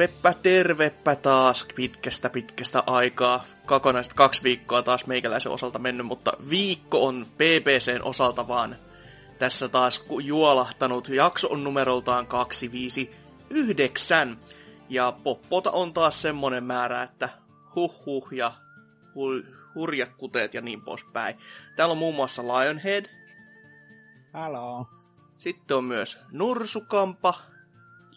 Tervepä, tervepä taas pitkästä pitkästä aikaa. Kokonaista kaksi viikkoa taas meikäläisen osalta mennyt, mutta viikko on BBCn osalta vaan tässä taas juolahtanut. Jakso on numeroltaan 259. Ja poppota on taas semmonen määrä, että huh huh ja hu- hurjat kuteet ja niin poispäin. Täällä on muun muassa Lionhead. Halo. Sitten on myös Nursukampa.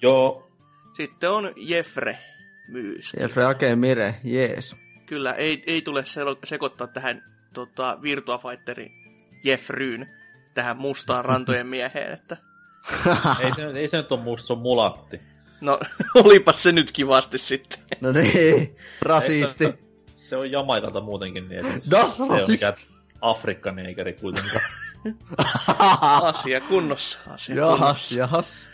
Joo, Sitten on Jeffre Myys. Jeffrey Ake Mire, jees. Kyllä, ei, ei tule sekoittaa tähän tota, Virtua Fighterin Jeffryyn, tähän mustaan rantojen mieheen, että ei se, ei se nyt ole musta, se on mulatti. no olipas se nyt kivasti sitten. No niin, rasisti. Se, se on Jamaikalta muutenkin, niin ei se, Das se ei ole mikään Afrikka-neikeri kuitenkaan. Asia kunnossa, asia Jahas, kunnossa. jahas.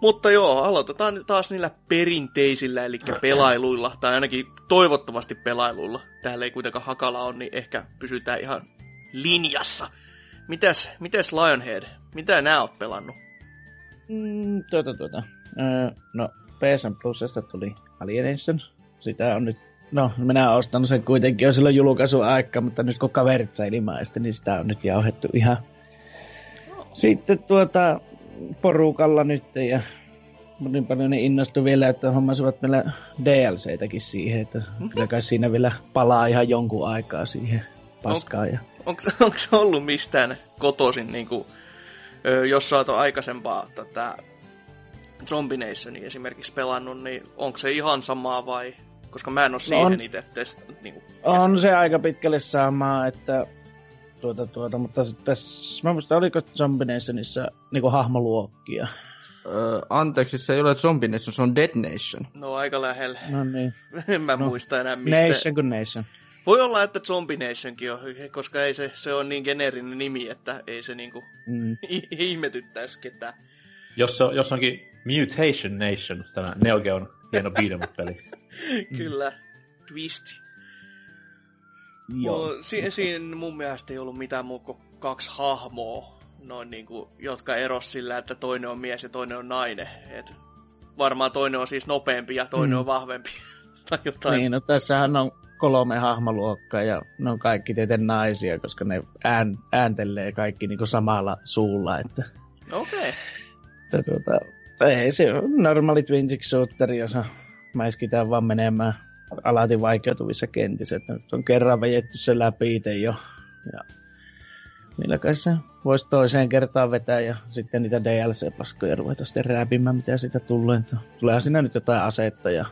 Mutta joo, aloitetaan taas niillä perinteisillä, eli pelailuilla, tai ainakin toivottavasti pelailuilla. Täällä ei kuitenkaan hakala on, niin ehkä pysytään ihan linjassa. Mitäs, mitäs Lionhead? Mitä nää oot pelannut? Mm, tuota, tuota. Öö, no, PSN Plusesta tuli Alienation. Sitä on nyt... No, minä olen ostanut sen kuitenkin jo silloin julkaisun aika, mutta nyt kun kaverit sai ilmaista, niin sitä on nyt jauhettu ihan. Sitten tuota porukalla nyt ja niin paljon ne innostui vielä, että hommasivat meillä DLCtäkin siihen, että kyllä kai siinä vielä palaa ihan jonkun aikaa siihen paskaan. Ja... Onko, onko se ollut mistään kotoisin, niin kuin, jos sä oot aikaisempaa tätä Zombie Nationia esimerkiksi pelannut, niin onko se ihan samaa vai... Koska mä en ole siihen on. itse test, niin On se aika pitkälle samaa, että tuota, tuota, mutta sitten tässä, mä muistan, oliko Zombie Nationissa niinku hahmoluokkia? Öö, anteeksi, se ei ole Zombie Nation, se on Dead Nation. No aika lähellä. No niin. En mä No. muista enää mistä. Nation kuin Nation. Voi olla, että Zombie Nationkin on, koska ei se, se on niin geneerinen nimi, että ei se niinku Mm. ihmetyttäisi ketään. jos, se, on- jos onkin Mutation Nation, tämä Neo Geon hieno beat'em peli. Kyllä, twist. Joo. No, si- siinä mun mielestä ei ollut mitään muuta kuin kaksi hahmoa, noin niinku, jotka eros sillä, että toinen on mies ja toinen on nainen. Et varmaan toinen on siis nopeampi ja toinen Mm. on vahvempi. tai jotain. Niin, no tässähän on kolme hahmoluokkaa ja ne on kaikki tietenkin naisia, koska ne ään, ääntelee kaikki niinku samalla suulla, että, Okei. Okay. että tuota, ei se on normaali twin stick shooteri, jossa mäiskitään vaan menemään alati vaikeutuvissa kentissä, että nyt on kerran vejetty se läpi itse jo, ja niillä kai se voisi toiseen kertaan vetää ja sitten niitä DLC-paskoja ruveta sitten rääpimään, mitä siitä tulee. Tuleehan siinä nyt jotain asetta ja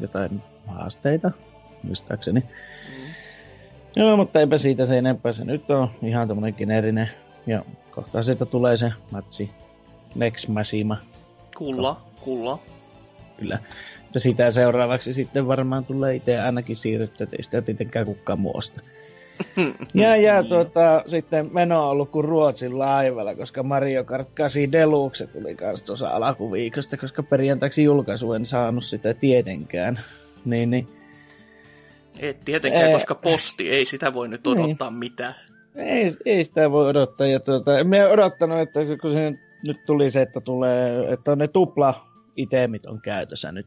jotain haasteita, muistaakseni. Mm. Joo, mutta eipä siitä se enempää. Se nyt on ihan tämmönen geneerinen. Ja kohta siitä tulee se matsi. Next Mashima, Kulla, kulla. kyllä. Ja sitä seuraavaksi sitten varmaan tulee itse ainakin siirrytty, että ei sitä tietenkään kukaan muosta. Ja, ja tuota, sitten meno on ollut kuin Ruotsin laivalla, koska Mario Kart 8 Deluxe tuli kans tuossa alkuviikosta, koska perjantaiksi julkaisu en saanut sitä tietenkään. Niin, niin Et tietenkään, Ee. koska posti, ei sitä voi nyt Niin. odottaa mitään. Ei, ei sitä voi odottaa. Ja tuota, en mä odottanut, että kun se nyt tuli se, että tulee, että on ne tupla itemit on käytössä nyt.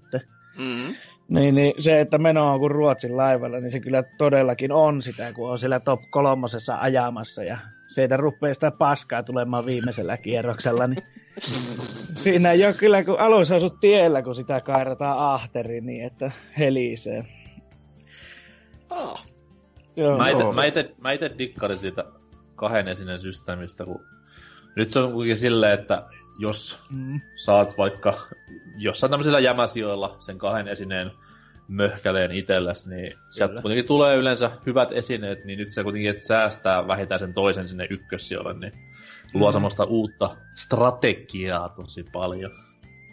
Mm. Niin, niin se, että meno on kuin Ruotsin laivalla, niin se kyllä todellakin on sitä, kun on siellä top kolmosessa ajamassa ja sieltä rupeaa sitä paskaa tulemaan viimeisellä kierroksella, niin siinä ei ole kyllä, kun alussa asut tiellä, kun sitä kairataan ahteriin, niin että helisee. Ah. Joo, Mä ite, mä, ite, mä ite dikkarin siitä kahden esineen systeemistä, kun nyt se on kuitenkin silleen, että jos Mm. saat vaikka jossain tämmöisillä jämäsijoilla sen kahden esineen möhkäleen itelles, niin sieltä Kyllä. kuitenkin tulee yleensä hyvät esineet, niin nyt se kuitenkin et säästää vähintään sen toisen sinne ykkössijoille, niin luo Mm. semmoista uutta strategiaa tosi paljon.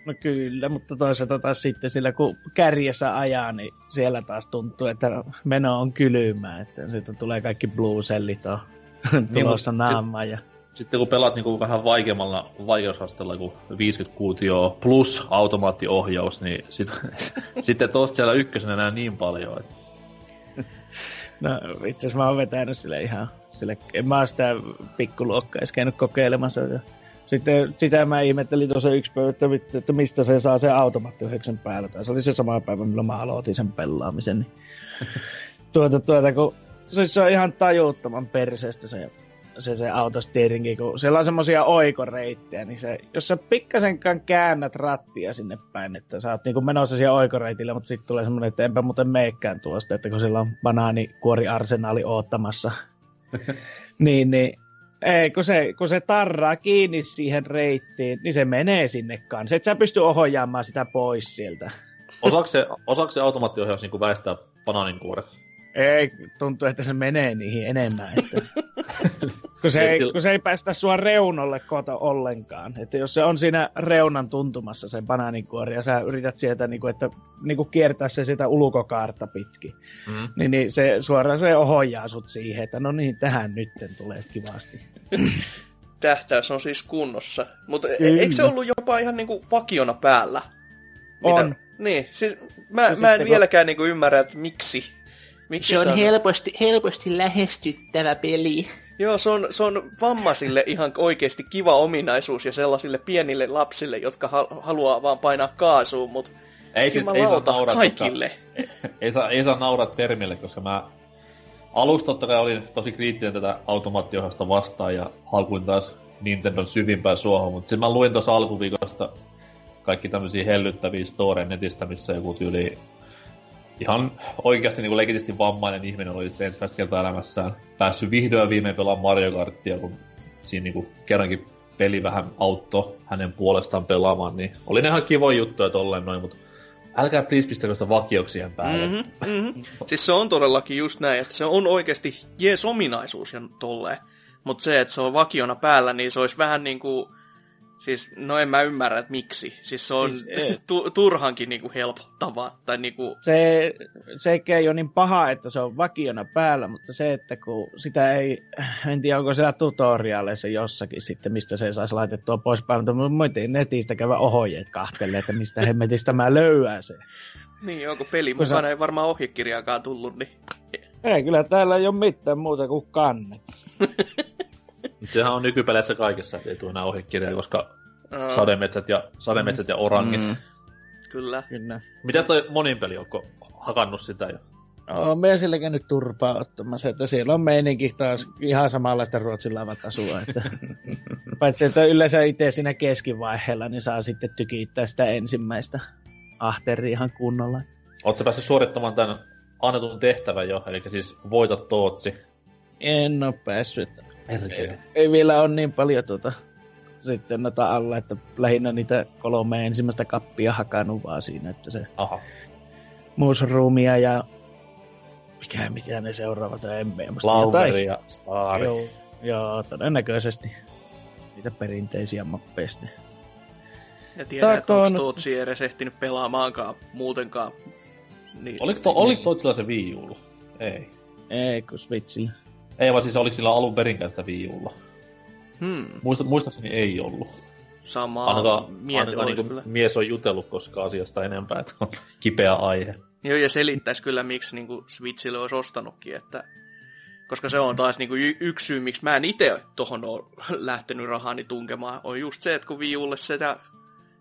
No kyllä, mutta toisaalta taas sitten sillä kun kärjessä ajaa, niin siellä taas tuntuu, että meno on kylmää, että siitä tulee kaikki blue cellit on tulossa Niin, naamaan. Ja... Sitten kun pelaat niinku vähän vaikeammalla vaikeusasteella kuin 50 kuutio plus automaattiohjaus, niin sit, sitten tosta siellä ykkösenä näe niin paljon, että No itse asiassa mä oon vetänyt sille ihan, sille, en mä sitä pikkuluokkaa edes käynyt kokeilemassa. Ja sitten sitä mä ihmettelin tuossa yksi päivä, että, että mistä se saa se automaattiohjauksen päällä. Tai se oli se sama päivä, milloin mä aloitin sen pelaamisen. Niin tuota, tuota, kun se, se on ihan tajuuttoman perseestä se, se, se autosteeringi, kun siellä on semmosia oikoreittejä, niin se, jos sä pikkasenkaan käännät rattia sinne päin, että sä oot niinku menossa siellä oikoreitille, mutta sitten tulee semmoinen, että enpä muuten meikään tuosta, että kun siellä on banaanikuoriarsenaali oottamassa, niin, niin ei, kun se, kun se tarraa kiinni siihen reittiin, niin se menee sinne kanssa. Et sä pysty ohjaamaan sitä pois sieltä. osaako se, osaako se automaattiohjaus niinku väistää banaaninkuoret? Ei, tuntuu, että se menee niihin enemmän. Että... kun, se ei, kun se ei päästä sua reunalle kota ollenkaan. Että jos se on siinä reunan tuntumassa se banaaninkuori ja sä yrität sieltä niinku, että, niinku kiertää se sitä ulkokaarta pitkin, Mm. niin, niin se suoraan se ohjaa sut siihen, että no niin, tähän nytten tulee kivasti. Tähtäys on siis kunnossa. Mutta Kyllä. eikö se ollut jopa ihan niinku vakiona päällä? On. Niin, siis mä, Ja mä en kun- vieläkään niinku ymmärrä, että miksi. Miksi Se on helposti, helposti lähestyttävä peli. Joo, se on, se on vammaisille ihan oikeasti kiva ominaisuus ja sellaisille pienille lapsille, jotka hal- haluaa vaan painaa kaasuun, mutta Ei siis, ei saa nauraa, kaikille. Koska, ei, saa, ei saa nauraa termille, koska mä alusta totta kai olin tosi kriittinen tätä automaattiohjausta vastaan ja haukuin taas Nintendon syvimpään suohon, mutta sitten mä luin tuossa alkuviikosta kaikki tämmöisiä hellyttäviä storeja netistä, missä joku tyyli ihan oikeasti niin legitisti vammainen ihminen oli ensimmäistä kertaa elämässään päässyt vihdoin viimein pelaamaan Mario Karttia, kun siinä niin kerrankin peli vähän auttoi hänen puolestaan pelaamaan, niin oli ne ihan kivoja juttuja tolleen noin, mutta älkää please pistäkö sitä vakioksi siihen päälle. Mm-hmm, mm-hmm. Siis se on todellakin just näin, että se on oikeasti jees ominaisuus ja tolleen. Mutta se, että se on vakiona päällä, niin se olisi vähän niin kuin... Siis, no en mä ymmärrä, että miksi. Siis se on Siis tu- turhankin niinku helpottavaa. Tai niinku, se, se ei ole niin paha, että se on vakiona päällä, mutta se, että kun sitä ei, en tiedä onko siellä tutoriaaleissa jossakin sitten, mistä se saisi laitettua pois päin, mutta mä netistä käydä ohjeet kahtelle, että mistä hemmetistä mä löyän se. niin onko peli Kun mukana, ei varmaan ohjekirjaakaan tullut, niin... Ei, kyllä täällä ei ole mitään muuta kuin kannet. Sehän on nykypeleissä kaikessa, että ei tule enää ohjekirjaa, koska Aa, sademetsät ja, sademetsät ja orangit. Mm. Mm. Kyllä. Kyllä. Mitäs toi monin peli, onko hakannut sitä jo? Oon me sillä käynyt turpaa ottamassa, että siellä on meininki taas ihan samanlaista Ruotsin laivat asua. Että... Paitsi, että yleensä itse siinä keskivaiheella, niin saa sitten tykittää sitä ensimmäistä ahteria ihan kunnolla. Oletko päässyt suorittamaan tämän annetun tehtävän jo, eli siis voita Tootsi. En oo päässyt. Perkele. ei vielä ole niin paljon tuota, sitten noita alla, että lähinnä niitä kolme ensimmäistä kappia hakannut vaan siinä, että se Aha. mushroomia ja mikä, mikä ne seuraavat on, muista. Lauveri ja Stari. Joo, joo, todennäköisesti niitä perinteisiä mappeja sitten. Ja tiedä, että onko on- Tootsi edes ehtinyt pelaamaankaan muutenkaan. Niin, Oliko, to, oliko Tootsilla se Wii Ulla? Ei. Ei, kun Switchillä. Ei vaan siis oliko sillä alun perinkään sitä Wii Ulla? hmm, Muista, muistaakseni ei ollut. samaa Ainakaan, mieltä ainakaan niin kyllä. mies on jutellut koskaan asiasta enempää, että on kipeä aihe. Joo, ja selittäisi kyllä, miksi niin kuin Switchille olisi ostanutkin, että koska se on taas niin kuin yksi syy, miksi mä en itse tohon ole lähtenyt rahani tunkemaan, on just se, että kun Wii Ulle sitä,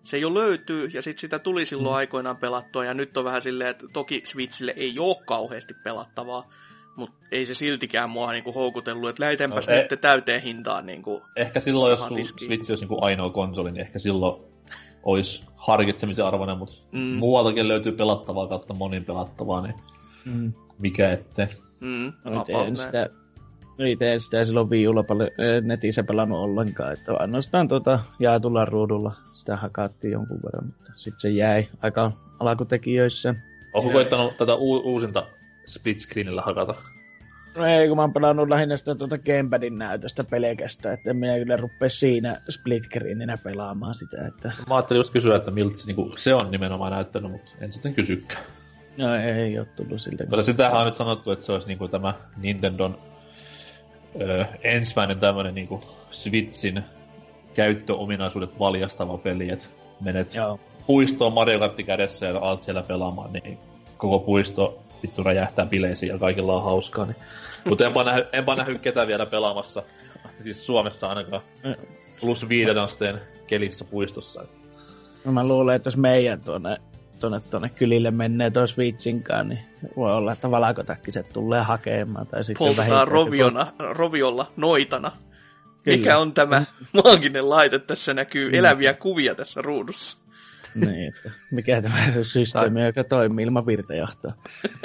se jo löytyy, ja sitten sitä tuli silloin aikoinaan pelattua, ja nyt on vähän silleen, että toki Switchille ei ole kauheasti pelattavaa, mutta ei se siltikään mua niin kuin houkutellut, että lähitenpäs No, no, nyt täyteen hintaan. Niin kuin. Ehkä silloin, jos sun. Switch olisi niin ainoa konsoli, niin ehkä silloin olisi harkitsemisen arvoinen, mutta Mm. muualtakin löytyy pelattavaa kautta monin pelattavaa, niin Mm. mikä ettei. Mm, No, about itse en näin. sitä, itse en sitä silloin viiulla paljon netissä pelannut ollenkaan, että ainoastaan tuota jaetulla ruudulla sitä hakattiin jonkun verran, mutta sitten se jäi aika alkutekijöissä. Onko koittanut tätä u- uusinta split screenillä hakata? No ei, kun mä oon pelannut lähinnä sitä tuota Gamepadin näytöstä pelkästään, että en minä kyllä rupea siinä split screeninä pelaamaan sitä, että Mä ajattelin just kysyä, että miltä se, niin se on nimenomaan näyttänyt, mutta en sitten kysykään. no ei ole tullut siltä. Mutta sitähän on nyt sanottu, että se olisi niin kuin tämä Nintendon öö, ensimmäinen tämmönen niinku Switchin käyttöominaisuudet valjastava peli, että menet Joo. puistoon Mario Kartti kädessä ja alat siellä pelaamaan, niin koko puisto vittu räjähtää bileisiin ja kaikilla on hauskaa. Niin. Mutta enpä nähnyt, enpä nähnyt ketään vielä pelaamassa, siis Suomessa ainakaan, plus viiden asteen kelissä puistossa. No mä luulen, että jos meidän tuonne, tuonne, tuonne kylille menee tuon Switchinkaan, niin voi olla, että valakotakkiset tulee hakemaan. Tai sitten vähintään roviona, roviolla noitana. Kyllä. Mikä on tämä maaginen laite? Tässä näkyy eläviä kuvia tässä ruudussa. Niin, että mikä tämä systeemi, joka toimii ilman virtajohtoa.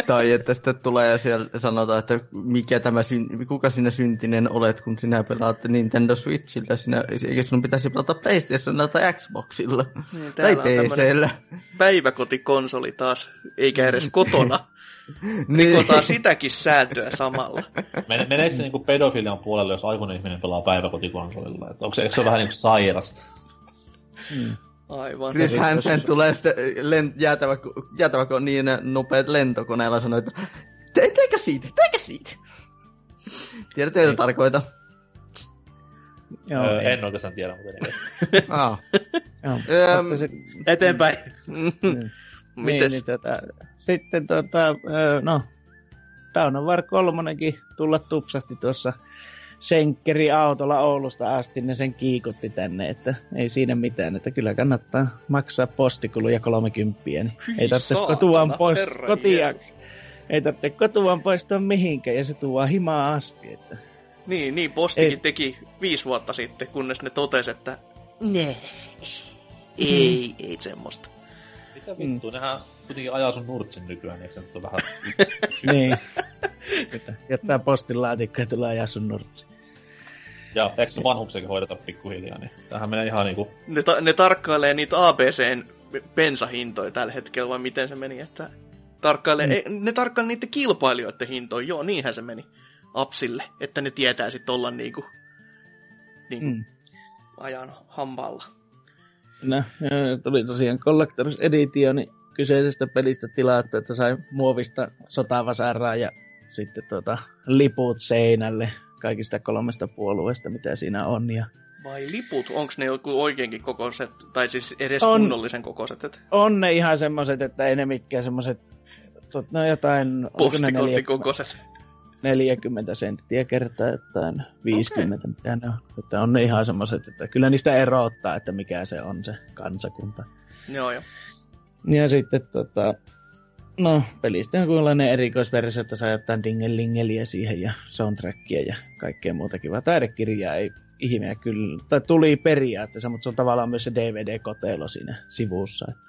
Tai että sitten tulee ja siellä sanotaan, että mikä tämä, kuka sinä syntinen olet, kun sinä pelaat Nintendo Switchillä. Sinä, eikö sinun pitäisi pelata PlayStationilla tai Xboxilla? Niin, tai on PCllä. päiväkotikonsoli taas, eikä edes kotona. Niin. Rikotaan sitäkin sääntöä samalla. Men- meneekö se niinku pedofilian puolelle, jos aikuinen ihminen pelaa päiväkotikonsolilla? Et onko se, se ole vähän niinku sairasta? Aivan. Chris Hansen tulee sitten lent- jäätävä, jäätävä kun on niin nopeat lentokoneella sanoo, että Te, teekö siitä, teekö siitä. Tiedätte, mitä tarkoita? Joo, öö, en oikeastaan tiedä, mutta niin. Ah. Se- eteenpäin. Niin, Mites? niin, tota, sitten tota, no, Dawn of War 3 tulla tupsasti tuossa senkkeri autolla Oulusta asti, ne sen kiikutti tänne, että ei siinä mitään, että kyllä kannattaa maksaa postikuluja 30, niin Hyi ei tarvitse saatana, kotuaan pois, kotia, ei tarvitse kotuaan poistua mihinkään, ja se tuo himaa asti, että Niin, niin postikin Ei. teki viisi vuotta sitten, kunnes ne totesi, että ne, ei, ei semmoista. Mitä vittu, nehän kuitenkin ajaa sun nurtsin nykyään, niin se nyt on vähän... niin, että jättää postin laatikko ja tulee ajaa sun nurtsi. Ja eikö se vanhuksenkin hoideta pikkuhiljaa, niin tämähän menee ihan niinku... Ne, ta- ne tarkkailee niitä ABCn bensahintoja tällä hetkellä, vai miten se meni, että tarkkailee, mm. ei, ne tarkkailee niiden kilpailijoiden hintoja, joo, niinhän se meni Apsille, että ne tietää sitten olla niinku, niinku mm. Ajan hampaalla. No, tuli tosiaan Collector's Edition niin kyseisestä pelistä tilattu, että sai muovista sotavasaraa ja sitten tota, liput seinälle kaikista kolmesta puolueesta, mitä siinä on. Ja Vai liput, onko ne joku oikeinkin kokoiset, tai siis edes On. kunnollisen kokoiset, että on ne ihan semmoset, että ei ne mitkään semmoset, tot- no jotain, postikortin 40, kokoiset. 40 senttiä kertaa jotain 50, mitä ne on. Että on ne ihan semmoset, että kyllä niistä erottaa, että mikä se on se kansakunta. Joo, joo. Ja sitten tota, no pelistä on kuinlainen erikoisversio, että saa jotain dingelingeliä siihen ja soundtrackia ja kaikkea muuta kivaa. Taidekirjaa ei ihmeä kyllä, tai tuli periaatteessa, mutta se on tavallaan myös se DVD-kotelo siinä sivussa. Että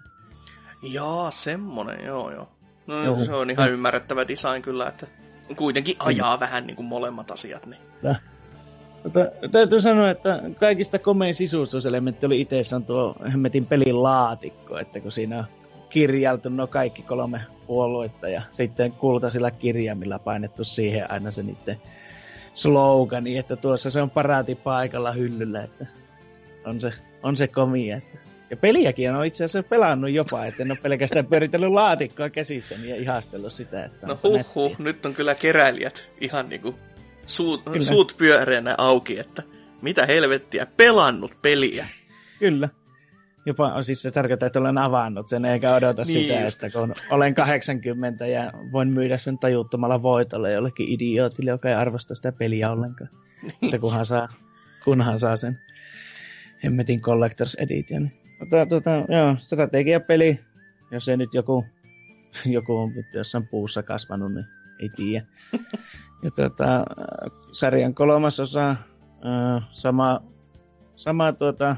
Jaa, semmonen, joo, joo. No, Joo. se on ihan ymmärrettävä design kyllä, että kuitenkin ajaa vähän niin kuin molemmat asiat. Niin. Mutta täytyy sanoa, että kaikista komein sisustuselementti oli itsessään tuo hemmetin pelin laatikko, että kun siinä on kirjailtu no kaikki kolme puoluetta ja sitten kultaisilla kirjaimilla painettu siihen aina se niiden slogani, että tuossa se on paraati paikalla hyllyllä, että on se, on se komia. Että. Ja peliäkin on itse asiassa pelannut jopa, että en ole pelkästään pyöritellyt laatikkoa käsissäni ja ihastellut sitä, että No onko huh, nättiä. huh, nyt on kyllä keräilijät ihan niinku suut, Kyllä. suut pyöreänä auki, että mitä helvettiä, pelannut peliä. Kyllä. Jopa on siis se tarkoittaa, että olen avannut sen, eikä odota Niin sitä, että kun olen 80 ja voin myydä sen tajuttomalla voitolla jollekin idiootille, joka ei arvosta sitä peliä ollenkaan. Että kunhan saa, kunhan saa sen hemmetin Collector's Edition. Mutta tuota, joo, strategiapeli, jos ei nyt joku, joku on jossain puussa kasvanut, niin ei tiedä. Ja tuota, sarjan kolmas osa, sama, sama tuota,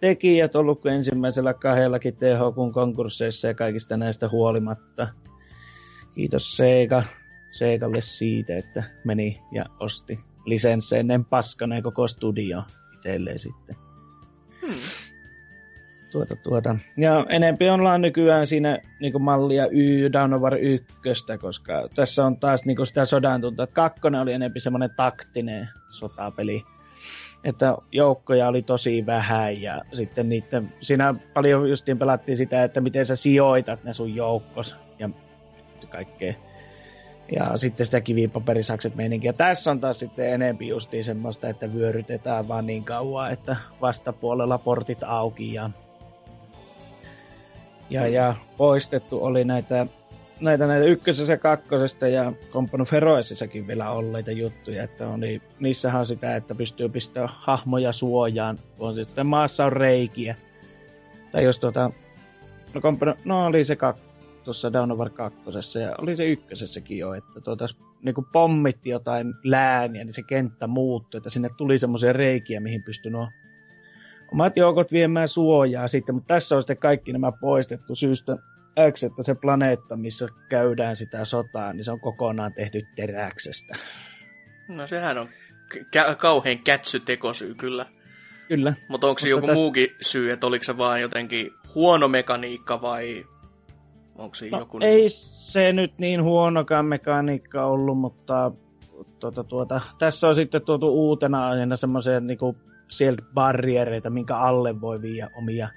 tekijät ollut kuin ensimmäisellä kahdellakin THQ konkursseissa ja kaikista näistä huolimatta. Kiitos Sega, Segalle siitä, että meni ja osti lisensseineen paskaneen koko studio itselleen sitten. Hmm. Tuota, tuota. Ja enempi ollaan nykyään siinä niin mallia Y, War 1, koska tässä on taas niin sitä sodan tuntua. että Kakkonen oli enempi semmoinen taktinen sotapeli. Että joukkoja oli tosi vähän ja sitten niiden, siinä paljon justiin pelattiin sitä, että miten sä sijoitat ne sun joukkos ja kaikkea. Ja sitten sitä kivipaperisakset meininkiä. Tässä on taas sitten enempi justiin semmoista, että vyörytetään vaan niin kauan, että vastapuolella portit auki ja, ja, ja poistettu oli näitä, näitä, näitä ykkösessä ja kakkosesta ja Company Feroisissakin vielä olleita juttuja, että oli, niissähän on sitä, että pystyy pistämään hahmoja suojaan, kun sitten maassa on reikiä. Tai jos tuota, no, Company, no oli se kak, tuossa Dawn of War 2. ja oli se ykkösessäkin jo, että tuota, niinku pommitti jotain lääniä, niin se kenttä muuttui, että sinne tuli semmoisia reikiä, mihin pystyi nuo omat joukot viemään suojaa sitten, mutta tässä on sitten kaikki nämä poistettu syystä X, että se planeetta, missä käydään sitä sotaa, niin se on kokonaan tehty teräksestä. No sehän on kä- kauhean kätsy tekosyy kyllä. Kyllä. Mutta onko se joku tässä- muukin syy, että oliko se vaan jotenkin huono mekaniikka vai onko siinä No, joku... ei se nyt niin huonokaan mekaniikka ollut, mutta tuota, tuota, tässä on sitten tuotu uutena aiheena semmoisia niinku sieltä barriereita, minkä alle voi viiä omia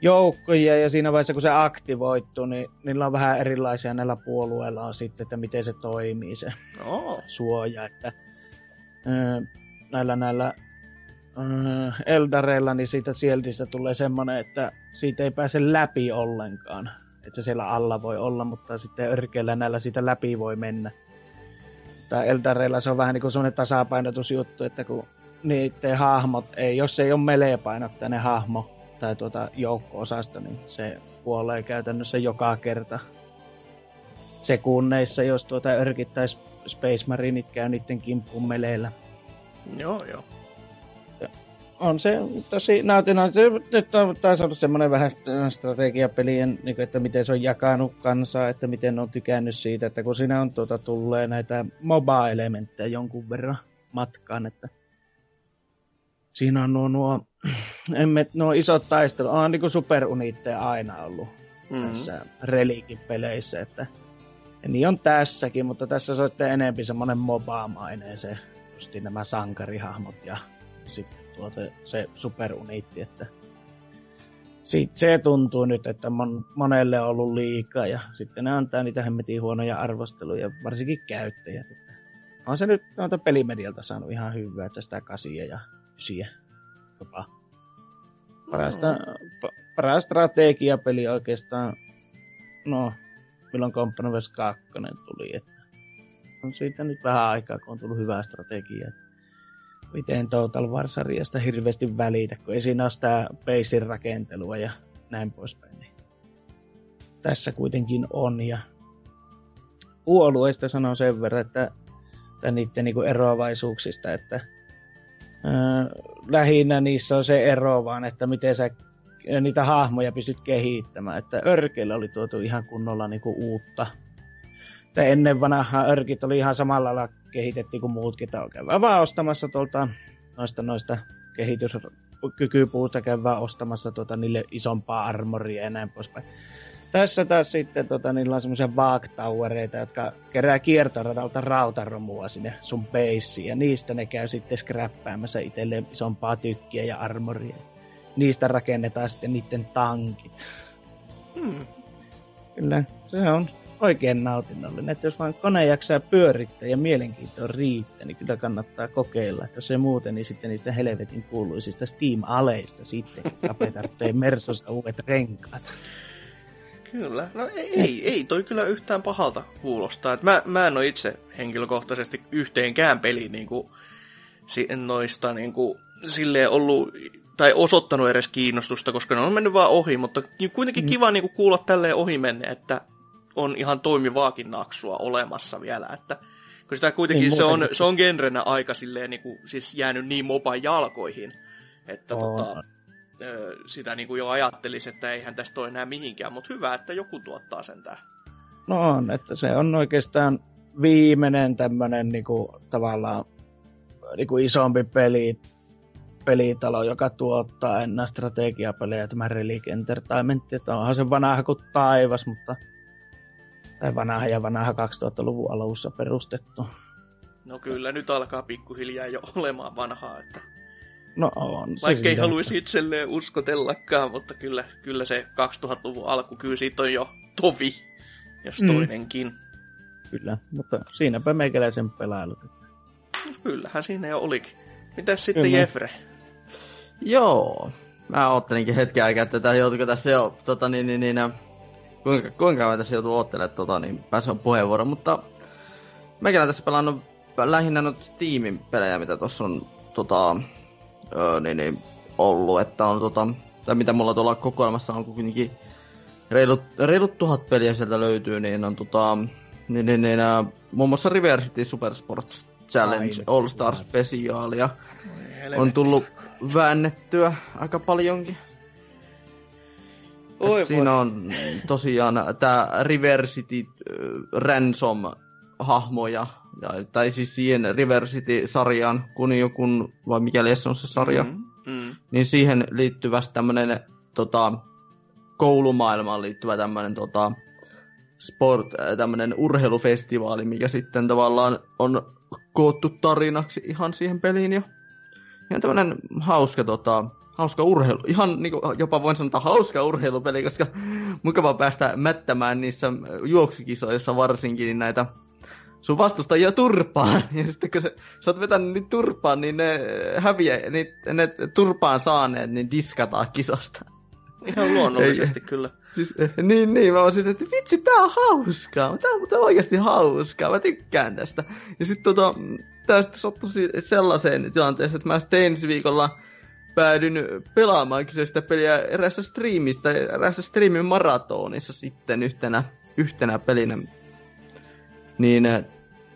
joukkoja, ja siinä vaiheessa kun se aktivoituu, niin niillä on vähän erilaisia näillä puolueilla on sitten, että miten se toimii se Oo. suoja, että näillä näillä Eldareilla, niin siitä Sieldistä tulee semmoinen, että siitä ei pääse läpi ollenkaan. Että se siellä alla voi olla, mutta sitten örkeillä näillä siitä läpi voi mennä. Tai Eldareilla se on vähän niin kuin semmoinen tasapainotusjuttu, että kun niiden hahmot ei, jos ei ole melee-painottainen hahmo tai tuota joukko-osasta, niin se kuolee käytännössä joka kerta sekunneissa, jos tuota örkittäisi Space Marineit käy niiden kimppuun meleillä. Joo, joo. On se tosi nautinnon. Se nyt on taas ollut semmoinen vähän strategiapelien, niin kuin, että miten se on jakanut kansaa, että miten on tykännyt siitä, että kun siinä on tuota, tulee näitä MOBA-elementtejä jonkun verran matkaan, että siinä on nuo, nuo, emme, nuo isot taistelut, on niin kuin superuniitteja aina ollut Mm-hmm. tässä reliikin peleissä, että ja niin on tässäkin, mutta tässä se on sitten enempi semmoinen mobaamainen se, nämä sankarihahmot ja sitten tuota, se superuniitti, että sit se tuntuu nyt, että mon, monelle on ollut liikaa ja sitten ne antaa niitä hemmetin huonoja arvosteluja, varsinkin käyttäjät. Että on se nyt noita pelimedialta saanut ihan hyvää, että sitä kasia ja ysiä jopa. Parasta, pa, paras strategiapeli oikeastaan, no, milloin Company Wars 2 tuli, että on siitä nyt vähän aikaa, kun on tullut hyvää strategiaa. Miten Total War-sarjasta hirveästi välitä, kun ei siinä ole sitä basin rakentelua ja näin poispäin. Niin tässä kuitenkin on, ja puolueista sanon sen verran, että, että niiden niinku eroavaisuuksista, että lähinnä niissä on se ero vaan, että miten sä niitä hahmoja pystyt kehittämään. Että örkeillä oli tuotu ihan kunnolla niinku uutta. Että ennen vanhaa örkit oli ihan samalla lailla kehitettiin kuin muutkin. Käydään vaan ostamassa tuolta noista, noista kehityskykypuusta käydään ostamassa tuota, niille isompaa armoria ja näin poispäin. Tässä taas sitten tota, niillä on semmoisia Towereita, jotka kerää kiertoradalta rautaromua sinne sun beissiin. Ja niistä ne käy sitten scrappäämässä itselleen isompaa tykkiä ja armoria. Niistä rakennetaan sitten niiden tankit. Hmm. Kyllä, se on oikein nautinnollinen. Että jos vaan kone jaksaa pyörittää ja mielenkiinto riittää, niin kyllä kannattaa kokeilla. Että jos ei muuten, niin sitten niistä helvetin kuuluisista Steam-aleista sitten kapetarttee Mersosta uudet renkaat. Kyllä. No ei, ei, ei toi kyllä yhtään pahalta kuulostaa. Et mä, mä en ole itse henkilökohtaisesti yhteenkään peliin niinku, si- noista niinku, silleen ollut tai osoittanut edes kiinnostusta, koska ne on mennyt vaan ohi, mutta kuitenkin mm. kiva niinku kuulla tälleen ohi menne, että on ihan toimivaakin naksua olemassa vielä, että kun sitä kuitenkin Niin, se, on, se on genrenä aika silleen niinku, siis jäänyt niin moban jalkoihin, että On. tota, ö, sitä niinku jo ajattelisi, että eihän tästä ole enää mihinkään, mutta hyvä, että joku tuottaa sen tää. No on, että se on oikeastaan viimeinen tämmönen niinku, tavallaan niinku isompi peli, pelitalo, joka tuottaa enää strategiapelejä, tämä Relic Entertainment, että onhan se vanha kuin taivas, mutta tai vanha ja vanha 2000-luvun alussa perustettu. No kyllä, nyt alkaa pikkuhiljaa jo olemaan vanhaa, että No on se vaikka ei silleen. haluaisi itselleen uskotellakaan, mutta kyllä, kyllä se 2000-luvun alku, kyllä siitä on jo tovi, jos Mm. toinenkin. Kyllä, mutta siinäpä meikäläisen pelailut. Kyllähän siinä jo olikin. Mitäs sitten Kyllä. Jefre? Joo. Mä oottelinkin hetken aikaa, että tätä joutuiko tässä jo, tota niin, niin, niin, kuinka, kuinka kauan tässä joutuu oottelemaan, tota, niin pääsen puheenvuoron, mutta mäkin olen tässä pelannut lähinnä noita Steamin pelejä, mitä tuossa on tota, öö, niin, niin, ollut, että on tota, tai mitä mulla tuolla kokoelmassa on kuitenkin reilut, reilut tuhat peliä sieltä löytyy, niin on tota, niin, niin, niin, äh, muun muassa River City Super Sports Challenge. All Star Specialia on tullut väännettyä aika paljonkin. Oi siinä on tosiaan tämä River City äh, Ransom hahmoja, ja, tai siis siihen River City-sarjaan, kun joku, vai mikäli se on se sarja, mm. Mm, niin siihen liittyvästi tämmönen tota, koulumaailmaan liittyvä tämmönen tota, sport, äh, tämmönen urheilufestivaali, mikä sitten tavallaan on koottu tarinaksi ihan siihen peliin ja ihan tämmönen hauska tota, hauska urheilu, ihan niinku, jopa voin sanoa hauska urheilupeli, koska mukava päästä mättämään niissä juoksukisoissa varsinkin niin näitä sun vastustajia turpaan. Ja sitten kun sä, sä oot vetänyt niitä turpaan, niin ne häviä, niin ne turpaan saaneet, niin diskataan kisasta. Ihan luonnollisesti kyllä. Siis, niin, niin, mä silleen, että vitsi, tää on hauskaa. Tää on, tää on oikeasti hauskaa, mä tykkään tästä. Ja sit tota, tää sitten sattui sellaiseen tilanteeseen, että mä sitten ensi viikolla päädyin pelaamaan kyseistä peliä eräässä striimistä, eräässä striimin maratonissa sitten yhtenä, yhtenä pelinä. Niin, eh,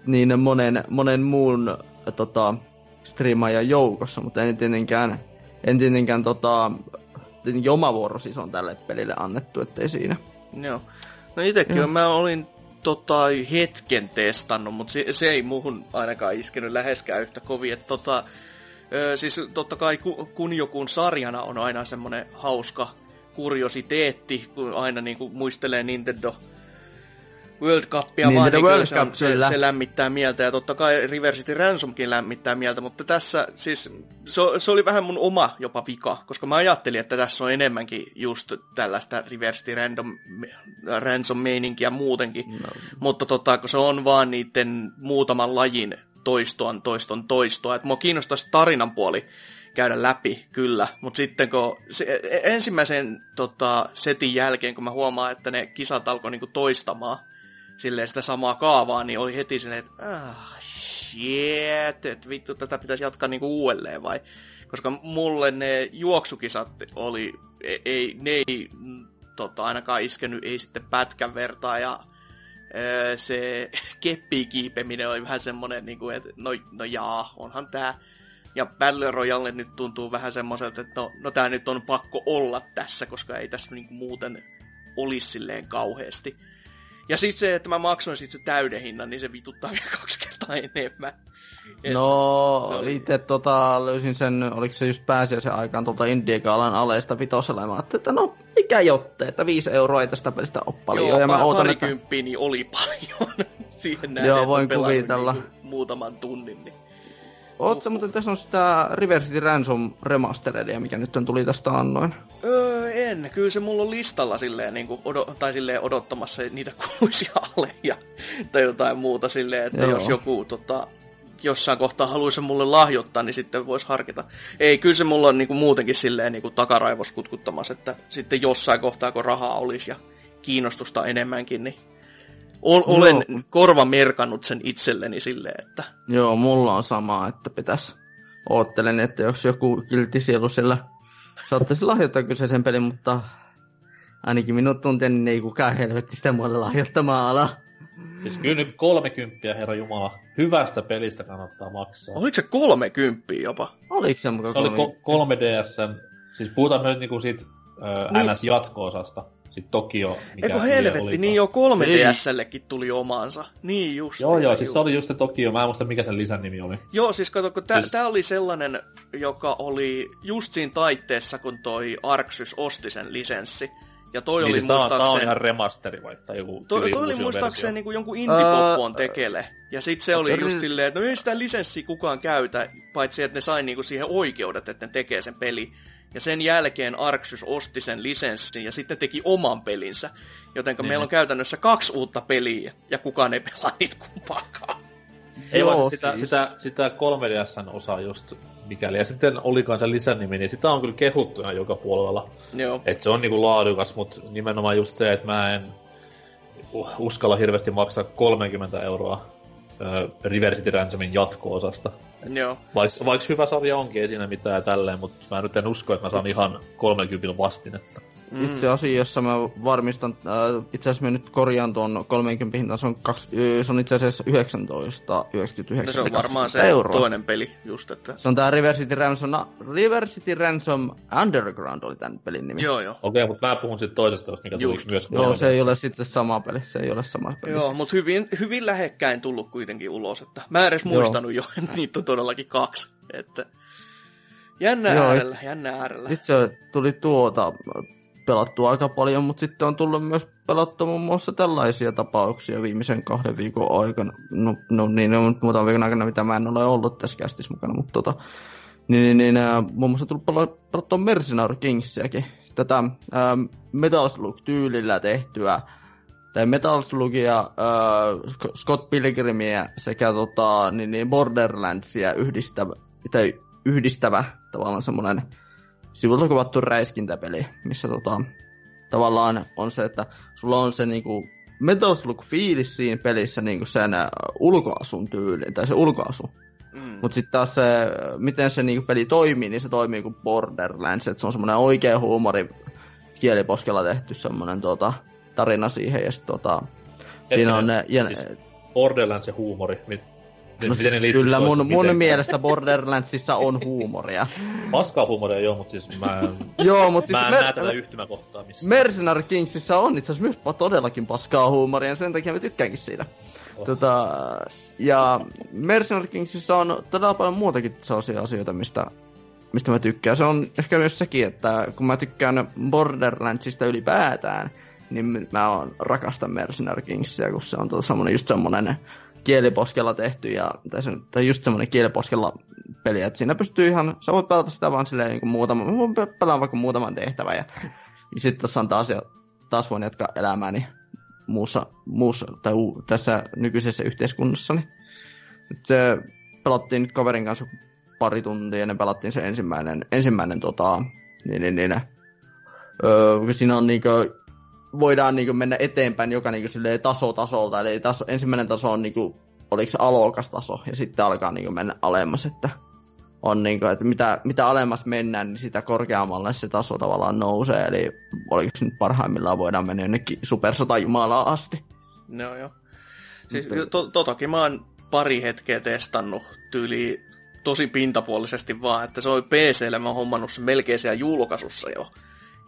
niin monen, monen muun eh, tota, striimaajan joukossa, mutta en tietenkään, en tietenkään tota, tietenkin oma vuoro siis on tälle pelille annettu, ettei siinä. Joo. No itekin Joo. on, mä olin tota, hetken testannut, mutta se, se ei muuhun ainakaan iskenyt läheskään yhtä kovin. Että, tota, ö, siis totta kai ku, kun joku sarjana on aina semmoinen hauska kuriositeetti, kun aina niin kuin muistelee Nintendo World Cupia Nintendo vaan, niin World kyllä se, on, Cup, se, se lämmittää mieltä. Ja totta kai River City Ransomkin lämmittää mieltä, mutta tässä siis se, se oli vähän mun oma jopa vika, koska mä ajattelin, että tässä on enemmänkin just tällaista River City Random, Ransom-meininkiä muutenkin. No. Mutta tota, kun se on vaan niiden muutaman lajin toiston, toiston, toistoa. Että mua kiinnostaisi tarinan puoli käydä läpi, kyllä. Mutta sitten kun se, e- ensimmäisen tota, setin jälkeen, kun mä huomaan, että ne kisat alkoi niinku toistamaan silleen sitä samaa kaavaa, niin oli heti silleen, että ah, shit, että vittu, tätä pitäisi jatkaa niinku uudelleen vai? Koska mulle ne juoksukisat oli, ei, ei ne ei mm, tota, ainakaan iskenyt, ei sitten pätkän vertaa ja se keppikiipeminen oli vähän semmonen, niin kuin, että no, no jaa, onhan tää. Ja Battle Royale nyt tuntuu vähän semmoiselta, että no, no tää nyt on pakko olla tässä, koska ei tässä niinku muuten olisi silleen kauheasti. Ja sitten se, että mä maksoin sit se täyden hinnan, niin se vituttaa vielä kaksi kertaa enemmän. Et No, oli- itse tota, löysin sen, oliko se just pääsiäisen aikaan tuolta Indiegaalan aleesta vitosella, ja mä ajattelin, että no, mikä jotte, että viisi euroa ei tästä pelistä ole paljon, Joo, ja mä ootan, että... niin oli paljon siihen nähden, Joo, voin kuvitella. niinku muutaman tunnin. Niin. Ootko muuten, tässä on sitä River City Ransom remasteredia, mikä nyt on tuli tästä annoin. Öö, en. Kyllä se mulla on listalla silleen, niin kuin odo- tai silleen odottamassa niitä kuuluisia aleja tai jotain muuta silleen, että Joo. jos joku tota, jossain kohtaa haluaisi mulle lahjoittaa, niin sitten voisi harkita. Ei, kyllä se mulla on niin kuin muutenkin silleen niin kuin takaraivos kutkuttamassa, että sitten jossain kohtaa, kun rahaa olisi ja kiinnostusta enemmänkin, niin olen Joo. korva merkannut sen itselleni silleen, että Joo, mulla on sama, että pitäis... Oottelen, että jos joku kiltti sielu siellä saattaisi lahjoittaa kyseisen pelin, mutta ainakin minut tuntien, niin ei kukaan helvetti sitä mulle lahjoittamaan ala. Siis kyllä nyt 30 herra Jumala, hyvästä pelistä kannattaa maksaa. oliko se 30 jopa? Oliko se mukaan Se oli kolme- ko- 3DSn, siis puhutaan nyt niinku siitä ö, Niin. NS-jatko-osasta, sit Tokio, mikä Eikö helvetti, niin jo 3DSllekin tuli omaansa. Niin just. Joo, joo, siis se oli just se Tokio, mä en muista mikä sen lisän nimi oli. Joo, siis kato, kun tää, Siis- tää oli sellainen, joka oli just siinä taitteessa, kun toi Arxys osti sen lisenssi. Ja toi Niin oli siis on, tää on muistaakseni... ihan remasteri vai tai joku Toi, toi oli muistaakseni niinku jonkun indie-poppoon Öö, tekele. Ja sit se oli just silleen, että no ei sitä lisenssiä kukaan käytä, paitsi että ne sai niinku siihen oikeudet, että ne tekee sen peli. Ja sen jälkeen Arxus osti sen lisenssin ja sitten teki oman pelinsä. Joten Niin. meillä on käytännössä kaksi uutta peliä ja kukaan ei pelaa niitä kumpaakaan. Ei Joo, vaan sitä, siis- sitä, sitä 3DSn osaa just mikäli. Ja sitten olikaan se lisänimi, niin sitä on kyllä kehuttu ihan joka puolella. Joo. Että se on niinku laadukas, mutta nimenomaan just se, että mä en uskalla hirveästi maksaa 30 euroa ö, Riversity Ransomin jatko-osasta. Joo. Vaikka vaiks hyvä sarja onkin, ei siinä mitään ja tälleen, mutta mä nyt en usko, että mä saan ihan 30 vastinetta. Mm. Itse asiassa mä varmistan, äh, itse asiassa mä nyt korjaan tuon 30 hintaan, se on, kaksi, ö, se on itse asiassa 19,99 No se on varmaan se euroa. toinen peli just, että... Se on tää River City Ransom, River City Ransom Underground oli tän pelin nimi. Joo, joo. Okei, mutta mä puhun sitten toisesta, mikä tuli Just. myös Joo, se ei ole sitten sama peli, se ei ole sama peli. Joo, mutta hyvin, hyvin lähekkäin tullut kuitenkin ulos, että mä en edes Joo. muistanut jo, että niitä on todellakin kaksi. Että jännä Joo, äärellä, jännä äärellä. Itse tuli tuota pelattua aika paljon, mutta sitten on tullut myös pelattua muun muassa tällaisia tapauksia viimeisen kahden viikon aikana. No, no niin, on nyt muutaman viikon aikana, mitä mä en ole ollut tässä kästissä mukana, mutta tota, niin, niin, niin ää, muun muassa tullut pela- pelattua Mercenary Kingsiäkin. Tätä ää, Metal Slug-tyylillä tehtyä tai Metal Slugia, äh, Sc- Scott Pilgrimia sekä tota, niin, niin Borderlandsia yhdistävä, tai yhdistävä tavallaan semmoinen sivulta kuvattu räiskintäpeli, missä tota, tavallaan on se, että sulla on se niinku Metal fiilis siinä pelissä niinku sen äh, ulkoasun tyyli, tai se ulkoasu. Mm. Mutta sitten taas se, miten se niinku peli toimii, niin se toimii kuin Borderlands, että se on semmoinen oikea huumori kieliposkella tehty semmoinen tota, tarina siihen, ja sit, tota, siinä on ne, ja, Siis Borderlands ja huumori. Mit, no, miten ne liittyy kyllä mun, mun mielestä Borderlandsissa on huumoria. Paskaa huumoria joo, mutta siis mä en, Joo, mutta mä siis en mer- näe tätä yhtymäkohtaa missään. Mercenary Kingsissä on itse asiassa myös todellakin paskaa huumoria, ja sen takia mä tykkäänkin siitä. Oh. Tota, ja Mercenary Kingsissä on todella paljon muutakin sellaisia asioita, mistä, mistä mä tykkään. Se on ehkä myös sekin, että kun mä tykkään Borderlandsista ylipäätään, niin mä oon rakastan Mercenary Kingsia, kun se on tota semmonen just semmonen kieliposkella tehty, ja, tai, se, tai just semmonen kieliposkella peli, että siinä pystyy ihan, sä voit pelata sitä vaan silleen niin kuin muutama, mä voin pe- pelaa vaikka muutaman tehtävän, ja, ja sitten tässä on taas, jo, taas voin jatkaa elämääni muussa, muussa tai u, tässä nykyisessä yhteiskunnassani. Et se pelattiin nyt kaverin kanssa pari tuntia, ennen pelattiin se ensimmäinen, ensimmäinen tota, niin, niin, niin, öö, siinä on niinku, voidaan niinku mennä eteenpäin joka niinku silleen taso tasolta, eli taso, ensimmäinen taso on niinku, oliko se alokas taso, ja sitten alkaa niinku mennä alemmas, että on niinku, että mitä, mitä alemmas mennään, niin sitä korkeammalle se taso tavallaan nousee, eli oliko se nyt parhaimmillaan voidaan mennä jonnekin supersotajumalaan asti. No joo. Siis, to, totakin mä oon pari hetkeä testannut tyyli tosi pintapuolisesti vaan, että se oli PClle, mä oon hommannut sen melkein siellä julkaisussa jo.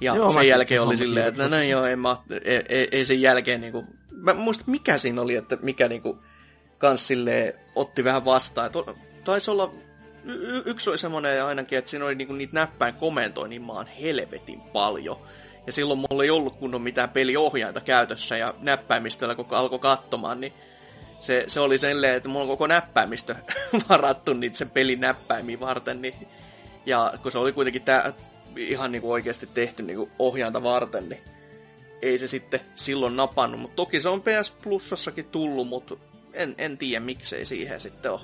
Ja Joo, sen jälkeen oli silleen, että no julkaisussa. joo, en mä, ei, ei, ei sen jälkeen niinku, mä muistan mikä siinä oli, että mikä niinku kans silleen otti vähän vastaan. Et taisi olla, y- yksi oli semmonen ainakin, että siinä oli niinku niitä näppäin komentoi niin maan helvetin paljon. Ja silloin mulla ei ollut kunnon mitään peliohjainta käytössä ja näppäimistöllä kun alkoi katsomaan, niin se, se oli silleen, että mulla on koko näppäimistö varattu niitä sen pelin näppäimiä varten, niin, ja kun se oli kuitenkin tää, ihan niinku oikeasti tehty niinku ohjainta varten, niin ei se sitten silloin napannut, mutta toki se on PS Plusassakin tullut, mutta en, en tiedä miksei siihen sitten ole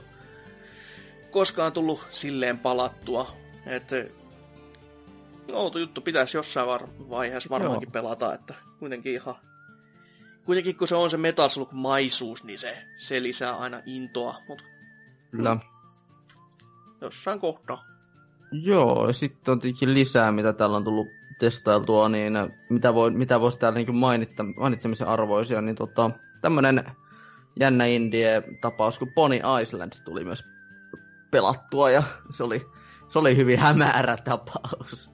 koskaan tullut silleen palattua, että outo juttu pitäisi jossain var- vaiheessa varmaankin pelata, että kuitenkin ihan kuitenkin kun se on se Metal Slug-maisuus, niin se, se lisää aina intoa, mutta Kyllä. jossain kohtaa. Joo, ja sitten on tietenkin lisää, mitä täällä on tullut testailtua, niin mitä, voi, mitä voisi täällä niin mainitta, mainitsemisen arvoisia, niin tota, tämmönen jännä indie-tapaus kuin Pony Island tuli myös pelattua, ja se oli, se oli hyvin hämärä tapaus.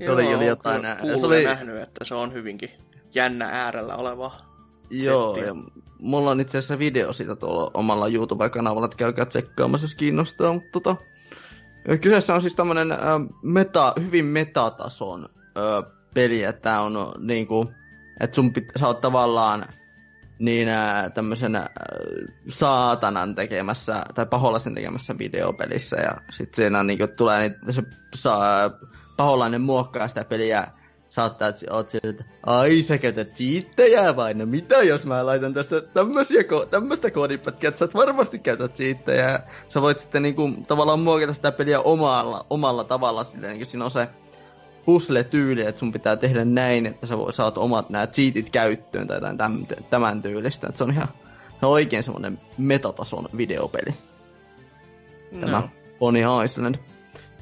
Se oli, oli jotain... kyllä se oli, nähnyt, että se on hyvinkin jännä äärellä oleva. Joo, setti. ja mulla on itse asiassa video siitä tuolla omalla YouTube-kanavalla, että käykää tsekkaamassa, jos kiinnostaa. Mutta tota, kyseessä on siis tämmönen meta, hyvin metatason ö, peli, että tää on niinku, että sun pit, sä oot tavallaan niin ää, tämmöisen ää, saatanan tekemässä, tai paholaisen tekemässä videopelissä, ja sitten siinä niinku tulee niitä, se saa, paholainen muokkaa sitä peliä, saattaa, että oot sillä, että ai sä käytät cheattejä vai no mitä jos mä laitan tästä tämmösiä, tämmöstä koodipätkiä, että sä et varmasti käytä cheattejä. Sä voit sitten niinku tavallaan muokata sitä peliä omalla, omalla tavalla, silleen niin siinä on se puzzle-tyyli, että sun pitää tehdä näin, että sä voit, saat omat nämä cheatit käyttöön tai jotain tämän, tämän tyylistä. Että se on ihan se on oikein semmonen metatason videopeli. Tämä No. Pony Island.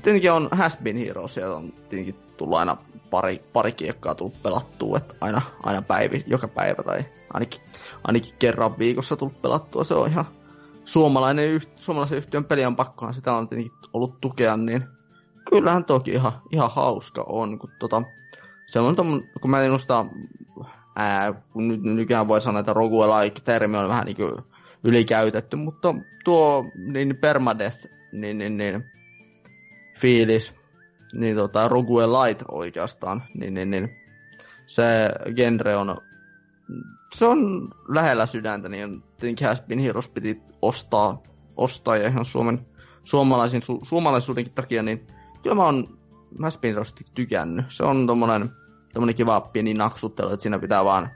Tietenkin on Has Been Heroes, ja on tietenkin tullut aina pari, pari kiekkaa tullut pelattua, että aina, aina päivi, joka päivä tai ainakin, ainakin kerran viikossa tullut pelattua. Se on ihan suomalainen yht, suomalaisen yhtiön peli on pakkohan sitä on tietenkin ollut tukea, niin kyllähän toki ihan, ihan hauska on, kun tota, se on kun mä minusta, ää, kun nyt nykyään voi sanoa, että roguelike-termi on vähän niin ylikäytetty, mutta tuo niin permadeath, niin, niin, niin fiilis, niin tota, roguelite oikeastaan, niin, niin, niin se genre on, se on lähellä sydäntä, niin tietenkin Has Been Heroes piti ostaa, ostaa ja ihan Suomen, suomalaisin, su, suomalaisuudenkin takia, niin kyllä mä oon Has Been Heroesista tykännyt. Se on tommonen, tommonen kiva pieni naksuttelu, että siinä pitää vaan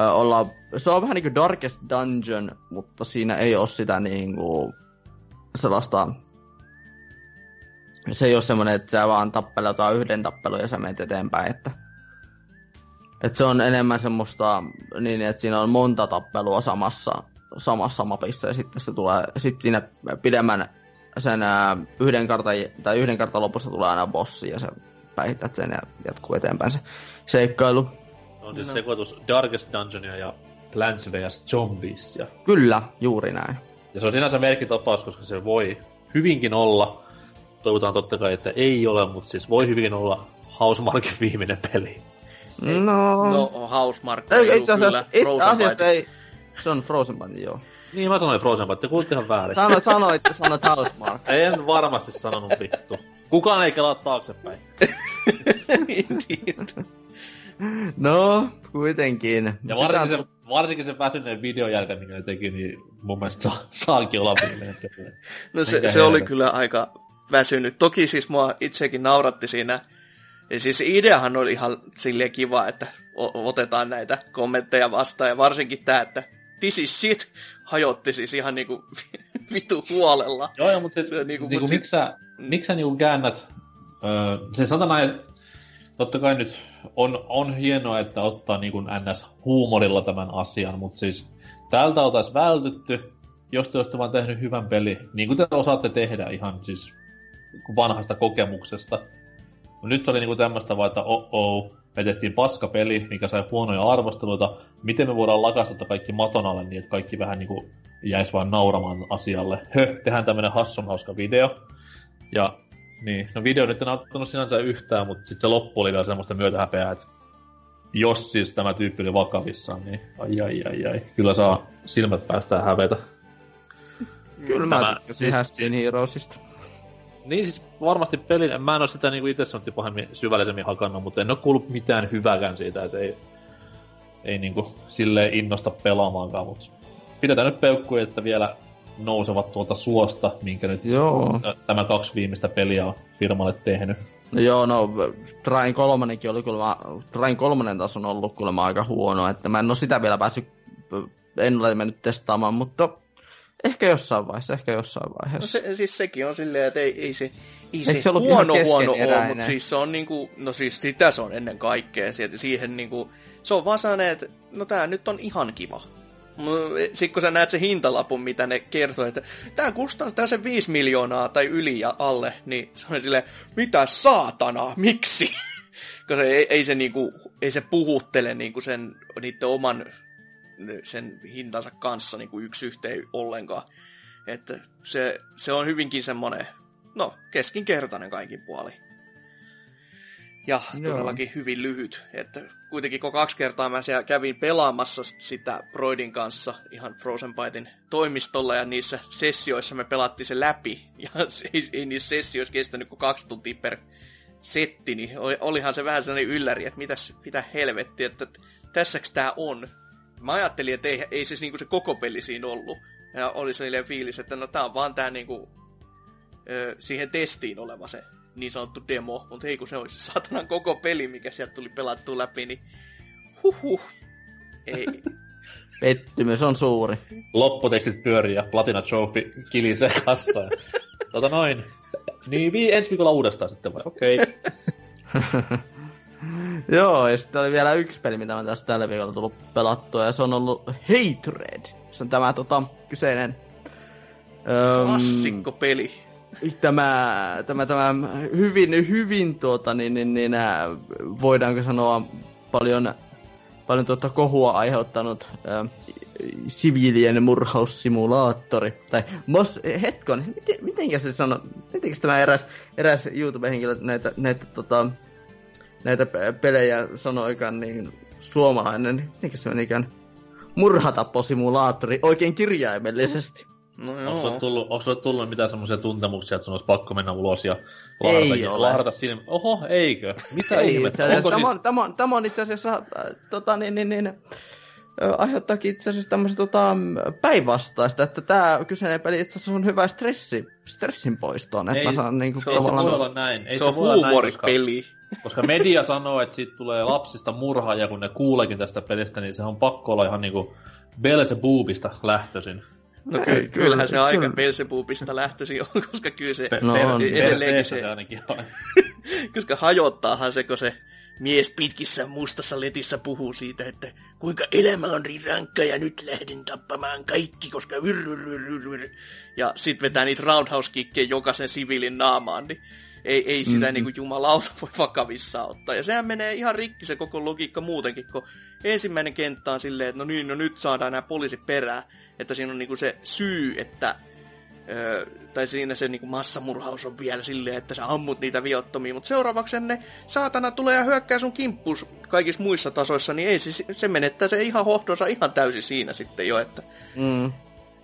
ö, olla, se on vähän niinku Darkest Dungeon, mutta siinä ei ole sitä niinku sellaista se ei ole semmoinen, että sä vaan tappelutaan yhden tappelun ja sä menet eteenpäin, että että se on enemmän semmoista niin, että siinä on monta tappelua samassa, samassa mapissa ja sitten se tulee, sitten siinä pidemmän sen ää, yhden kartan, tai yhden kartan lopussa tulee aina bossi ja sä päihität sen ja jatkuu eteenpäin se seikkailu. On siis no. sekoitus Darkest Dungeonia ja Plants vs. Zombies. Ja, Kyllä, juuri näin. ja se on sinänsä merkitapaus, koska se voi hyvinkin olla, toivotaan totta kai, että ei ole, mutta siis voi hyvinkin olla Housemarkin viimeinen peli. No, No, Housemark. ei, itse asiassa, kyllä, itse Frozen asiassa ei, se on Frozen Byte, joo. Niin mä sanoin Frozen Byte, te kuulitte ihan väärin. Sanoit, sanoit, sanoit Housemark. En varmasti sanonut vittu. Kukaan ei kelaa taaksepäin. No, kuitenkin. Ja Sitä- varsinkin se, varsinkin se väsyneen videon jälkeen, minkä ne teki, niin mun mielestä saa, saakin olla viimeinen. No se, se oli kyllä aika väsynyt. Toki siis mua itsekin nauratti siinä. Ja siis ideahan oli ihan silleen kiva, että otetaan näitä kommentteja vastaan. Ja varsinkin tämä, että this is shit, hajotti siis ihan niinku vitu huolella. Joo, joo, mutta se, niinku- niinku, mut miksi sä, miksi sä niinku käännät, öö, se sanotaan näin, että totta kai nyt on, on hienoa, että ottaa niinku ns. huumorilla tämän asian, mutta siis tältä oltaisiin vältytty, jos te olisitte vaan tehnyt hyvän peli, niin kuin te osaatte tehdä ihan siis vanhasta kokemuksesta. No nyt se oli niinku tämmöistä vaan, että oh oh, me tehtiin paskapeli, mikä sai huonoja arvosteluita. Miten me voidaan lakasta tätä kaikki maton alle niin, että kaikki vähän niinku jäis vaan nauramaan asialle. Höh, tehdään tämmönen hassun hauska video. Ja niin, no video nyt en auttanut sinänsä yhtään, mutta sitten se loppu oli vielä semmoista myötähäpeää, että jos siis tämä tyyppi oli vakavissaan, niin ai ai ai ai, kyllä saa silmät päästään hävetä. Kyllä mä Tämä- tykkäsin siis- Has Been Heroesista. Niin siis varmasti pelin, mä en ole sitä niinku itse sanottu pahemmin syvällisemmin hakannut, mutta en ole kuullut mitään hyvääkään siitä, että ei, ei niinku silleen innosta pelaamaankaan, mutta pidetään nyt peukkuja, että vielä nousevat tuolta suosta, minkä nyt Joo. tämä kaksi viimeistä peliä on firmalle tehnyt. No joo, no Train kolmonenkin oli kyllä, Train kolmonen taas on ollut kuulemma aika huono, että mä en ole sitä vielä päässyt, en ole mennyt testaamaan, mutta ehkä jossain vaiheessa, ehkä jossain No vaiheessa. se, siis sekin on silleen, että ei, ei se, ei se, se huono huono ole, mutta siis se on niinku, no siis sitä se on ennen kaikkea. Sieltä siihen niinku, se on vaan sellainen, että no tää nyt on ihan kiva. Sitten kun sä näet se hintalapun, mitä ne kertoo, että tää kustannus se 5 miljoonaa tai yli ja alle, niin se on silleen, mitä saatana, miksi? Koska ei, ei, se niinku, ei se puhuttele niinku sen, niiden oman sen hintansa kanssa niinku yksi yhteen ollenkaan. Että se, se on hyvinkin semmoinen, no, keskinkertainen kaikin puoli. Ja Joo. todellakin hyvin lyhyt. Että kuitenkin kun kaksi kertaa mä siellä kävin pelaamassa sitä Broidin kanssa ihan Frozen Bytein toimistolla ja niissä sessioissa me pelattiin se läpi. Ja se ei, ei niissä sessioissa kestänyt kuin kaksi tuntia per setti, niin oli- olihan se vähän sellainen ylläri, että mitäs, mitä helvettiä, että tässäks tää on. Mä ajattelin, että ei, ei se, niinku se koko peli siinä ollut. Ja oli sellainen fiilis, että no tää on vaan tää niinku, ö, siihen testiin oleva se niin sanottu demo. Mutta ei kun se olisi saatanan koko peli, mikä sieltä tuli pelattua läpi, niin huhhuh. Ei. Pettymys on suuri. Lopputekstit pyörii ja Platina Trophy kilisee kassaan. tota noin. Niin vi- ensi viikolla uudestaan sitten vai? Okei. Okay. Joo, ja sitten oli vielä yksi peli, mitä mä tässä tällä viikolla tullut pelattua, ja se on ollut Hatred. Se on tämä tota, kyseinen... Öm, Klassikko peli. Tämä, tämä, tämä hyvin, hyvin tuota, niin, niin, niin, ää, voidaanko sanoa paljon, paljon tuota kohua aiheuttanut ää, siviilien murhaussimulaattori. Tai mos, hetkon, miten, mitenkä se sanoo, mitenkä tämä eräs, eräs YouTube-henkilö näitä, näitä, tota, näitä pe- pelejä sanoikaan niin suomalainen, mitenkä se menikään, murhatapposimulaattori oikein kirjaimellisesti. No Onko joo. tullut, onko tullut mitään semmoisia tuntemuksia, että sun olisi pakko mennä ulos ja Ei lahdata, ole. lahdata silmä? Oho, eikö? Mitä Ei, ihmettä? Onko tämä, siis... on, tämä, on, tämä on itse asiassa, äh, tota, niin, niin, niin, aiheuttaakin itse asiassa tämmöistä tota, päinvastaista, että tämä kyseinen peli itse asiassa on hyvä stressi, stressin poistoon, että Ei, mä saan se on- Ei se tavallaan... voi olla näin. Ei Se on voi olla näin, koska, huumoripeli. Koska media sanoo, että siitä tulee lapsista murhaa, ja kun ne kuuleekin tästä pelistä, niin se on pakko olla ihan niinku Belzebubista lähtöisin. No ky- Kyllä, kyllähän se aika kyllä. Belzebubista lähtöisin on, koska kyllä se, No per- on. edelleenkin se, se ainakin on. koska hajottaahan se, kun se mies pitkissä mustassa letissä puhuu siitä, että kuinka elämä on niin rankka ja nyt lähden tappamaan kaikki, koska yr, yr, yr, yr, yr. Ja sit vetää niitä roundhouse-kikkejä jokaisen siviilin naamaan, niin ei, ei sitä Mhm. mm-hmm. niin kuin jumalauta voi vakavissa ottaa. Ja sehän menee ihan rikki se koko logiikka muutenkin, kun ensimmäinen kenttä on silleen, että no niin, no nyt saadaan nämä poliisit perään. Että siinä on niin kuin se syy, että Öö, tai siinä se niinku massamurhaus on vielä silleen, että sä ammut niitä viottomia, mutta seuraavaksi ne saatana tulee ja hyökkää sun kimppuus kaikissa muissa tasoissa, niin ei se, se menettää se ihan hohdonsa ihan täysin siinä sitten jo, että Mm.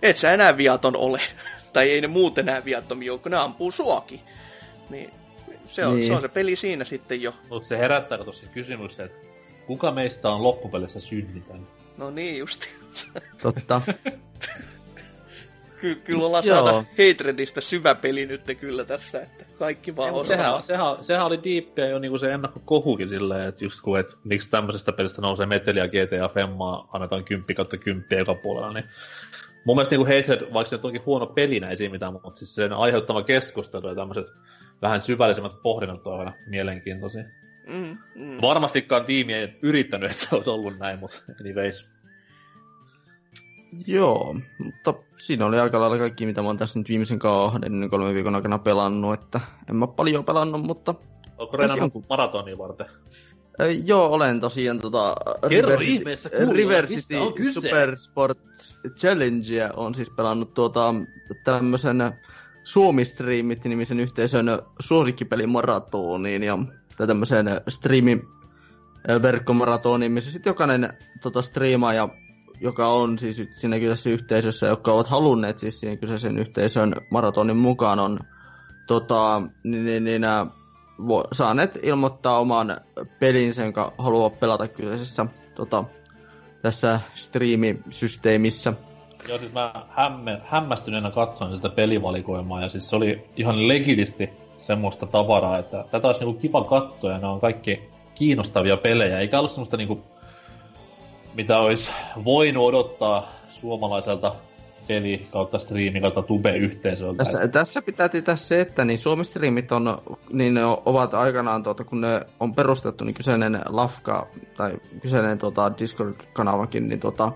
et sä enää viaton ole. tai ei ne muut enää viattomia ole, kun ne ampuu suokin. Niin se on, Niin. se on se peli siinä sitten jo. Mutta se herättää tuossa kysymys, että kuka meistä on loppupelissä synnitön? No niin justi. Totta. Ky- kyllä ollaan Joo. saada Hatredistä syvä peli nyt kyllä tässä, että kaikki vaan osaa. sehän, sehän, sehän oli diippiä jo niinku se ennakkokohukin silleen, että just kun, et, miksi tämmöisestä pelistä nousee Metal ja GTA Femmaa, annetaan 10 kautta 10 joka puolella, niin mun mielestä niinku Hatred, vaikka se onkin huono pelinä, ei siinä mitään, mutta siis sen aiheuttama keskustelu ja tämmöiset vähän syvällisemmät pohdinnat on aina mielenkiintoisia. Mm, mm. Varmastikaan tiimi ei yrittänyt, että se olisi ollut näin, mutta anyways. Joo, mutta siinä oli aika lailla kaikki, mitä mä oon tässä nyt viimeisen kahden kolmen viikon aikana pelannut, että en mä paljon pelannut, mutta Onko Renan jonkun- maratonia varten? Ö, joo, olen tosiaan tota Kerro River, ihmeessä River mistä City on kyse? Super Sport Challengea on siis pelannut tuota tämmöisen Suomi-striimit-nimisen yhteisön suosikkipelin maratoniin ja tai tämmöiseen striimin verkkomaratoniin, missä sitten jokainen tota, striimaaja, joka on siis siinä kyseisessä yhteisössä, jotka ovat halunneet siis siihen kyseisen yhteisön maratonin mukaan, on tota, niin, niin, niin, vo, saaneet ilmoittaa oman pelinsä, jonka haluaa pelata kyseisessä tota, tässä striimisysteemissä. Joo, siis mä hämme, hämmästyneenä katsoin sitä pelivalikoimaa, ja siis se oli ihan legitisti semmoista tavaraa, että tätä olisi niinku kiva katsoa, ja ne on kaikki kiinnostavia pelejä, eikä ollut semmoista niinku, mitä olisi voinut odottaa suomalaiselta peli kautta striimi kautta tube-yhteisöltä. Tässä, tässä pitää tietää se, että niin Suomi-striimit on, niin ne ovat aikanaan, tuota, kun ne on perustettu, niin kyseinen Lafka tai kyseinen tuota, Discord-kanavakin, niin, tuota,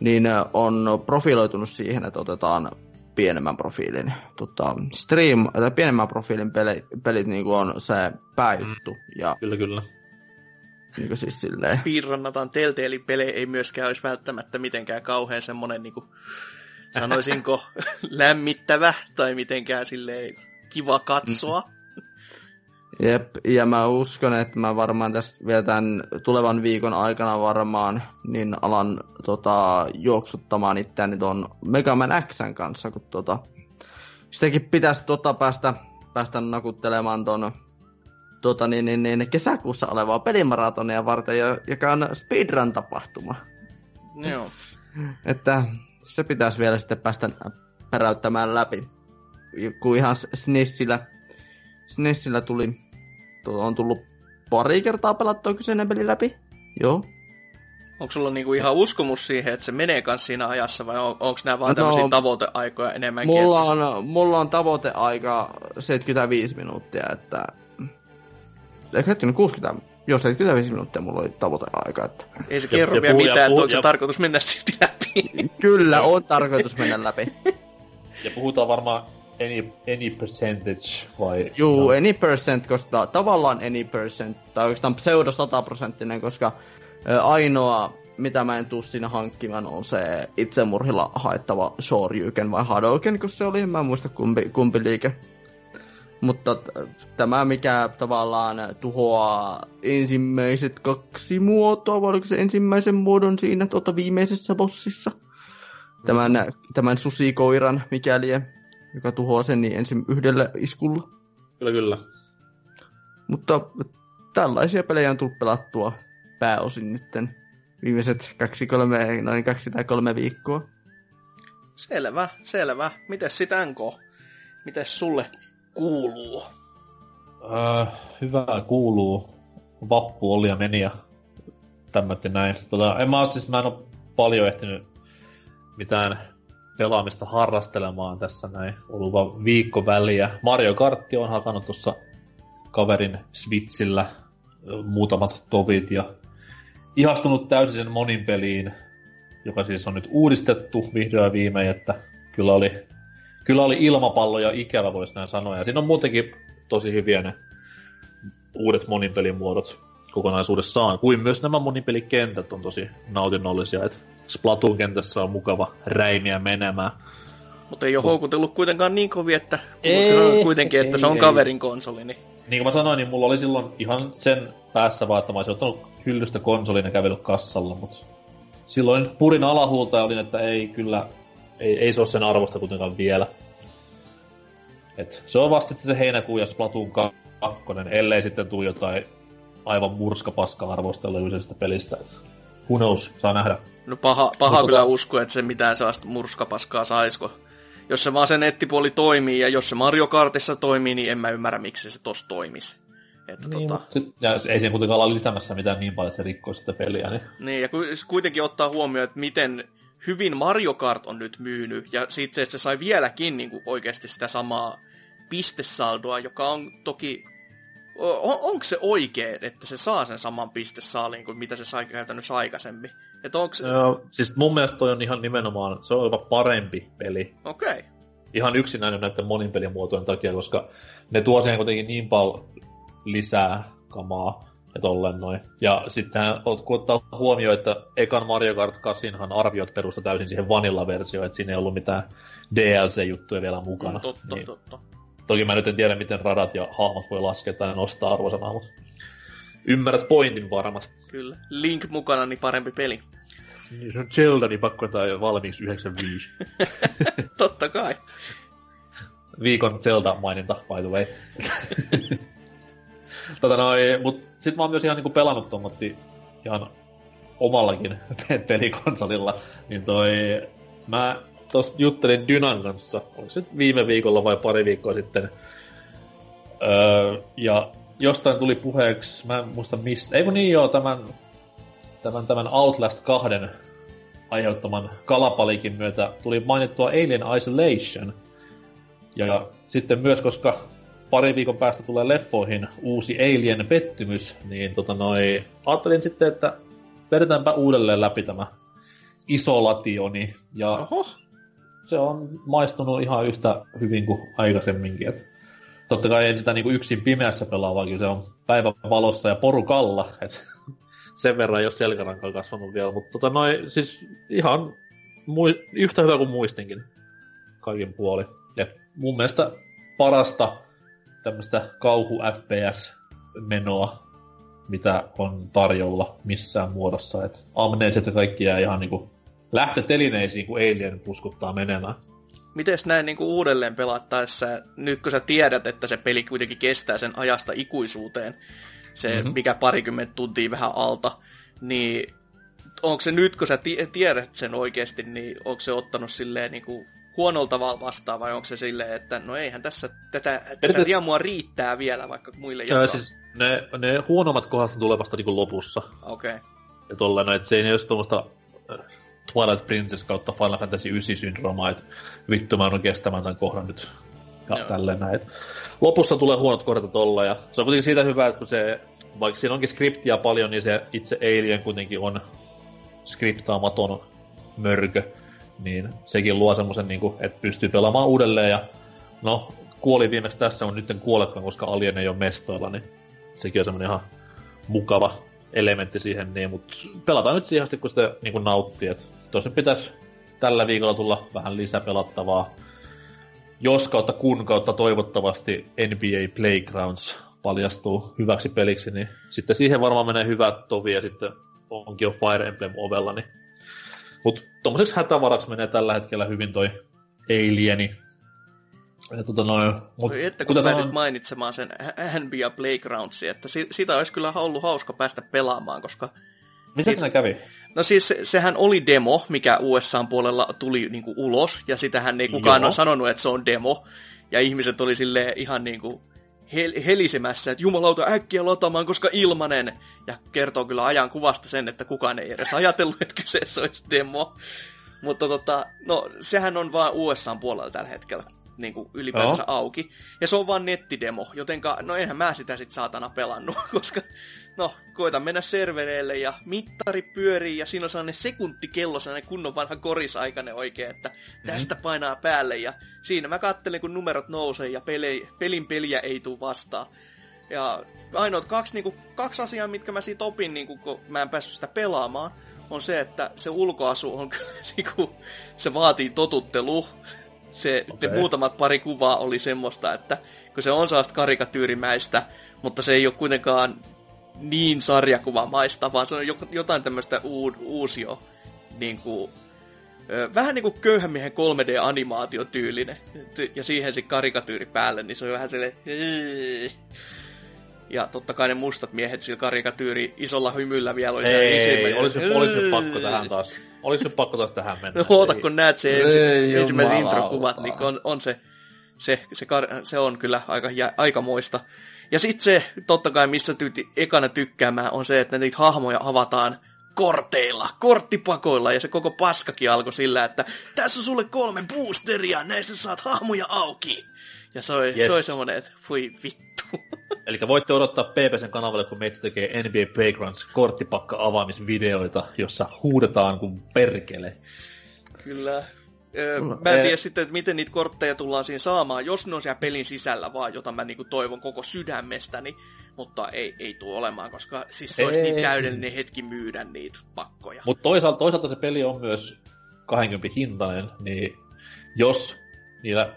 niin ne on profiloitunut siihen, että otetaan pienemmän profiilin tota, stream, tai pienemmän profiilin pelit, pelit niin kuin on se pääjuttu. Mm. Ja Kyllä, kyllä. niin kuin siis silleen, speedrunnataan Telltale-pelejä ei myöskään olisi välttämättä mitenkään kauhean semmonen niinku, sanoisinko lämmittävä tai mitenkään silleen kiva katsoa. Jep, ja mä uskon, että mä varmaan tästä vielä tämän tulevan viikon aikana varmaan niin alan tota, juoksuttamaan itseäni ton Mega Man Xn kanssa, kun tota, sitäkin pitäisi tota, päästä, päästä nakuttelemaan ton tota, niin, niin, niin, kesäkuussa olevaa pelimaratonia varten, jo- joka on speedrun-tapahtuma. Joo. Että se pitäisi vielä sitten päästä päräyttämään läpi. Kun ihan SNESillä, SNESillä tuli, on tullut pari kertaa pelattua kyseinen peli läpi. Joo. Onko sulla niinku ihan uskomus siihen, että se menee kanssa siinä ajassa, vai on, onko nämä vaan No, tämmöisiä tavoiteaikoja enemmänkin? Mulla on, mulla on tavoiteaika 75 minuuttia, että... Ehkä hetkinen, 60, joo 75 minuuttia mulla oli tavoiteaika, että... Ei se kerro vielä mitään, että onko se ja- tarkoitus mennä silti läpi. Kyllä on tarkoitus mennä läpi. Ja puhutaan varmaan any, any percentage vai... Juu, no, any percent, koska tavallaan any percent, tai oikeastaan pseudo 100 prosenttinen, koska ainoa, mitä mä en tuu siinä hankkimaan, on se itsemurhilla haettava Shoryuken vai Hadouken, kun se oli, en mä muista kumpi, kumpi liike. Mutta tämä, mikä tavallaan tuhoaa ensimmäiset kaksi muotoa, vai oliko se ensimmäisen muodon siinä tuota viimeisessä bossissa? Tämän, tämän susikoiran, mikäli, joka tuhoaa sen niin ensin yhdellä iskulla. Kyllä, kyllä. Mutta tällaisia pelejä on tullut pelattua pääosin nytten viimeiset kaksi, kolme, noin kaksi tai kolme viikkoa. Selvä, selvä. Mites sit NK? Mites sulle kuuluu? Öö, hyvää kuuluu. Vappu oli ja meni ja tämmötti näin. Tota, en mä siis, mä en oo paljon ehtinyt mitään pelaamista harrastelemaan tässä näin. Ollut vaan viikko väliä. Mario Kartti on hakannut tuossa kaverin Switchillä muutamat tovit ja ihastunut täysin sen monin peliin, joka siis on nyt uudistettu vihdoin viimein, että kyllä oli, kyllä oli ilmapallo ja ikävä, voisi näin sanoa. Ja siinä on muutenkin tosi hyviä ne uudet monipelimuodot kokonaisuudessaan, kuin myös nämä monipelikentät on tosi nautinnollisia, että Splatoon kentässä on mukava räimiä menemään. Mutta ei ole houkutellut kuitenkaan niin kovin, että Ei, kuitenkin, että se on ei, kaverin konsoli. Niin. Niin kuin mä sanoin, niin mulla oli silloin ihan sen päässä vaan, että mä olisin ottanut hyllystä konsolin ja kävellyt kassalla, mutta silloin purin alahuulta ja olin, että ei kyllä, ei, ei se ole sen arvosta kuitenkaan vielä. Et se on vasta se heinäkuu ja Splatoon 2, ellei sitten tule jotain aivan murskapaska arvostelua kyseisestä pelistä. Et who knows, saa nähdä. No paha, paha Mutta kyllä tota- uskoa, että se mitään sellaista murskapaskaa saisiko. Jos se vaan se nettipuoli toimii ja jos se Mario Kartissa toimii, niin en mä ymmärrä, miksi se tossa toimisi. Että Niin, tota, sit, ja ei siinä kuitenkaan olla lisäämässä mitään niin paljon, että se rikkoisi sitä peliä. Niin. niin, ja ku- kuitenkin ottaa huomioon, että miten hyvin Mario Kart on nyt myynyt, ja siitä se, että se sai vieläkin niin kuin oikeasti sitä samaa pistesaldoa, joka on toki... On, onko se oikein, että se saa sen saman pistesaalin kuin mitä se sai käytännössä aikaisemmin? Että onko se... Joo, siis mun mielestä toi on ihan nimenomaan, se on jopa parempi peli. Okei. Okay. Ihan yksinäinen näiden monipelimuotojen takia, koska ne tuo siihen kuitenkin niin paljon lisää kamaa ja tolleen noin. Ja sitten kun ottaa huomioon, että ekan Mario Kart 8 arviot perusta täysin siihen vanilla-versioon, että siinä ei ollut mitään DLC-juttuja vielä mukana. Totta, niin, totta. Toki mä nyt en tiedä, miten radat ja hahmot voi laskea tai nostaa arvosanaa, mutta ymmärrät pointin varmasti. Kyllä. Link mukana, niin parempi peli. Niin se on Zelda, niin pakko antaa jo valmiiksi 95. Totta kai. Viikon Zelda-maininta, by the way. tota noi, mut sit mä oon myös ihan niinku pelannut tommotti ihan omallakin pelikonsolilla. Niin toi, mä tos juttelin Dynan kanssa, onko se viime viikolla vai pari viikkoa sitten. Öö, ja jostain tuli puheeksi, mä en muista mistä, ei kun niin joo, tämän, tämän, tämän Outlast 2 aiheuttaman kalapalikin myötä tuli mainittua Alien Isolation. Ja sitten myös, koska pari viikon päästä tulee leffoihin uusi Alien pettymys, niin tota noi, ajattelin sitten, että vedetäänpä uudelleen läpi tämä isolationi. Ja Oho. Se on maistunut ihan yhtä hyvin kuin aikaisemminkin. Et totta kai en sitä niinku yksin pimeässä pelaa, vaan se on päivän valossa ja porukalla. Et sen verran ei ole selkärankaa kasvanut vielä, mutta tota noi, siis ihan mui, yhtä hyvä kuin muistinkin kaikin puoli. Ja mun mielestä parasta tämmöistä kauhu FPS-menoa, mitä on tarjolla missään muodossa. Et amneesit ja kaikki jää ihan niinku lähtötelineisiin, kun Alien puskuttaa menemään. Mites näin niin uudelleen pelattaessa, nyt kun sä tiedät, että se peli kuitenkin kestää sen ajasta ikuisuuteen, se Mhm. mm-hmm. mikä parikymmentä tuntia vähän alta, niin onko se nyt, kun sä ti- tiedät sen oikeasti, niin onko se ottanut silleen niin kuin huonolta tavalla vastaan, vai onko se silleen, että no eihän tässä tätä, tätä diamua riittää vielä, vaikka muille Joo, jakaa. siis ne, ne huonommat kohdat tulee vasta niinku lopussa. Okei. Okay. Ja tolleen, no, et se ei ole tuommoista Twilight Princess kautta Final Fantasy 9 syndroomaa, että vittu mä en kestämään tämän kohdan nyt. Ja Joo. tälleen näin. Lopussa tulee huonot kohdat tolla, ja se on kuitenkin siitä hyvä, että kun se, vaikka siinä onkin skriptiä paljon, niin se itse Alien kuitenkin on skriptaamaton mörkö, niin sekin luo semmoisen, niin että pystyy pelaamaan uudelleen, ja no, kuoli viimeksi tässä, mutta nyt en kuolekaan, koska Alien ei ole mestoilla, niin sekin on semmoinen ihan mukava elementti siihen, niin, mutta pelataan nyt siihen asti, kun sitä niin kuin nauttii. Et tosin pitäisi tällä viikolla tulla vähän lisäpelattavaa. Jos kautta kun kautta toivottavasti NBA Playgrounds paljastuu hyväksi peliksi, niin sitten siihen varmaan menee hyvät tovi ja sitten onkin jo Fire Emblem ovella. Niin. Mutta tuommoiseksi hätävaraksi menee tällä hetkellä hyvin toi Alieni. Ja tota noin, mut, että kun pääsit sanoin- mainitsemaan sen NBA Playgroundsin, että si- sitä olisi kyllä ollut hauska päästä pelaamaan, koska Mitä siinä kävi? No siis se- sehän oli demo, mikä USAn puolella tuli niinku ulos, ja sitähän ei kukaan Joo. ole sanonut, että se on demo. Ja ihmiset oli silleen ihan niinku hel- helisemässä, että jumalauta äkkiä lataamaan, koska ilmanen. Ja kertoo kyllä ajan kuvasta sen, että kukaan ei edes ajatellut, että kyseessä olisi demo. Mutta tota, no sehän on vaan USAn puolella tällä hetkellä niin kuin ylipäätänsä auki. Ja se on vaan nettidemo, jotenka no eihän mä sitä sit saatana pelannut, koska no koitan mennä servereille ja mittari pyörii ja siinä on sellainen sekuntikello, sellainen kunnon vanha korisaikainen oikein, että tästä painaa päälle ja siinä mä kattelen kun numerot nousee ja pele, pelin peliä ei tule vastaan. Ja ainoat kaksi, niin kuin, kaksi asiaa, mitkä mä siitä opin, niin kuin, kun mä en päässyt sitä pelaamaan, on se, että se ulkoasu on niin kuin, se vaatii totuttelua. Se, okay. Ne muutamat pari kuvaa oli semmoista, että kun se on sellaista karikatyyrimäistä, mutta se ei ole kuitenkaan niin sarjakuvamaista, vaan se on jo- jotain tämmöistä uu- uusio, niin kuin, vähän niin kuin köyhän miehen 3D-animaatiotyylinen, ja siihen se karikatyyri päälle, niin se on vähän silleen... Ja totta kai ne mustat miehet sillä karikatyyri isolla hymyllä vielä oli Ei, ei, olisi, olisi nyt pakko tähän taas. Olisi nyt pakko taas tähän mennä. No oota, kun näet se ensi, Ei ensimmäiset introkuvat, niin on, on se, se, se, kar, se on kyllä aika, jä, aikamoista. Ja sitten se, totta kai, missä tyyti ekana tykkäämään, on se, että niitä hahmoja avataan korteilla, korttipakoilla, ja se koko paskakin alkoi sillä, että tässä on sulle kolme boosteria, näistä saat hahmoja auki. Ja se oli, Yes. se oli semmoinen, että voi vittu. Eli voitte odottaa PPCn kanavalle, kun meitä tekee NBA Playgrounds korttipakka avaamisvideoita, jossa huudetaan kuin perkele. Kyllä. Öö, mä en tiedä sitten, että miten niitä kortteja tullaan siinä saamaan, jos ne on siellä pelin sisällä vaan, jota mä niinku toivon koko sydämestäni, mutta ei, ei tule olemaan, koska siis se olisi niin täydellinen hetki myydä niitä pakkoja. Mutta toisaalta, toisaalta se peli on myös 20 hintainen, niin jos niillä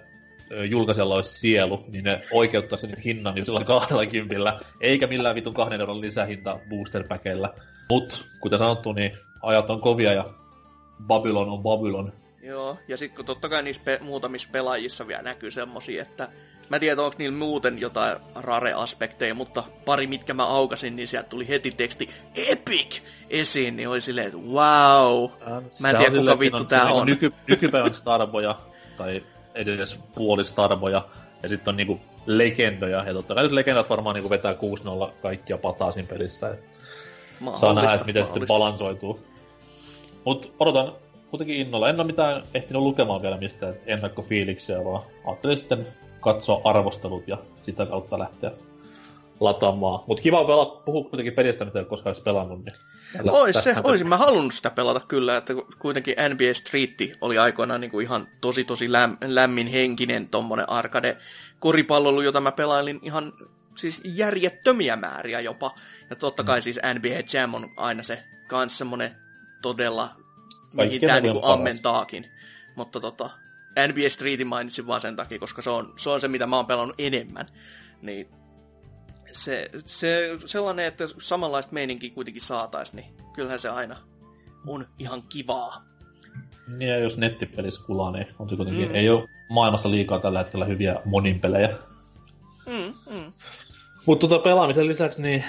julkaisella olisi sielu, niin ne oikeuttaa sen hinnan jo sillä 20, eikä millään vitun kahden euron lisähinta booster päkeillä. Mut, kuten sanottu, niin ajat on kovia ja Babylon on Babylon. Joo, ja sitten kun totta kai niissä pe- muutamissa pelaajissa vielä näkyy semmosia, että mä en tiedä, onko niillä muuten jotain rare-aspekteja, mutta pari mitkä mä aukasin, niin sieltä tuli heti teksti EPIC esiin, niin oli silleen, että wow. Mä en tiedä, on kuka vittu tää on. Nyky, nykypäivän starboja, tai edes puoli starboja, ja sitten on niinku legendoja, ja totta kai nyt legendat varmaan niinku vetää 6-0 kaikkia pataa siinä pelissä, et saa nähdä, että miten sitten balansoituu. Mut odotan kuitenkin innolla. En ole mitään ehtinyt lukemaan vielä mistään ennakkofiiliksiä, vaan ajattelin sitten katsoa arvostelut ja sitä kautta lähteä lataamaan. Mutta kiva pelata, puhua kuitenkin pelistä, mitä ei ole koskaan edes pelannut. Niin Ois se, olisin mä halunnut sitä pelata kyllä, että kuitenkin NBA Street oli aikoinaan niin kuin ihan tosi tosi läm, lämmin henkinen tommonen arcade koripalloilu, jota mä pelailin ihan siis järjettömiä määriä jopa. Ja totta kai siis NBA Jam on aina se kans semmonen todella, mihin tää niinku paras. ammentaakin. Mutta tota, NBA Streetin mainitsin vaan sen takia, koska se on, se on se, mitä mä oon pelannut enemmän. Niin se, se sellainen, että samanlaista meininkiä kuitenkin saatais, niin kyllähän se aina on ihan kivaa. Niin, ja jos nettipelissä kulaa, niin on se kuitenkin, Mm. ei ole maailmassa liikaa tällä hetkellä hyviä monin pelejä. Mm, mm. Mutta tota pelaamisen lisäksi, niin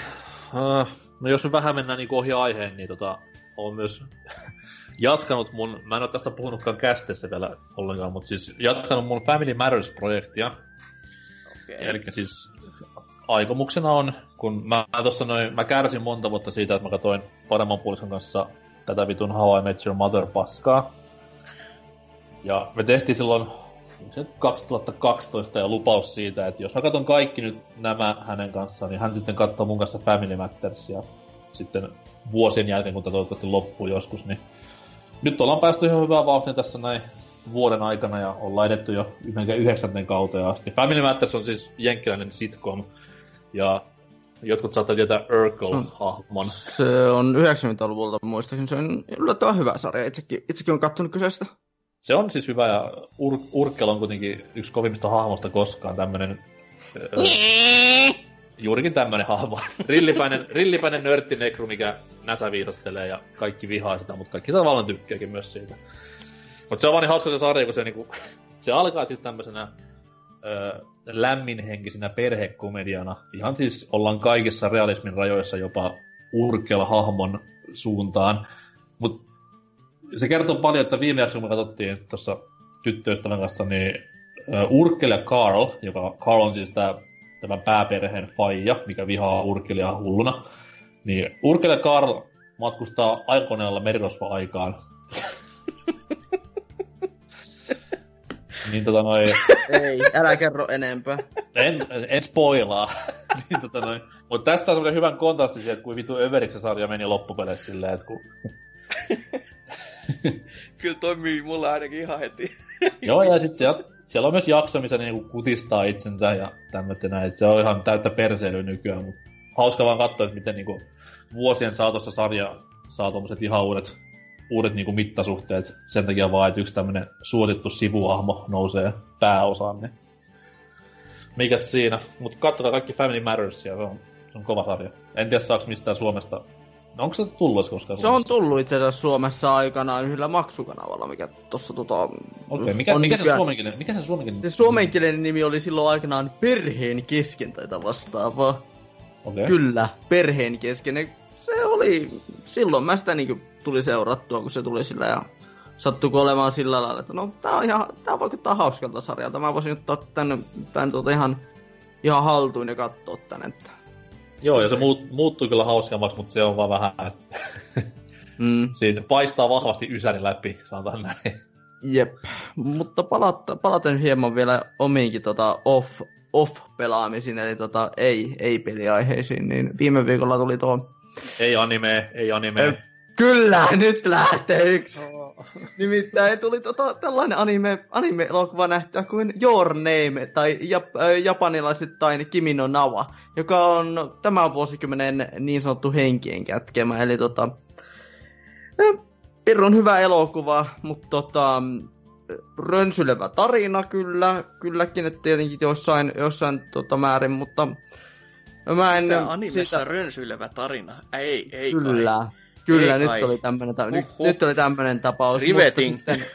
uh, no jos me vähän mennään niin ohi aiheen, niin tota, olen myös jatkanut mun, mä en ole tästä puhunutkaan kästessä vielä ollenkaan, mutta siis jatkanut mun Family Matters-projektia. Okay. Eli siis aikomuksena on, kun mä, mä tossa noin, mä kärsin monta vuotta siitä, että mä katsoin paremman puolison kanssa tätä vitun How I Met Your Mother paskaa. Ja me tehtiin silloin se 2012 ja lupaus siitä, että jos mä katson kaikki nyt nämä hänen kanssaan, niin hän sitten katsoo mun kanssa Family Mattersia sitten vuosien jälkeen, kun tämä toivottavasti loppuu joskus, niin nyt ollaan päästy ihan hyvää vauhtia tässä näin vuoden aikana ja ollaan edetty jo melkein yhdeksänteen kauteen asti. Family Matters on siis jenkkiläinen sitcom ja jotkut saattaa tietää Urkel-hahmon. Se on 90-luvulta muistaakseni. Se on yllättävän hyvä sarja. Itsekin, itsekin on kattonut kyseistä. Se on siis hyvä ja Ur- Urkel on kuitenkin yksi kovimmista hahmosta koskaan tämmönen... Öö, juurikin tämmönen hahmo. rillipäinen, rillipäinen nörttinekru, mikä näsä viisastelee ja kaikki vihaa sitä, mutta kaikki tavallaan tykkääkin myös siitä. Mutta se on vaan niin hauska se sarja, kun se, niinku, se alkaa siis tämmöisenä ö, lämminhenkisenä perhekomediana. Ihan siis ollaan kaikissa realismin rajoissa jopa Urkel-hahmon suuntaan. Mutta se kertoo paljon, että viime jaksossa, kun me katsottiin tuossa tyttöystävän kanssa, niin Urkel ja Carl, joka Carl on siis tämä tämän pääperheen faija, mikä vihaa Urkelia hulluna, niin Urkel ja Carl matkustaa aikoneella merirosva-aikaan. niin tota noin... Ei, älä kerro enempää. En, en spoilaa. niin tota noin. Mutta tästä on semmoinen hyvän kontrasti siihen, että kuin vitu överiksi sarja meni loppupeleissä silleen, että kun... Kyllä toimii mulla ainakin ihan heti. Joo, ja sitten siellä, siellä on myös jakso, missä ne niinku kutistaa itsensä ja tämmöistä näin. Et se on ihan täyttä perseilyä nykyään, mutta hauska vaan katsoa, että miten niinku vuosien saatossa sarja saa tommoset ihan uudet, uudet niinku mittasuhteet. Sen takia vaan, että yksi tämmönen suosittu sivuahmo nousee pääosaan. Niin. Mikäs siinä? Mutta katsokaa kaikki Family Matters, ja se on, se on kova sarja. En tiedä saaks mistään Suomesta No onko se tullut koskaan Se on tullut itse asiassa Suomessa aikanaan yhdellä maksukanavalla, mikä tuossa tota... Okei, okay, mikä, on mikä, nykyään- se suomenkielinen, mikä se suomenkielinen? Se suomenkielinen nimi oli silloin aikanaan perheen kesken tai vastaavaa. Okei. Kyllä, perheen kesken. Se oli, silloin mä sitä niinku tuli seurattua, kun se tuli sillä ja sattuiko olemaan sillä lailla, että no tää on ihan, tää vaikuttaa hauskalta sarjalta. Mä voisin ottaa tän, tän tuota ihan, ihan haltuun ja katsoa tän, että Joo, ja se muut, muuttuu kyllä hauskemmaksi, mutta se on vaan vähän, että mm, siinä paistaa vahvasti ysäri läpi, sanotaan näin. jep. Mutta palata, palaten hieman vielä omiinkin tota off, off-pelaamisiin, eli tota ei, ei peliaiheisiin, niin viime viikolla tuli tuo Ei anime, ei anime. Kyllä, nyt lähtee yksi. Nimittäin tuli tota, tällainen anime, anime-elokuva nähtyä kuin Your Name, tai jap, japanilaisittain Kimi no Nawa, joka on tämän vuosikymmenen niin sanottu henkien kätkemä. Eli tota, pirun hyvä elokuva, mutta tota, rönsylevä tarina kyllä, kylläkin, että tietenkin jossain, jossain tota määrin, mutta mä en... Tää animessa sitä- rönsyilevä tarina. Ei, ei Kyllä. kai. Kyllä, Ei nyt oli tämmönen, ta- nyt, nyt oli tämmönen tapaus. Riveting. Mutta, sitten,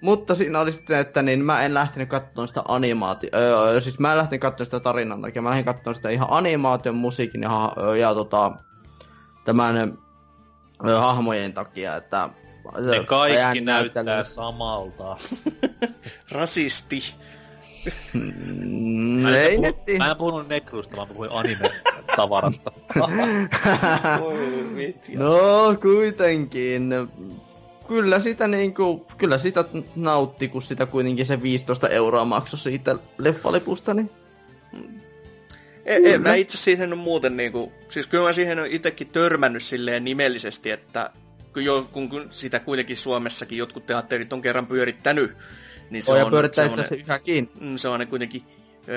mutta siinä oli sitten, että niin mä en lähtenyt katsomaan sitä animaatio... Öö, siis mä en lähtenyt katsomaan sitä tarinan takia. Mä lähdin katsomaan sitä ihan animaation, musiikin ja, ja tota, tämän ö, hahmojen takia, että... Ne kaikki näyttää samalta. Rasisti. Mm, Mä ei puhu, mä en puhunut nekruista, vaan puhuin anime-tavarasta. No kuitenkin. Kyllä sitä niinku, kyllä sitä nautti, kun sitä kuitenkin se 15 euroa maksoi siitä leffalipusta, niin En, en mä itse siihen on muuten niinku, siis kyllä mä siihen on itsekin törmännyt silleen nimellisesti, että kun, kun sitä kuitenkin Suomessakin jotkut teatterit on kerran pyörittänyt, niin se on pyörittää itse asiassa yhäkin. mm, se on kuitenkin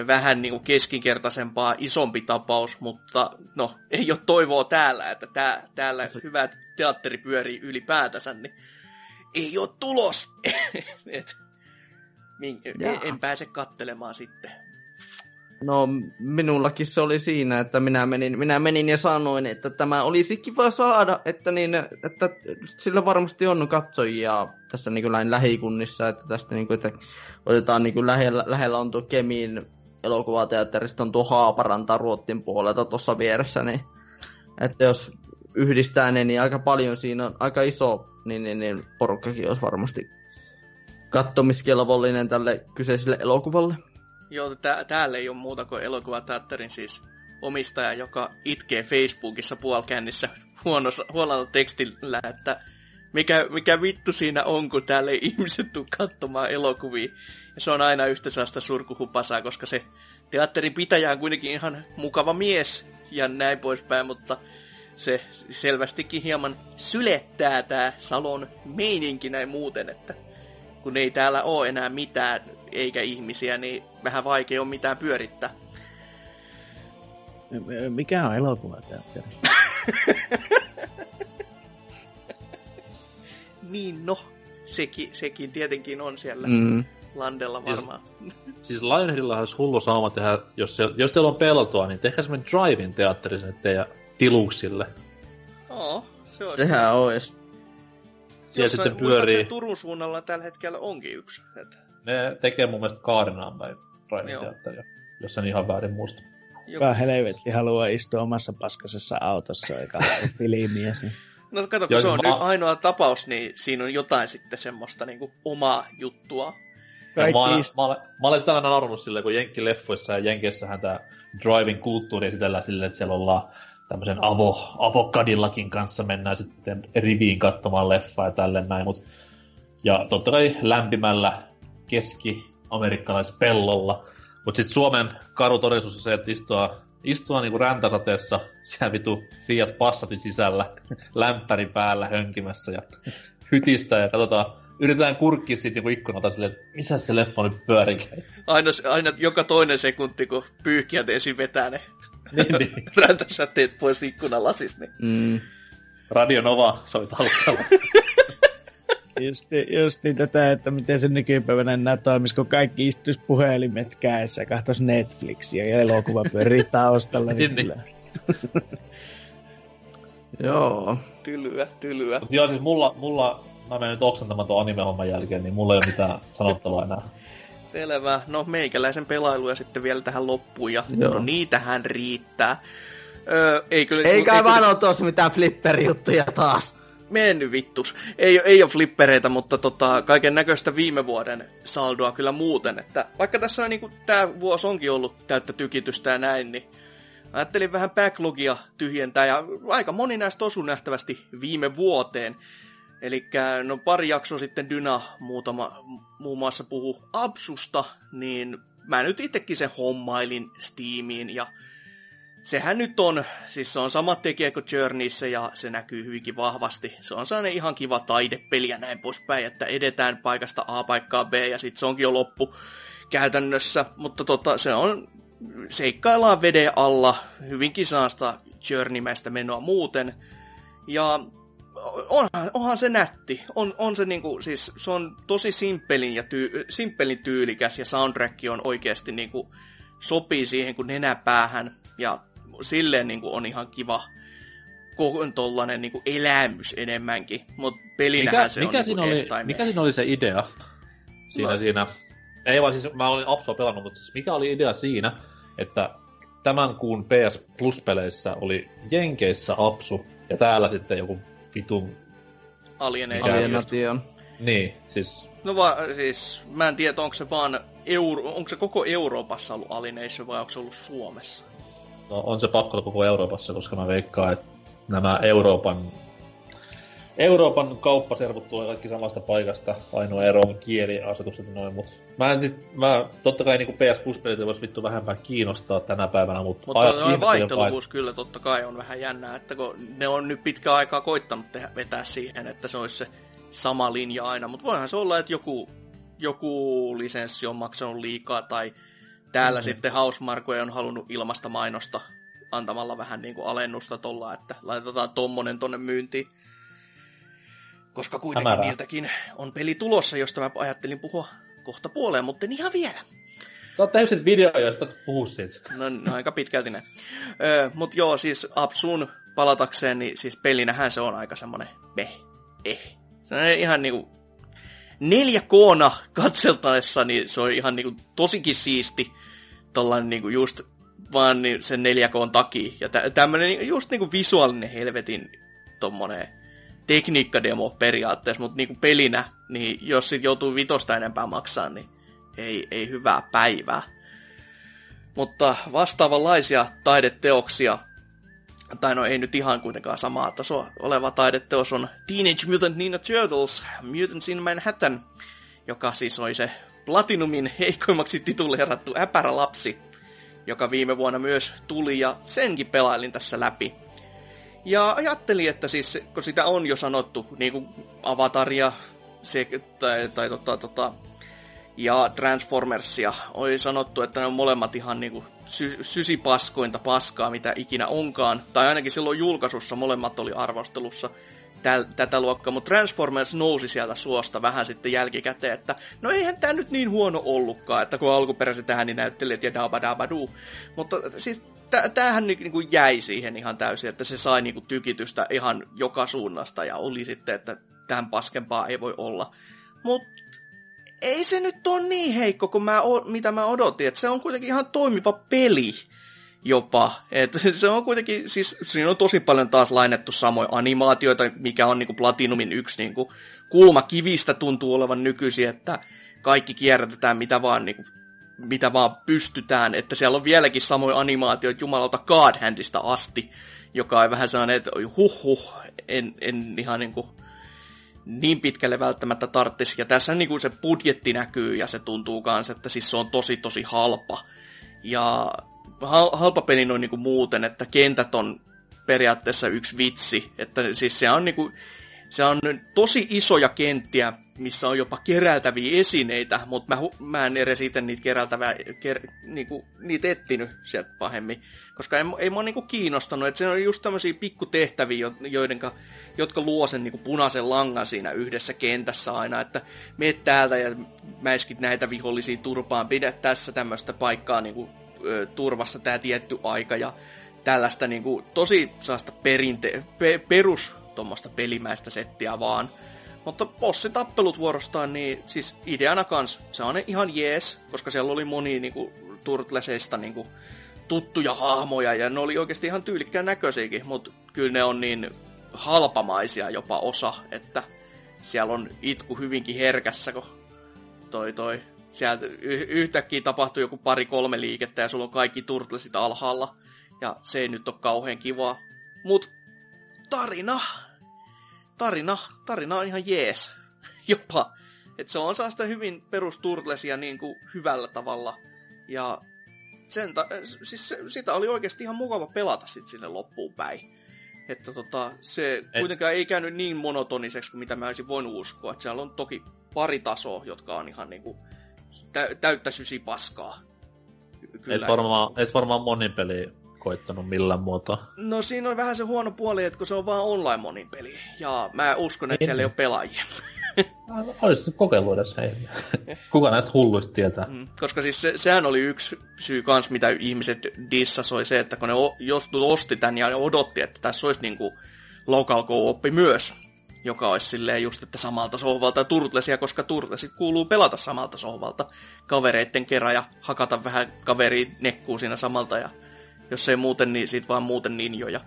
vähän niinku keskinkertaisempaa, isompi tapaus, mutta no, ei ole toivoa täällä, että tää, täällä hyvä teatteri pyörii ylipäätänsä, niin ei ole tulos. Et, min, en, en pääse kattelemaan sitten. No minullakin se oli siinä, että minä menin, minä menin ja sanoin, että tämä olisi kiva saada, että, niin, että sillä varmasti on katsojia tässä niin kuin lähikunnissa, että tästä niin kuin, että otetaan niin kuin lähellä, lähellä on tuo Kemin elokuvateatterista on tuo Haaparanta Ruottin puolelta tuossa vieressä, niin että jos yhdistää ne, niin aika paljon siinä on aika iso, niin, niin, niin porukkakin olisi varmasti kattomiskelvollinen tälle kyseiselle elokuvalle. Joo, tää, täällä ei ole muuta kuin elokuvateatterin siis omistaja, joka itkee Facebookissa puolkännissä huonossa, huonolla tekstillä, että mikä, mikä vittu siinä on, kun täällä ei ihmiset tule katsomaan elokuvia. Ja se on aina yhtä sellaista surkuhupasaa, koska se teatterin pitäjä on kuitenkin ihan mukava mies ja näin poispäin, mutta se selvästikin hieman sylettää tää salon meininki näin muuten, että kun ei täällä ole enää mitään eikä ihmisiä, niin vähän vaikea on mitään pyörittää. Mikä on elokuvateatteri? Niin no, sekin, sekin tietenkin on siellä Mm. landella varmaan. Siis Lionheadilla olisi hullu sauma tehdä, jos, se, jos teillä on peltoa, niin tehkää semmoinen drive-in teatteri sinne teidän tiluksille. Oo, se on. Sehän olisi. Siellä sitten pyörii, Turun suunnalla tällä hetkellä onkin yksi. Että ne tekee mun mielestä Kaarinaan päin drive-in Joo. teatteria, jos en ihan väärin muista. joku, Kuka helvetti haluaa istua omassa paskasessa autossa katsoa filmiä. sen. no kato, kun Joo, se siis on mä- nyt ainoa tapaus, niin siinä on jotain sitten semmoista niinku omaa juttua. Mä, olen, Kaikki mä, olen, mä olen sitä aina naurannut silleen, kun Jenkki-leffoissa ja Jenkeissähän tämä driving kulttuuri esitellään silleen, että siellä ollaan tämmöisen avo, avokadillakin kanssa mennään sitten riviin katsomaan leffaa ja tälleen näin, mut, ja totta kai lämpimällä keski-amerikkalaispellolla, mutta sitten Suomen karu todellisuus on se, että istua, istua niinku räntäsateessa siellä vitu Fiat Passatin sisällä, lämpäri päällä hönkimässä ja hytistä ja katsotaan, yritetään kurkkia siitä niinku ikkunalta silleen, että missä se leffa nyt pyörii. Aina, aina joka toinen sekunti, kun pyyhkiät esiin vetää ne niin, niin. räntäsäteet pois ikkunalasista, niin Mm. Radio Nova soi taustalla. Just, just niin tätä, että miten se nykypäivänä enää toimisi, kun kaikki istuisi puhelimet kädessä ja katsoisi Netflixiä ja elokuva pyörii taustalla. Niin, niin. kyllä. Joo. tylyä, tylyä. Mut joo, siis mulla, mulla mä menen nyt oksantamaan tuon anime-homman jälkeen, niin mulla ei ole mitään sanottavaa enää. Selvä. No meikäläisen pelailuja sitten vielä tähän loppuun ja Joo. no niitähän riittää. Öö, ei kyllä... Ei kai kyllä- vaan oo tuossa mitään flipperijuttuja taas. Mennyt vittus. Ei, ei ole flippereitä, mutta tota, kaiken näköistä viime vuoden saldoa kyllä muuten. Että vaikka tässä on, niin tämä vuosi onkin ollut täyttä tykitystä ja näin, niin ajattelin vähän backlogia tyhjentää. Ja aika moni näistä osui nähtävästi viime vuoteen. Eli no pari jaksoa sitten Dyna muutama, muun muassa puhu Absusta, niin mä nyt itsekin se hommailin Steamiin ja sehän nyt on, siis se on sama tekijä kuin Journeyssä ja se näkyy hyvinkin vahvasti. Se on sellainen ihan kiva taidepeli ja näin poispäin, että edetään paikasta A paikkaan B ja sitten se onkin jo loppu käytännössä. Mutta tota, se on, seikkaillaan veden alla, hyvinkin saasta Journeymäistä menoa muuten. Ja onhan, onhan se nätti. On, on se niinku, siis se on tosi simppelin, ja tyy, simppelin tyylikäs ja soundtrack on oikeasti niinku, sopii siihen kuin nenäpäähän ja silleen niinku on ihan kiva tollanen niinku elämys enemmänkin, mutta pelinähän Mikä, se mikä, on siinä niinku oli, mikä siinä oli se idea? Siinä, No. siinä. Ei vaan siis, mä olin Apsua pelannut, mutta siis mikä oli idea siinä, että tämän kuun PS Plus-peleissä oli Jenkeissä Apsu, ja täällä sitten joku vitun... Alienation. Niin, siis... No va, siis, mä en tiedä, onko se vaan Euro, onko se koko Euroopassa ollut Alienation vai onko se ollut Suomessa? No, on se pakko koko Euroopassa, koska mä veikkaan, että nämä Euroopan Euroopan kauppaservut tulee kaikki samasta paikasta. Ainoa ero on kieliasetukset ja noin, mutta mä en, nyt- mä, totta kai niin PS Plus-pelit vois vittu vähempää kiinnostaa tänä päivänä, mutta Mutta ihmiset vaihteluvuus kyllä totta kai on vähän jännää, että kun ne on nyt pitkä aikaa koittanut tehdä, vetää siihen, että se olisi se sama linja aina. Mutta voihan se olla, että joku, joku lisenssi on maksanut liikaa tai täällä mm-hmm. sitten Hausmarkoja on halunnut ilmasta mainosta antamalla vähän niin kuin alennusta tolla, että laitetaan tommonen tonne myyntiin. Koska kuitenkin Hämärää. niiltäkin on peli tulossa, josta mä ajattelin puhua kohta puoleen, mutta en ihan vielä. Sä oot tehnyt videoja, josta et puhu siitä. No, no aika pitkälti näin. Öö, mut joo, siis Apsuun palatakseen, niin siis pelinähän se on aika semmonen meh, eh. Se on ihan niinku 4K katseltaessa, niin se on ihan niinku tosikin siisti tollanen niinku just vaan niin sen 4K takia. Ja tä- tämmönen just niinku visuaalinen helvetin tommonen tekniikkademo periaatteessa, mutta niinku pelinä, niin jos sit joutuu vitosta enempää maksaa, niin ei, ei hyvää päivää. Mutta vastaavanlaisia taideteoksia, tai no ei nyt ihan kuitenkaan samaa tasoa oleva taideteos on Teenage Mutant Ninja Turtles, Mutants in Manhattan, joka siis oli se Platinumin heikoimmaksi tituleerattu äpärä lapsi, joka viime vuonna myös tuli, ja senkin pelailin tässä läpi. Ja ajattelin, että siis, kun sitä on jo sanottu, niin kuin Avataria se, tai, tai tota, tota, ja Transformersia, oli sanottu, että ne on molemmat ihan niinku sy- sysipaskointa paskaa, mitä ikinä onkaan. Tai ainakin silloin julkaisussa molemmat oli arvostelussa täl, tätä luokkaa, mutta Transformers nousi sieltä suosta vähän sitten jälkikäteen, että no eihän tämä nyt niin huono ollutkaan, että kun alkuperäiset ääninäyttelijät ja dabadabadu. Mutta siis tämähän niinku jäi siihen ihan täysin, että se sai niinku tykitystä ihan joka suunnasta ja oli sitten, että tämän paskempaa ei voi olla. Mutta ei se nyt ole niin heikko kuin mä, mitä mä odotin, että se on kuitenkin ihan toimiva peli jopa. Et se on kuitenkin, siis siinä on tosi paljon taas lainettu samoja animaatioita, mikä on niinku Platinumin yksi niinku kivistä tuntuu olevan nykyisin, että kaikki kierrätetään mitä vaan, niinku, mitä vaan pystytään, että siellä on vieläkin samoja animaatioita jumalauta God Handista asti, joka on vähän sellainen, että huh huh, en, en ihan niinku niin pitkälle välttämättä tarttisi. Ja tässä niin se budjetti näkyy ja se tuntuu kanssa, että siis se on tosi tosi halpa. Ja halpa peli noin niin kuin muuten, että kentät on periaatteessa yksi vitsi. Että siis se on, niin kuin, se on tosi isoja kenttiä, missä on jopa keräiltäviä esineitä, mutta mä, mä en edes itse niitä keräiltäviä, ker, niinku, niitä ettinyt sieltä pahemmin, koska ei, ei mua niinku kiinnostanut, että se on just tämmöisiä pikkutehtäviä, joidenka, jotka luo sen niinku punaisen langan siinä yhdessä kentässä aina, että meet täältä ja mäiskit näitä vihollisia turpaan, pidä tässä tämmöistä paikkaa niinku, turvassa tämä tietty aika ja tällaista niinku, tosi saasta perinte, pe, perus tuommoista pelimäistä settiä vaan, mutta bossitappelut vuorostaan, niin siis ideana kans, se on ihan jees, koska siellä oli moni niinku, Turtlesista niinku, tuttuja hahmoja, ja ne oli oikeasti ihan tyylikkään näköisiäkin, mutta kyllä ne on niin halpamaisia jopa osa, että siellä on itku hyvinkin herkässä, kun toi toi sieltä yhtäkkiä tapahtuu joku pari-kolme liikettä ja sulla on kaikki turtlesit alhaalla. Ja se ei nyt ole kauhean kivaa. Mut tarina, tarina, tarina on ihan jees. Jopa. että se on saa sitä hyvin perusturtlesia niin kuin hyvällä tavalla. Ja sen ta- siis se, sitä oli oikeasti ihan mukava pelata sit sinne loppuun päin. Että tota, se Et... kuitenkaan ei käynyt niin monotoniseksi kuin mitä mä olisin voinut uskoa. Että siellä on toki pari tasoa, jotka on ihan niinku tä- täyttä sysipaskaa. Kyllä. Et varmaan, et varmaan monin peli koittanut millään muotoa. No siinä on vähän se huono puoli, että kun se on vaan online monin peli. Ja mä uskon, että en. siellä ei ole pelaajia. Olisi kokeillut edes. Kuka näistä hulluista tietää? Mm, koska siis se, sehän oli yksi syy kans, mitä ihmiset dissasoi se, että kun ne o, jos osti tän ja ne odotti, että tässä olisi niinku local co myös, joka olisi silleen just, että samalta sohvalta turtlesia, koska turtlesit kuuluu pelata samalta sohvalta kavereitten kerran ja hakata vähän kaveri nekkuu siinä samalta ja jos ei muuten, niin sit vaan muuten ninjoja.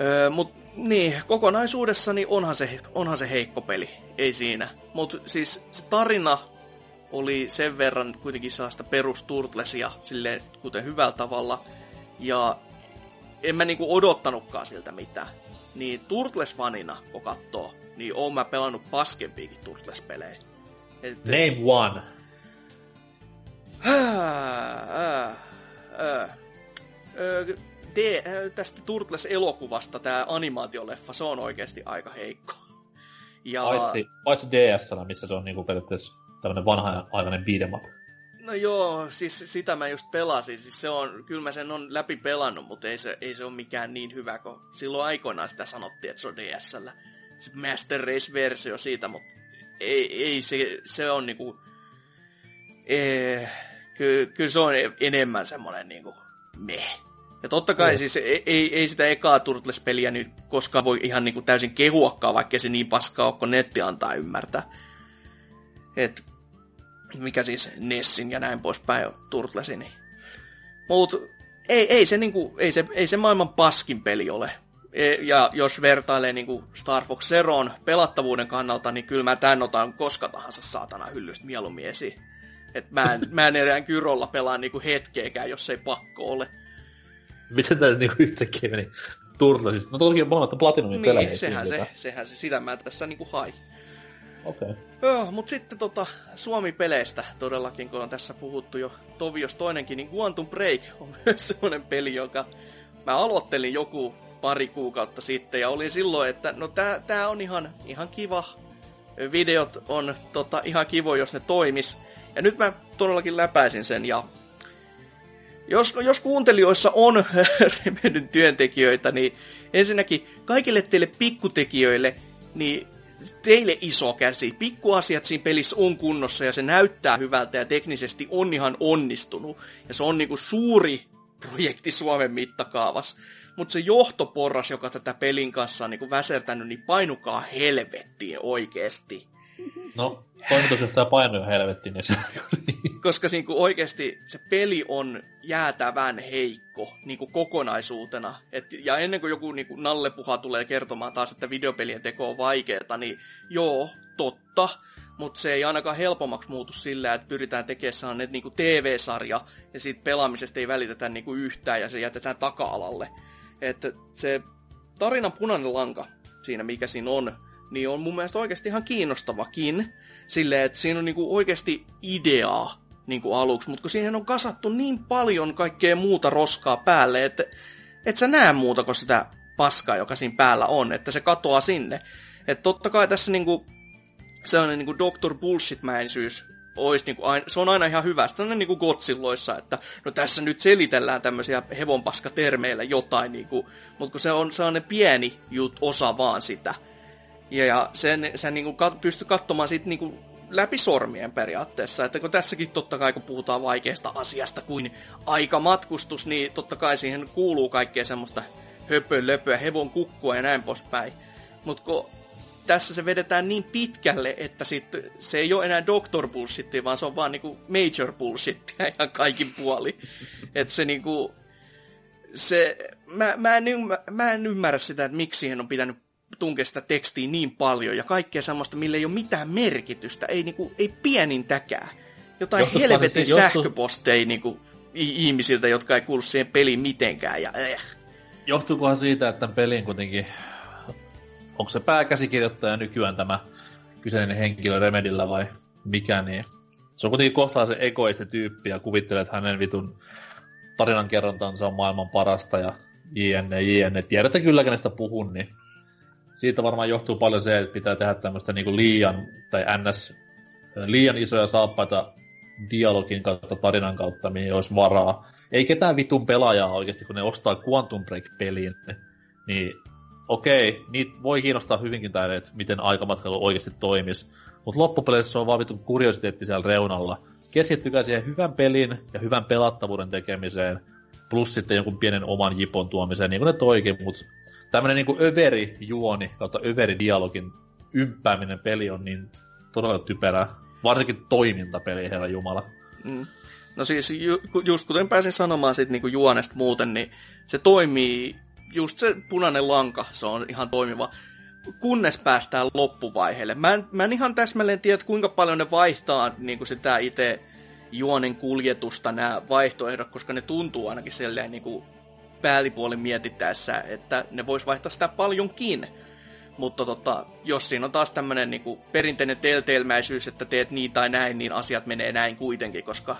Öö, mut niin, kokonaisuudessa niin onhan se, onhan se heikko peli, ei siinä. Mutta siis se tarina oli sen verran kuitenkin sellaista perusturtlesia silleen kuten hyvällä tavalla. Ja en mä niinku odottanutkaan siltä mitään. Niin Turtles-fanina, kun katsoo, niin oon mä pelannut paskempiakin Turtles-pelejä. Et, Name one. D, tästä Turtles-elokuvasta tämä animaatioleffa, se on oikeasti aika heikko. Ja... Paitsi, paitsi ds missä se on niinku periaatteessa tämmönen vanha-aikainen beat'em up. No joo, siis sitä mä just pelasin. Siis se on, kyllä mä sen on läpi pelannut, mutta ei se, ei se ole mikään niin hyvä, kun silloin aikoinaan sitä sanottiin, että se on DSllä. Se Master Race-versio siitä, mutta ei, ei se, se on niinku... Ee, kyllä, kyllä se on enemmän semmonen niinku meh. Ja totta kai siis ei, ei, ei sitä ekaa Turtles-peliä nyt koskaan voi ihan niinku täysin kehuakaan, vaikka se niin paskaa ole, kun netti antaa ymmärtää. Et mikä siis Nessin ja näin poispäin on Turtlesin. Niin. Mut ei, ei, se niinku, ei, se, ei se maailman paskin peli ole. E- Ja jos vertailee niin kuin Star Fox Zeroon pelattavuuden kannalta, niin kyllä mä tän otan koska tahansa saatana hyllystä mieluummin esiin. Et mä, en, mä en enää Kyrolla pelaa niinku hetkeäkään, jos ei pakko ole. Miten tää niinku yhtäkkiä meni Turtlesista? No toki molemmat Platinumin pelejä. Niin, sehän se, sehän se, sitä mä tässä niinku hai. Okei. Okay. Joo, mut sitten tota, Suomi-peleistä todellakin, kun on tässä puhuttu jo Tovios toinenkin, niin Quantum Break on myös semmonen peli, joka mä aloittelin joku pari kuukautta sitten ja olin silloin, että no tää, tää on ihan, ihan kiva. Videot on tota, ihan kivo, jos ne toimis. Ja nyt mä todellakin läpäisin sen ja jos, jos kuuntelijoissa on Remedyn työntekijöitä, niin ensinnäkin kaikille teille pikkutekijöille, niin teille iso käsi. Pikkuasiat siinä pelissä on kunnossa ja se näyttää hyvältä ja teknisesti on ihan onnistunut. Ja se on niinku suuri projekti Suomen mittakaavassa. Mutta se johtoporras, joka tätä pelin kanssa on niinku väsertänyt, niin painukaa helvettiin oikeesti. No, toimitusjohtaja painoi helvettiin, niin se Koska niin kuin oikeasti se peli on jäätävän heikko niin kuin kokonaisuutena. Et, ja ennen kuin joku niin kuin nallepuha tulee kertomaan taas, että videopelien teko on vaikeaa, niin joo, totta. Mutta se ei ainakaan helpommaksi muutu sillä, että pyritään tekemään sellainen niin TV-sarja, ja siitä pelaamisesta ei välitetä niin kuin yhtään, ja se jätetään taka-alalle. Että se tarinan punainen lanka siinä, mikä siinä on, niin on mun mielestä oikeasti ihan kiinnostavakin. Silleen, että siinä on niinku oikeasti ideaa niinku aluksi, mutta kun siihen on kasattu niin paljon kaikkea muuta roskaa päälle, että et sä näe muuta kuin sitä paskaa, joka siinä päällä on, että se katoaa sinne. Että totta kai tässä niinku, sellainen niinku Dr. Bullshit-mäisyys olisi niinku, se on aina ihan hyvä. Se on niinku Godzilloissa, että no tässä nyt selitellään tämmöisiä hevonpaskatermeillä jotain, niinku, mutta kun se on sellainen pieni jut, osa vaan sitä, ja, ja sen, sen niin kuin pysty katsomaan sit niin läpi sormien periaatteessa. Että kun tässäkin totta kai, kun puhutaan vaikeasta asiasta kuin aikamatkustus, niin totta kai siihen kuuluu kaikkea semmoista höpölöpöä, hevon kukkua ja näin poispäin. Mutta kun tässä se vedetään niin pitkälle, että sit se ei ole enää doctor bullshit, vaan se on vaan niinku major bullshit ihan kaikin puoli. että se niinku, se, mä, mä, en ymmärrä, mä en ymmärrä sitä, että miksi siihen on pitänyt tunkea sitä tekstiä niin paljon ja kaikkea semmoista, millä ei ole mitään merkitystä, ei, niinku, ei pienintäkään. Jotain Johtuisiko helvetin se, sähköposteja niinku, ihmisiltä, jotka ei kuulu siihen peliin mitenkään. Ja, äh. Johtuukohan siitä, että tämän pelin kuitenkin, onko se pääkäsikirjoittaja nykyään tämä kyseinen henkilö Remedillä vai mikä, niin se on kuitenkin kohtaa se egoiste tyyppi ja kuvittelee, että hänen vitun tarinankerrontansa on maailman parasta ja jne, jne. Tiedätte kyllä, kenestä puhun, niin siitä varmaan johtuu paljon se, että pitää tehdä tämmöistä niinku liian, tai ns. liian isoja saappaita dialogin kautta, tarinan kautta, mihin olisi varaa. Ei ketään vitun pelaajaa oikeasti, kun ne ostaa Quantum Break-peliin, niin okei, niitä voi kiinnostaa hyvinkin tämä, että miten aikamatkailu oikeasti toimisi. Mutta loppupeleissä se on vaan vitun kuriositeetti siellä reunalla. Keskittykää siihen hyvän pelin ja hyvän pelattavuuden tekemiseen, plus sitten jonkun pienen oman jipon tuomiseen, niin kuin ne toikin, mutta tämmönen niinku överi juoni kautta överi dialogin ympääminen peli on niin todella typerä. Varsinkin toimintapeli, herra Jumala. Mm. No siis ju, just kuten pääsin sanomaan sit niinku juonesta muuten, niin se toimii, just se punainen lanka, se on ihan toimiva, kunnes päästään loppuvaiheelle. Mä en, mä en ihan täsmälleen tiedä, kuinka paljon ne vaihtaa niinku sitä itse juonen kuljetusta nämä vaihtoehdot, koska ne tuntuu ainakin silleen niinku päällipuolin mietittäessä, että ne vois vaihtaa sitä paljonkin. Mutta tota, jos siinä on taas tämmöinen niinku perinteinen telteilmäisyys, että teet niin tai näin, niin asiat menee näin kuitenkin, koska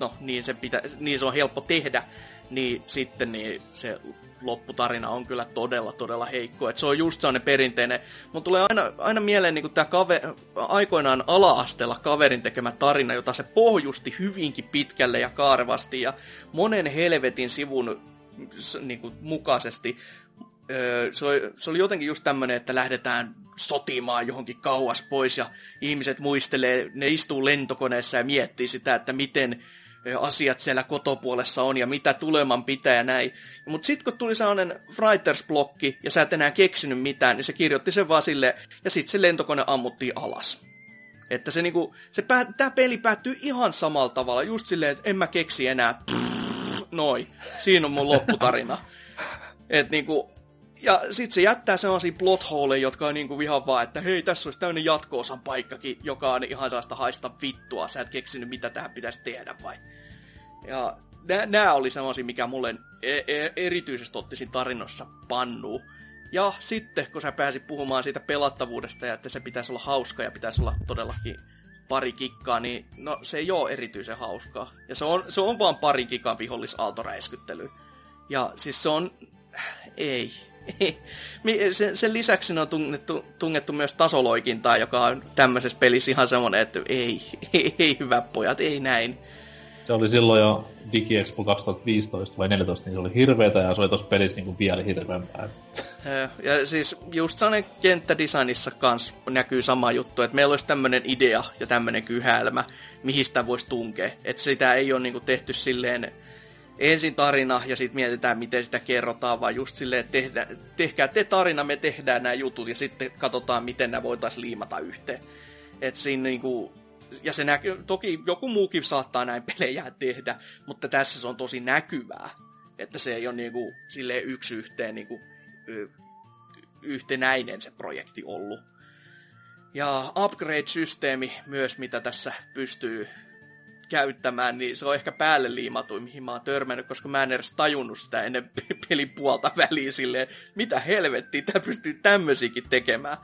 no, niin, se pitä, niin se on helppo tehdä, niin sitten niin se lopputarina on kyllä todella, todella heikko. Et se on just sellainen perinteinen. Mun tulee aina, aina mieleen niin tämä aikoinaan ala-asteella kaverin tekemä tarina, jota se pohjusti hyvinkin pitkälle ja kaarevasti ja monen helvetin sivun niin kuin, mukaisesti. Se oli, se oli jotenkin just tämmöinen, että lähdetään sotimaan johonkin kauas pois ja ihmiset muistelee, ne istuu lentokoneessa ja miettii sitä, että miten asiat siellä kotopuolessa on ja mitä tuleman pitää ja näin. Mutta sitten kun tuli sellainen Writers-blokki ja sä et enää keksinyt mitään, niin se kirjoitti sen vaan sille ja sitten se lentokone ammuttiin alas. Että se niinku, se pää, tää peli päättyy ihan samalla tavalla, just silleen, että en mä keksi enää. Pff, noi. Siinä on mun lopputarina. Et niinku, ja sit se jättää sellaisia plot holeja, jotka on niinku ihan vaan, että hei, tässä olisi tämmöinen jatko-osan paikkakin, joka on ihan sellaista haista vittua. Sä et keksinyt, mitä tähän pitäisi tehdä vai? Ja nämä oli sellaisia, mikä mulle e- e- erityisesti otti siinä tarinossa pannuu. Ja sitten, kun sä pääsit puhumaan siitä pelattavuudesta ja että se pitäisi olla hauska ja pitäisi olla todellakin pari kikkaa, niin no se ei ole erityisen hauskaa. Ja se on, se on vaan pari kikan vihollisaaltoräiskyttely. Ja siis se on... Ei. Sen, sen lisäksi on tungettu, tungettu myös tasoloikintaa, joka on tämmöisessä pelissä ihan semmoinen, että ei, ei, ei hyvät pojat, ei näin. Se oli silloin jo DigiExpo 2015 vai 2014, niin se oli hirveetä ja se oli tuossa pelissä niin kuin vielä hirveämpää. Ja siis just sellainen kenttädesignissa kanssa näkyy sama juttu, että meillä olisi tämmöinen idea ja tämmöinen kyhälmä, mihin sitä voisi tunkea. Että sitä ei ole niin kuin tehty silleen ensin tarina ja sitten mietitään, miten sitä kerrotaan, vaan just silleen, että tehdä, tehkää te tarina, me tehdään nämä jutut ja sitten katsotaan, miten nämä voitaisiin liimata yhteen. Että siinä niinku, ja se näkyy, toki joku muukin saattaa näin pelejä tehdä, mutta tässä se on tosi näkyvää, että se ei ole niinku, silleen yksi yhteen niinku, yhtenäinen se projekti ollut. Ja upgrade-systeemi myös, mitä tässä pystyy käyttämään, niin se on ehkä päälle liimatu, mihin mä oon törmännyt, koska mä en edes tajunnut sitä ennen pelin puolta väliin silleen, mitä helvettiä, tää pystyy tämmöisiäkin tekemään.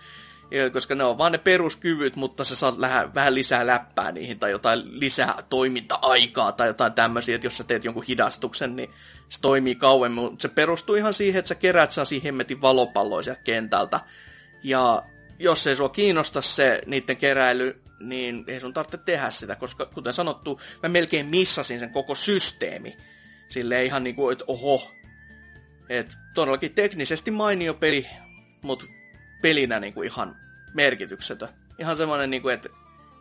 Koska ne on vaan ne peruskyvyt, mutta sä saat lähe, vähän lisää läppää niihin, tai jotain lisää toiminta-aikaa, tai jotain tämmöisiä, että jos sä teet jonkun hidastuksen, niin se toimii kauemmin, mutta se perustuu ihan siihen, että sä keräät siihen hemmetin valopalloisia kentältä. Ja jos ei sua kiinnosta se niiden keräily, niin ei sun tarvitse tehdä sitä, koska kuten sanottu, mä melkein missasin sen koko systeemi. Sille ihan niinku, että oho. Et todellakin teknisesti mainio peli, mutta pelinä niinku ihan merkityksetön. Ihan semmoinen, niinku, että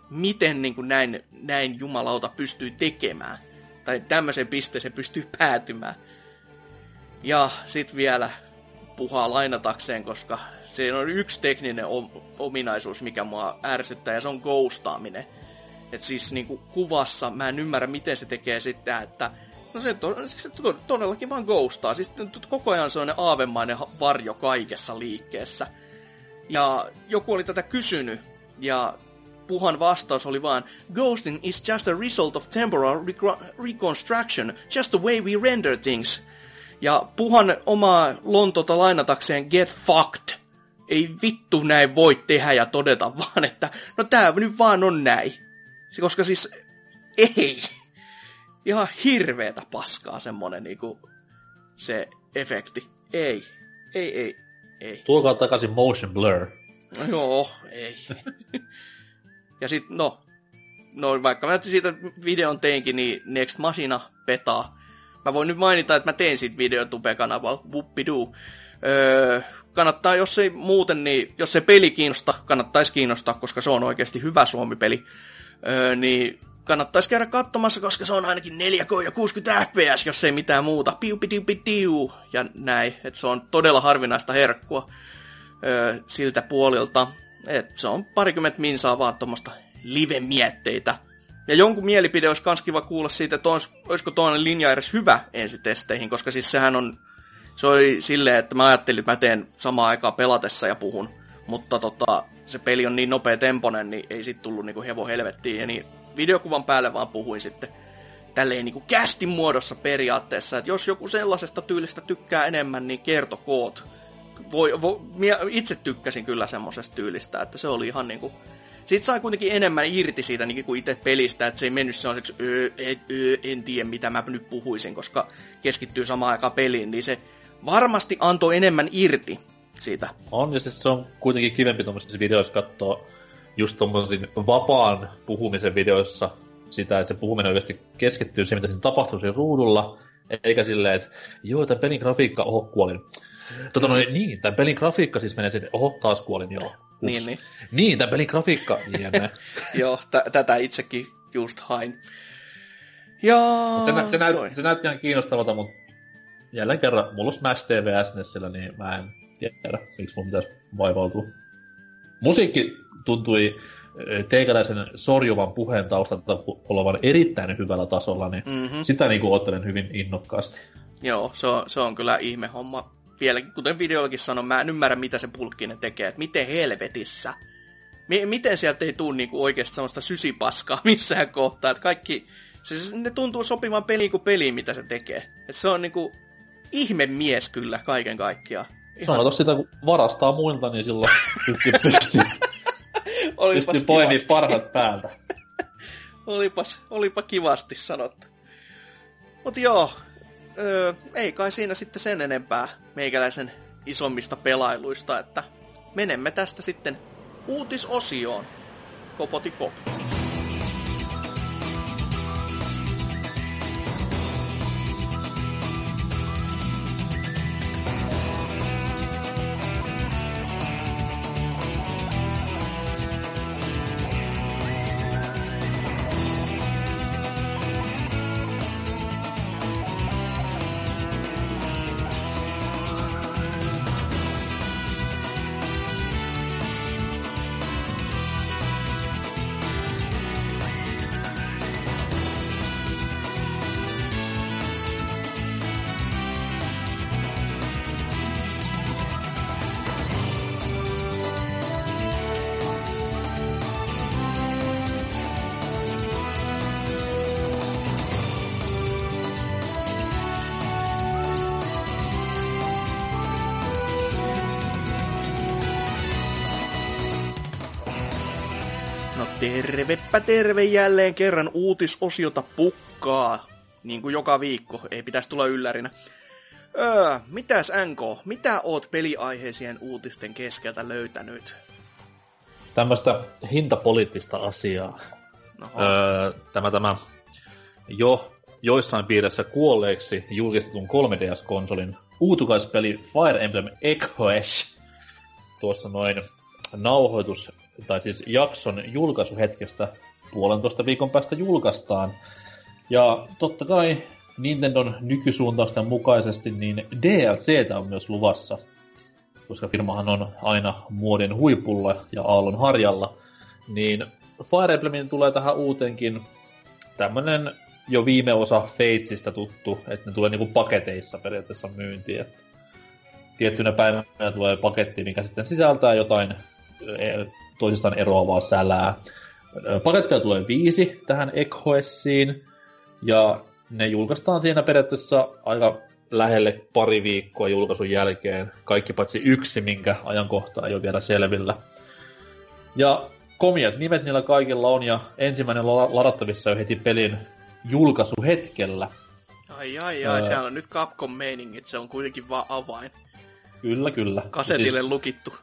miten niinku näin, näin jumalauta pystyy tekemään. Tai tämmöiseen pisteeseen pystyy päätymään. Ja sitten vielä puhaa lainatakseen, koska se on yksi tekninen ominaisuus, mikä mua ärsyttää, ja se on ghostaaminen. Et siis niinku kuvassa mä en ymmärrä, miten se tekee sitä, että No se, to, siis se todellakin vaan ghostaa. Siis koko ajan se on aavemainen varjo kaikessa liikkeessä. Ja joku oli tätä kysynyt, ja Puhan vastaus oli vaan, Ghosting is just a result of temporal reconstruction, just the way we render things. Ja puhan omaa Lontota lainatakseen get fucked. Ei vittu näin voi tehdä ja todeta, vaan että no tää nyt vaan on näin. Koska siis ei. Ihan hirveetä paskaa semmonen niinku se efekti. Ei. Ei, ei, ei. Tuokaa takaisin motion blur. No joo, ei. ja sit, no, no vaikka mä siitä videon teinkin, niin Next Machina petaa Mä voin nyt mainita, että mä teen siitä videotube-kanavalla, whoopidoo. Öö, kannattaa, jos ei muuten, niin jos se peli kiinnosta, kannattaisi kiinnostaa, koska se on oikeasti hyvä Suomi-peli, öö, niin kannattaisi käydä katsomassa, koska se on ainakin 4K ja 60 FPS, jos ei mitään muuta. Piu, piu, piu, piu, ja näin. että se on todella harvinaista herkkua öö, siltä puolilta. Et se on parikymmentä minsaa vaan tuommoista live-mietteitä. Ja jonkun mielipide olisi kans kiva kuulla siitä, että olis, olisiko toinen linja edes hyvä ensitesteihin, koska siis sehän on, se oli silleen, että mä ajattelin, että mä teen samaan aikaan pelatessa ja puhun, mutta tota, se peli on niin nopea temponen, niin ei sit tullut niinku hevo helvettiin, ja niin videokuvan päälle vaan puhuin sitten tälleen niinku kästin muodossa periaatteessa, että jos joku sellaisesta tyylistä tykkää enemmän, niin kertokoot. Voi, voi, itse tykkäsin kyllä semmoisesta tyylistä, että se oli ihan niinku siitä sai kuitenkin enemmän irti siitä niin kuin itse pelistä, että se ei mennyt sellaiseksi, öö, et, öö, en tiedä mitä mä nyt puhuisin, koska keskittyy samaan aikaan peliin, niin se varmasti antoi enemmän irti siitä. On, ja siis se on kuitenkin kivempi tuommoisissa videoissa katsoa just tuommoisen vapaan puhumisen videoissa sitä, että se puhuminen oikeasti keskittyy siihen, mitä siinä tapahtuu siinä ruudulla, eikä silleen, että joo, tämä pelin grafiikka, oho, kuolin. Tota, no, niin, tämän pelin grafiikka siis menee sinne, oho, taas kuolin, joo. Niin, niin. Niin, tämä pelin grafiikka, jne. Joo, t- tätä itsekin just hain. Ja... Se, nä- se, näyt- se näytti ihan kiinnostavalta, mutta jälleen kerran, mulla on Smash TV SNESillä, niin mä en tiedä, miksi mun pitäisi vaivautua. Musiikki tuntui eh, teikäläisen sorjuvan puheen taustalta olevan erittäin hyvällä tasolla, niin mm-hmm. sitä niin kuin ottelen hyvin innokkaasti. Joo, se on, se on kyllä ihme homma vieläkin, kuten videollakin sanon, mä en ymmärrä, mitä se pulkkinen tekee, että miten helvetissä. M- miten sieltä ei tule niinku oikeasti sellaista sysipaskaa missään kohtaa, että kaikki, siis ne tuntuu sopivan peliin kuin peliin, mitä se tekee. Et se on niinku ihme mies kyllä kaiken kaikkiaan. Sanotaan sitä, kun varastaa muilta, niin silloin pystyy, pystyy, Olipas pystyy kivasti. parhaat päältä. Olipas, olipa kivasti sanottu. Mut joo, öö, ei kai siinä sitten sen enempää meikäläisen isommista pelailuista, että menemme tästä sitten uutisosioon. Kopoti kop. Tervepä terve jälleen kerran uutisosiota pukkaa. Niin kuin joka viikko, ei pitäisi tulla yllärinä. Öö, mitäs NK, mitä oot peliaiheisien uutisten keskeltä löytänyt? Tämmöistä hintapoliittista asiaa. Öö, tämä, tämä jo joissain piirissä kuolleeksi julkistetun 3DS-konsolin uutukaispeli Fire Emblem Echoes tuossa noin nauhoitus, tai siis jakson julkaisuhetkestä puolentoista viikon päästä julkaistaan. Ja totta kai Nintendon nykysuuntausten mukaisesti niin DLCtä on myös luvassa, koska firmahan on aina muodin huipulla ja aallon harjalla, niin Fire Emblemin tulee tähän uuteenkin tämmönen jo viime osa Fatesista tuttu, että ne tulee niinku paketeissa periaatteessa myyntiin. Että tiettynä päivänä tulee paketti, mikä sitten sisältää jotain eh, toisistaan eroavaa sälää. Paketteja tulee viisi tähän Echoessiin, ja ne julkaistaan siinä periaatteessa aika lähelle pari viikkoa julkaisun jälkeen. Kaikki paitsi yksi, minkä ajankohta ei ole vielä selvillä. Ja komiat nimet niillä kaikilla on, ja ensimmäinen la- ladattavissa jo heti pelin julkaisuhetkellä. ai ai ai, öö. siellä on nyt Capcom meiningit, se on kuitenkin vaan avain. Kyllä, kyllä. Kasetille Siis lukittu.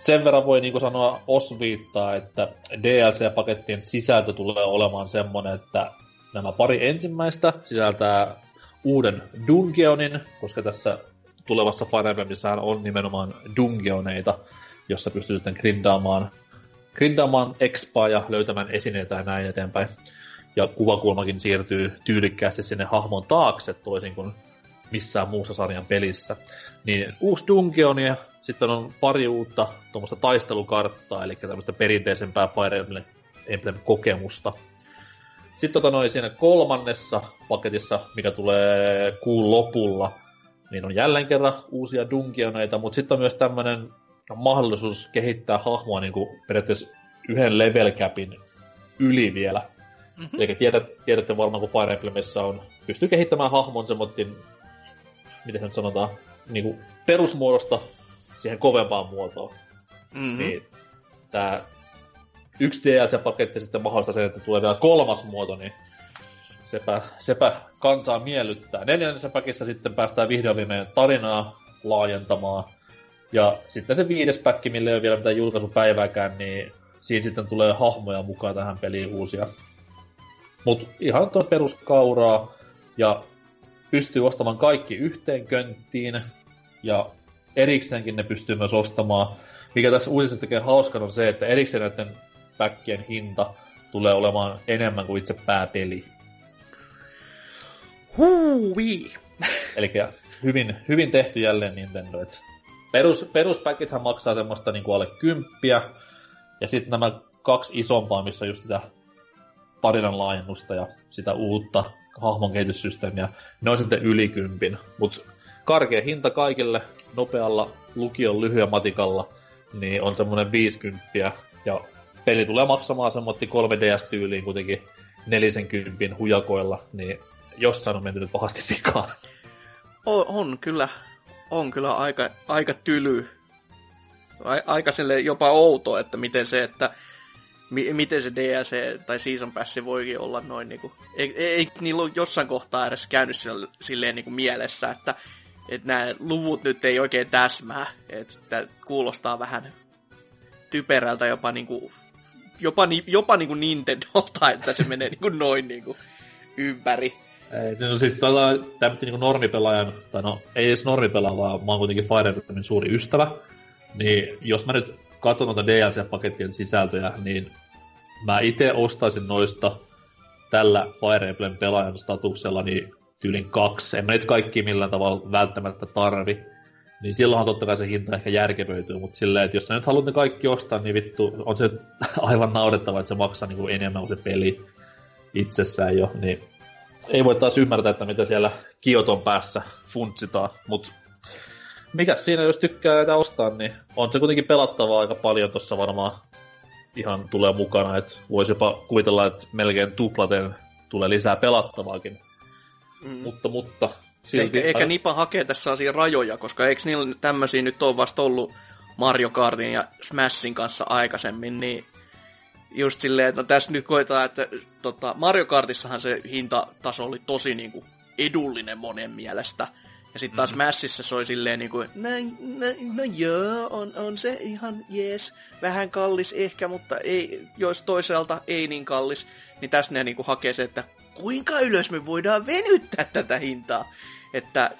Sen verran voi niinku sanoa osviittaa, että DLC-pakettien sisältö tulee olemaan semmonen, että nämä pari ensimmäistä sisältää uuden dungeonin, koska tässä tulevassa Fire Emblemissähän on nimenomaan dungeoneita, jossa pystyy sitten grindaamaan, grindaamaan expaa ja löytämään esineitä ja näin eteenpäin. Ja kuvakulmakin siirtyy tyylikkäästi sinne hahmon taakse toisin kuin missään muussa sarjan pelissä. Niin uusi dungeon ja sitten on pari uutta tuommoista taistelukarttaa, eli tämmöistä perinteisempää Fire Emblem- Emblem-kokemusta. Sitten tota noin siinä kolmannessa paketissa, mikä tulee kuun lopulla, niin on jälleen kerran uusia dungeoneita, mutta sitten on myös tämmöinen mahdollisuus kehittää hahmoa niin kuin periaatteessa yhden level capin yli vielä. Mm-hmm. Eli tiedät, tiedätte varmaan, kun Fire Emblemissa on, pystyy kehittämään hahmon semmoittin, miten se nyt sanotaan, niin kuin perusmuodosta siihen kovempaan muotoon. Mm-hmm. Mm. Niin tää yksi DLC-paketti sitten mahdollistaa sen, että tulee vielä kolmas muoto, niin sepä, sepä kansaa miellyttää. Neljännessä pakissa sitten päästään vihdoin viimein tarinaa laajentamaan. Ja sitten se viides päkki, millä ei ole vielä mitään julkaisupäivääkään, niin siinä sitten tulee hahmoja mukaan tähän peliin uusia. Mut ihan tuo peruskauraa, ja pystyy ostamaan kaikki yhteen könttiin, ja erikseenkin ne pystyy myös ostamaan. Mikä tässä uutisessa tekee hauskan on se, että erikseen näiden päkkien hinta tulee olemaan enemmän kuin itse pääpeli. Huuvi! Eli hyvin, hyvin tehty jälleen Nintendo. Et perus, peruspäkithän maksaa semmoista niin kuin alle kymppiä, ja sitten nämä kaksi isompaa, missä on just sitä tarinan laajennusta ja sitä uutta hahmon kehityssysteemiä, ne on sitten yli kympin. Mutta karkea hinta kaikille nopealla lukion lyhyen matikalla, niin on semmoinen 50 ja peli tulee maksamaan semmoinen 3DS-tyyliin kuitenkin 40 hujakoilla, niin jossain on mennyt pahasti vikaan. On, on kyllä, on kyllä aika, aika tyly. Aika jopa outo, että miten se, että mi, miten se DLC tai Season Pass voikin olla noin niinku, ei, ei, ei niillä ole jossain kohtaa edes käynyt sille, silleen niinku mielessä, että että nämä luvut nyt ei oikein täsmää, että kuulostaa vähän typerältä jopa niinku, jopa, jopa niinku Nintendolta, että se menee niinku noin niinku ympäri. Ei, se on siis sellainen, tämä niinku normipelaajan, tai no ei edes normipelaaja, vaan mä oon kuitenkin Fire Emblemin suuri ystävä. Niin jos mä nyt katson noita DLC-pakettien sisältöjä, niin mä itse ostaisin noista tällä Fire Emblem pelaajan statuksella niin tyylin kaksi. En mä nyt kaikki millään tavalla välttämättä tarvi. Niin silloinhan totta kai se hinta ehkä järkevöityy, mutta silleen, että jos sä nyt haluat ne kaikki ostaa, niin vittu, on se aivan naurettava, että se maksaa niin kuin enemmän kuin se peli itsessään jo, niin ei voi taas ymmärtää, että mitä siellä Kioton päässä funtsitaan, mutta mikä siinä, jos tykkää näitä ostaa, niin on se kuitenkin pelattavaa aika paljon tuossa varmaan ihan tulee mukana, että voisi jopa kuvitella, että melkein tuplaten tulee lisää pelattavaakin. Mm. Mutta, mutta silti... Eikä, eikä Nipa hakee tässä asia rajoja, koska eikö niillä tämmöisiä nyt ole vasta ollut Mario Kartin ja Smashin kanssa aikaisemmin, niin just silleen, että no tässä nyt koetaan, että tota, Mario Kartissahan se hintataso oli tosi niinku edullinen monen mielestä. Ja sitten taas mm. Massissa se oli silleen niinku, no, no, no joo, on, on se ihan jees, vähän kallis ehkä, mutta ei, jos toisaalta ei niin kallis. Niin tässä ne niinku hakee se, että kuinka ylös me voidaan venyttää tätä hintaa. Että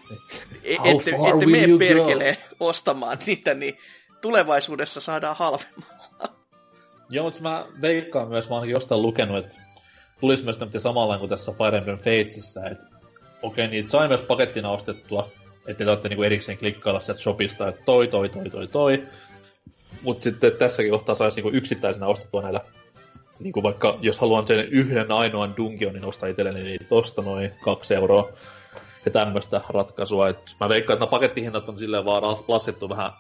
e- ette, ette mene perkeleen ostamaan niitä, niin tulevaisuudessa saadaan halvemmalla. Joo, mutta mä veikkaan myös, mä oon jostain lukenut, että tulisi myös tämmöinen samalla kuin tässä Fire Emblem Fatesissä, että okei, okay, niitä sai myös pakettina ostettua, että te olette niinku erikseen klikkailla sieltä shopista, että toi, toi, toi, toi, toi. Mutta sitten tässäkin kohtaa saisi niinku yksittäisenä ostettua näillä, niinku vaikka jos haluan sen yhden ainoan dungeonin niin ostaa itselleni, niin tosta noin kaksi euroa ja tämmöistä ratkaisua. Et mä veikkaan, että pakettihinnat on silleen vaan laskettu vähän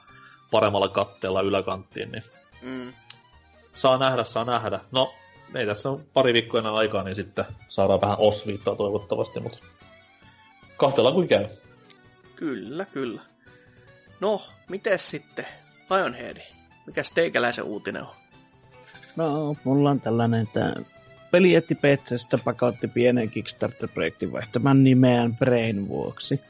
paremmalla katteella yläkanttiin, niin mm. saa nähdä, saa nähdä. No, ei tässä on pari viikkoa enää aikaa, niin sitten saadaan vähän osviittaa toivottavasti, mutta kahtella kuin käy. Kyllä, kyllä. No, miten sitten Lionhead? Mikäs teikäläisen uutinen on? No, mulla on tällainen, että pelietti Petsestä pakotti pienen Kickstarter-projektin vaihtamaan nimeään Brain vuoksi.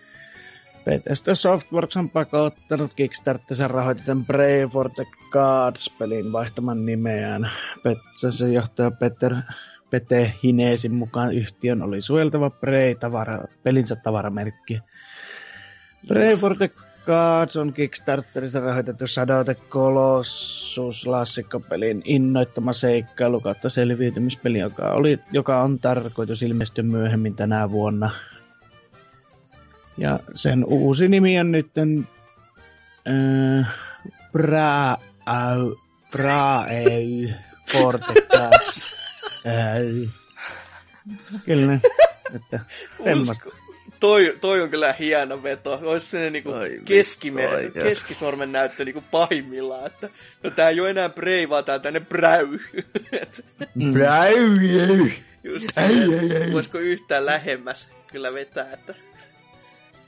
Bethesda Softworks on pakottanut Kickstarterissa rahoitetun Brave for the Gods-pelin vaihtamaan nimeään. Bethesda johtaja Peter Pete Hineesin mukaan yhtiön oli suojeltava Prey tavara, pelinsä tavaramerkki. Prey for the Gods on Kickstarterissa rahoitettu Shadow Colossus klassikkopelin innoittama seikkailu kautta selviytymispeli, joka, oli, joka on tarkoitus ilmestyä myöhemmin tänä vuonna. Ja sen uusi nimi on nyt äh, Bra... Äh, Braeu. Ei. Kyllä. Että semmoista. Toi, toi on kyllä hieno veto. Olisi se niinku keskime, keskisormen näyttö niinku pahimmillaan, että no tää ei ole enää Brei, vaan tää on tänne Bräy. Bräy! Just ei, ei, ei. Voisiko yhtään lähemmäs kyllä vetää, että...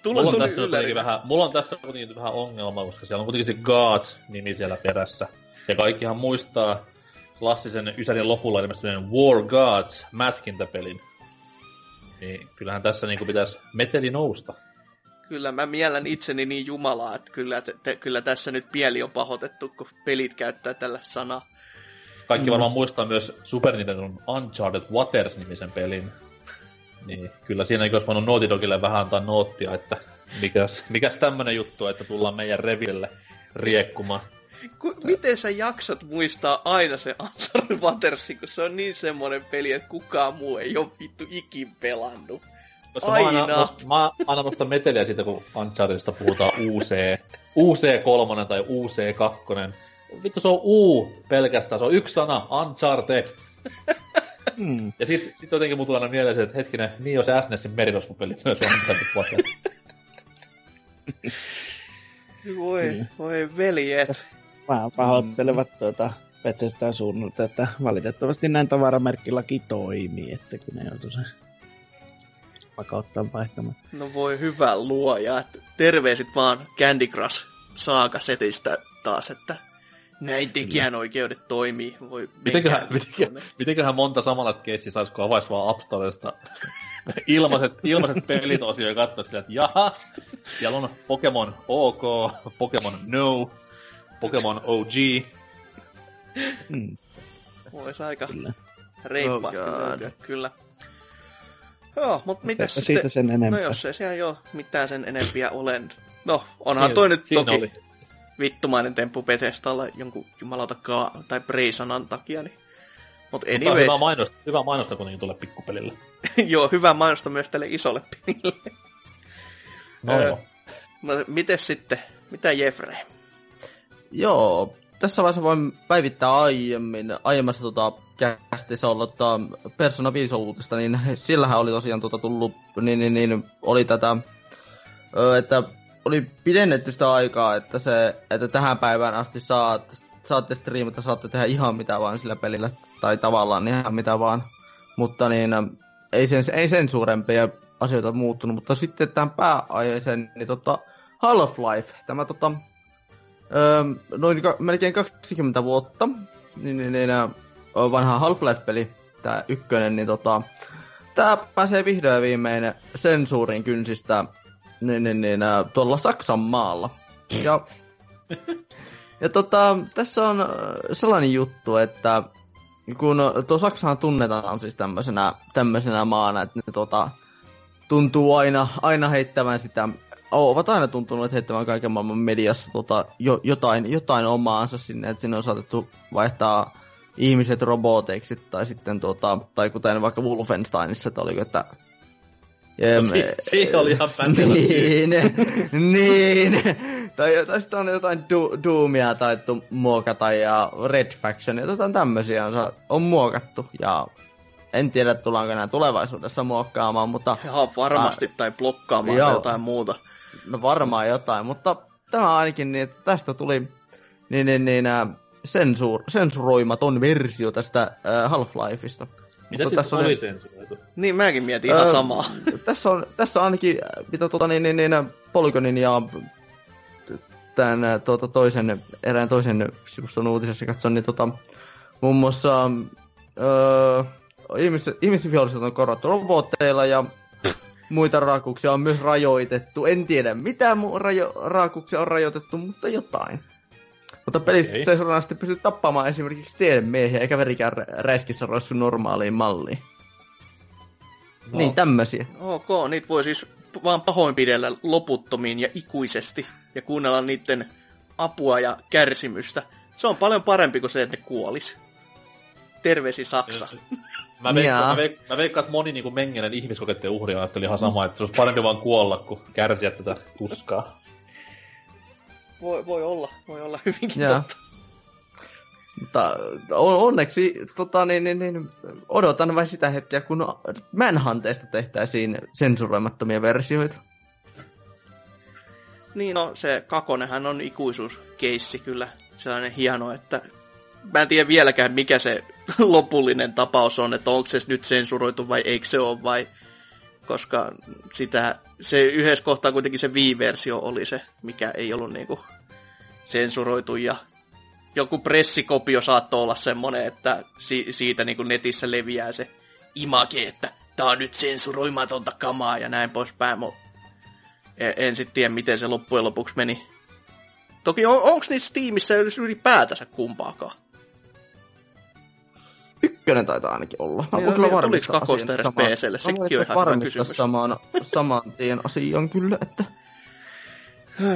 Tulla, mulla, on tässä vähän, mulla on tässä kuitenkin vähän ongelma, koska siellä on kuitenkin se Gods-nimi siellä perässä. Ja kaikkihan muistaa klassisen Ysärin lopulla ilmestyneen War Gods mätkintäpelin. Niin kyllähän tässä niinku pitäisi meteli nousta. Kyllä mä miellän itseni niin jumalaa, että kyllä, te, te, kyllä tässä nyt pieli on pahoitettu, kun pelit käyttää tällä sanaa. Kaikki mm. varmaan muistaa myös Super Nintendo Uncharted Waters-nimisen pelin. Niin, kyllä siinä olisi voinut Naughty Dogille vähän antaa noottia, että mikäs, mikäs tämmönen juttu, että tullaan meidän reville riekkumaan. Ku, miten sä jaksat muistaa aina se Uncharted Watersin, kun se on niin semmonen peli, että kukaan muu ei ole vittu ikin pelannut. Koska aina. Mä aina, mä aina nostan meteliä siitä, kun Unchartedista puhutaan UC, UC3 tai UC2. Vittu se on U pelkästään, se on yksi sana, Uncharted. Hmm. Ja sit, sit jotenkin mun tulee aina mieleen, että hetkinen, niin jos SNESin merirosvopeli myös on Uncharted Waters. Voi, voi veljet. Vähän pahoittelevat tuota Bethesdaa suunnalta, että valitettavasti näin tavaramerkkilaki toimii, että kun ne joutuu sen pakottamaan vaihtamaan. No voi hyvä luoja, että terveisit vaan Candy Crush saakasetistä taas, että näin tekijänoikeudet toimii. Voi Mitenköhän, mitenköhän, mitenköhän monta samanlaista keissiä saisi, kun avaisi vaan App Storesta ilmaiset, ilmaiset pelit osio ja katsoisi että jaha, siellä on Pokemon OK, Pokemon No, Pokemon OG. Mm, Voisi aika kyllä. reippaasti Oh löytyä, kyllä. Joo, mutta mitäs Siitä sitten? sen No enempää. jos ei siellä jo mitään sen enempiä ole. No, onhan Siinä- toi nyt siinä toki oli. vittumainen temppu Bethesdalla jonkun jumalauta ka- tai Breisanan takia. Niin. Mutta anyways, hyvä mainosta, hyvä mainosta kuitenkin tulee pikkupelille. joo, hyvä mainosta myös tälle isolle pelille. No joo. No, miten sitten? Mitä Jeffrey? Joo, tässä vaiheessa voin päivittää aiemmin, aiemmassa tota, kästissä tota, Persona 5 uutista, niin sillähän oli tosiaan tota, tullut, niin, niin, niin, oli tätä, ö, että oli pidennetty sitä aikaa, että, se, että tähän päivään asti saat, saatte striimata, saatte tehdä ihan mitä vaan sillä pelillä, tai tavallaan ihan mitä vaan, mutta niin, ei sen, ei sen suurempia asioita muuttunut, mutta sitten tämän pääaiheeseen, niin tota, Half-Life, tämä tota, öö, noin ka- melkein 20 vuotta, niin, niin, niin vanha Half-Life-peli, tää ykkönen, niin tota, tää pääsee vihdoin viimein sensuurin kynsistä niin, niin, niin, tuolla Saksan maalla. Ja, ja tota, tässä on sellainen juttu, että kun tuo Saksahan tunnetaan siis tämmöisenä, tämmöisenä maana, että ne tota, tuntuu aina, aina heittävän sitä, ovat aina tuntuneet heittävän kaiken maailman mediassa tota, jo, jotain, jotain omaansa sinne, että sinne on saatettu vaihtaa ihmiset roboteiksi, tai sitten tota, tai kuten vaikka Wolfensteinissa, että oliko, että No, si- siihen oli ihan pätevä syy. niin, niin. Tai, tai sitten on jotain du- Doomia taittu muokata ja Red Faction ja jotain tämmöisiä on, on muokattu. Ja en tiedä, tullaanko enää tulevaisuudessa muokkaamaan, mutta Ihan varmasti, tai blokkaamaan Joo. tai jotain muuta. No varmaan jotain. Mutta tämä ainakin niin, että tästä tuli niin, niin, niin, äh, sensur, sensuroimaton versio tästä äh, Half-Lifeista. Mitä Mutta sitten oli sensuroitu? Niin mäkin mietin ihan samaa. tässä on, tässä on ainakin, mitä tuota, niin, niin, niin, Polygonin ja tämän tuota, toisen, erään toisen sivuston uutisessa katson, niin tota, muun muassa öö, ihmis, ihmisviholliset on korvattu robotteilla ja muita raakuuksia on myös rajoitettu. En tiedä, mitä mu- rajo- raakuuksia on rajoitettu, mutta jotain. Mutta pelissä okay. se sitten pystyy tappamaan esimerkiksi tiedemiehiä, eikä verikään rä- räiskissä roissu normaaliin malliin. No. Niin, tämmösiä. Ok, niitä voi siis vaan pahoinpidellä loputtomiin ja ikuisesti ja kuunnella niiden apua ja kärsimystä. Se on paljon parempi kuin se, että ne kuolis. Terveisi Saksa. Mä veikkaan, mä, veik, mä veikkaan, että moni niin mengenen ihmiskokeiden uhri ajatteli ihan sama, että se olisi parempi vaan kuolla, kuin kärsiä tätä tuskaa. Voi, voi olla, voi olla hyvinkin Jaa. totta. Mutta on, onneksi tota, niin, niin, niin, odotan vain sitä hetkeä, kun Manhunteista tehtäisiin sensuroimattomia versioita. Niin no, se kakonenhan on ikuisuuskeissi kyllä. Sellainen hieno, että mä en tiedä vieläkään mikä se lopullinen tapaus on, että onko se nyt sensuroitu vai eikö se ole vai koska sitä, se yhdessä kohtaa kuitenkin se Wii-versio oli se, mikä ei ollut niinku sensuroitu ja joku pressikopio saattoi olla semmonen, että si- siitä niinku netissä leviää se image, että tää on nyt sensuroimatonta kamaa ja näin poispäin, mutta en, en sitten tiedä, miten se loppujen lopuksi meni. Toki on, onko niissä edes ylipäätänsä kumpaakaan? Ykkönen taitaa ainakin olla. Mä Niin, voin kyllä niin, varmistaa tuliko kakosta edes PC:lle? Mä Sekin on ihan hyvä varmistaa kysymys. saman, saman tien asian kyllä, että...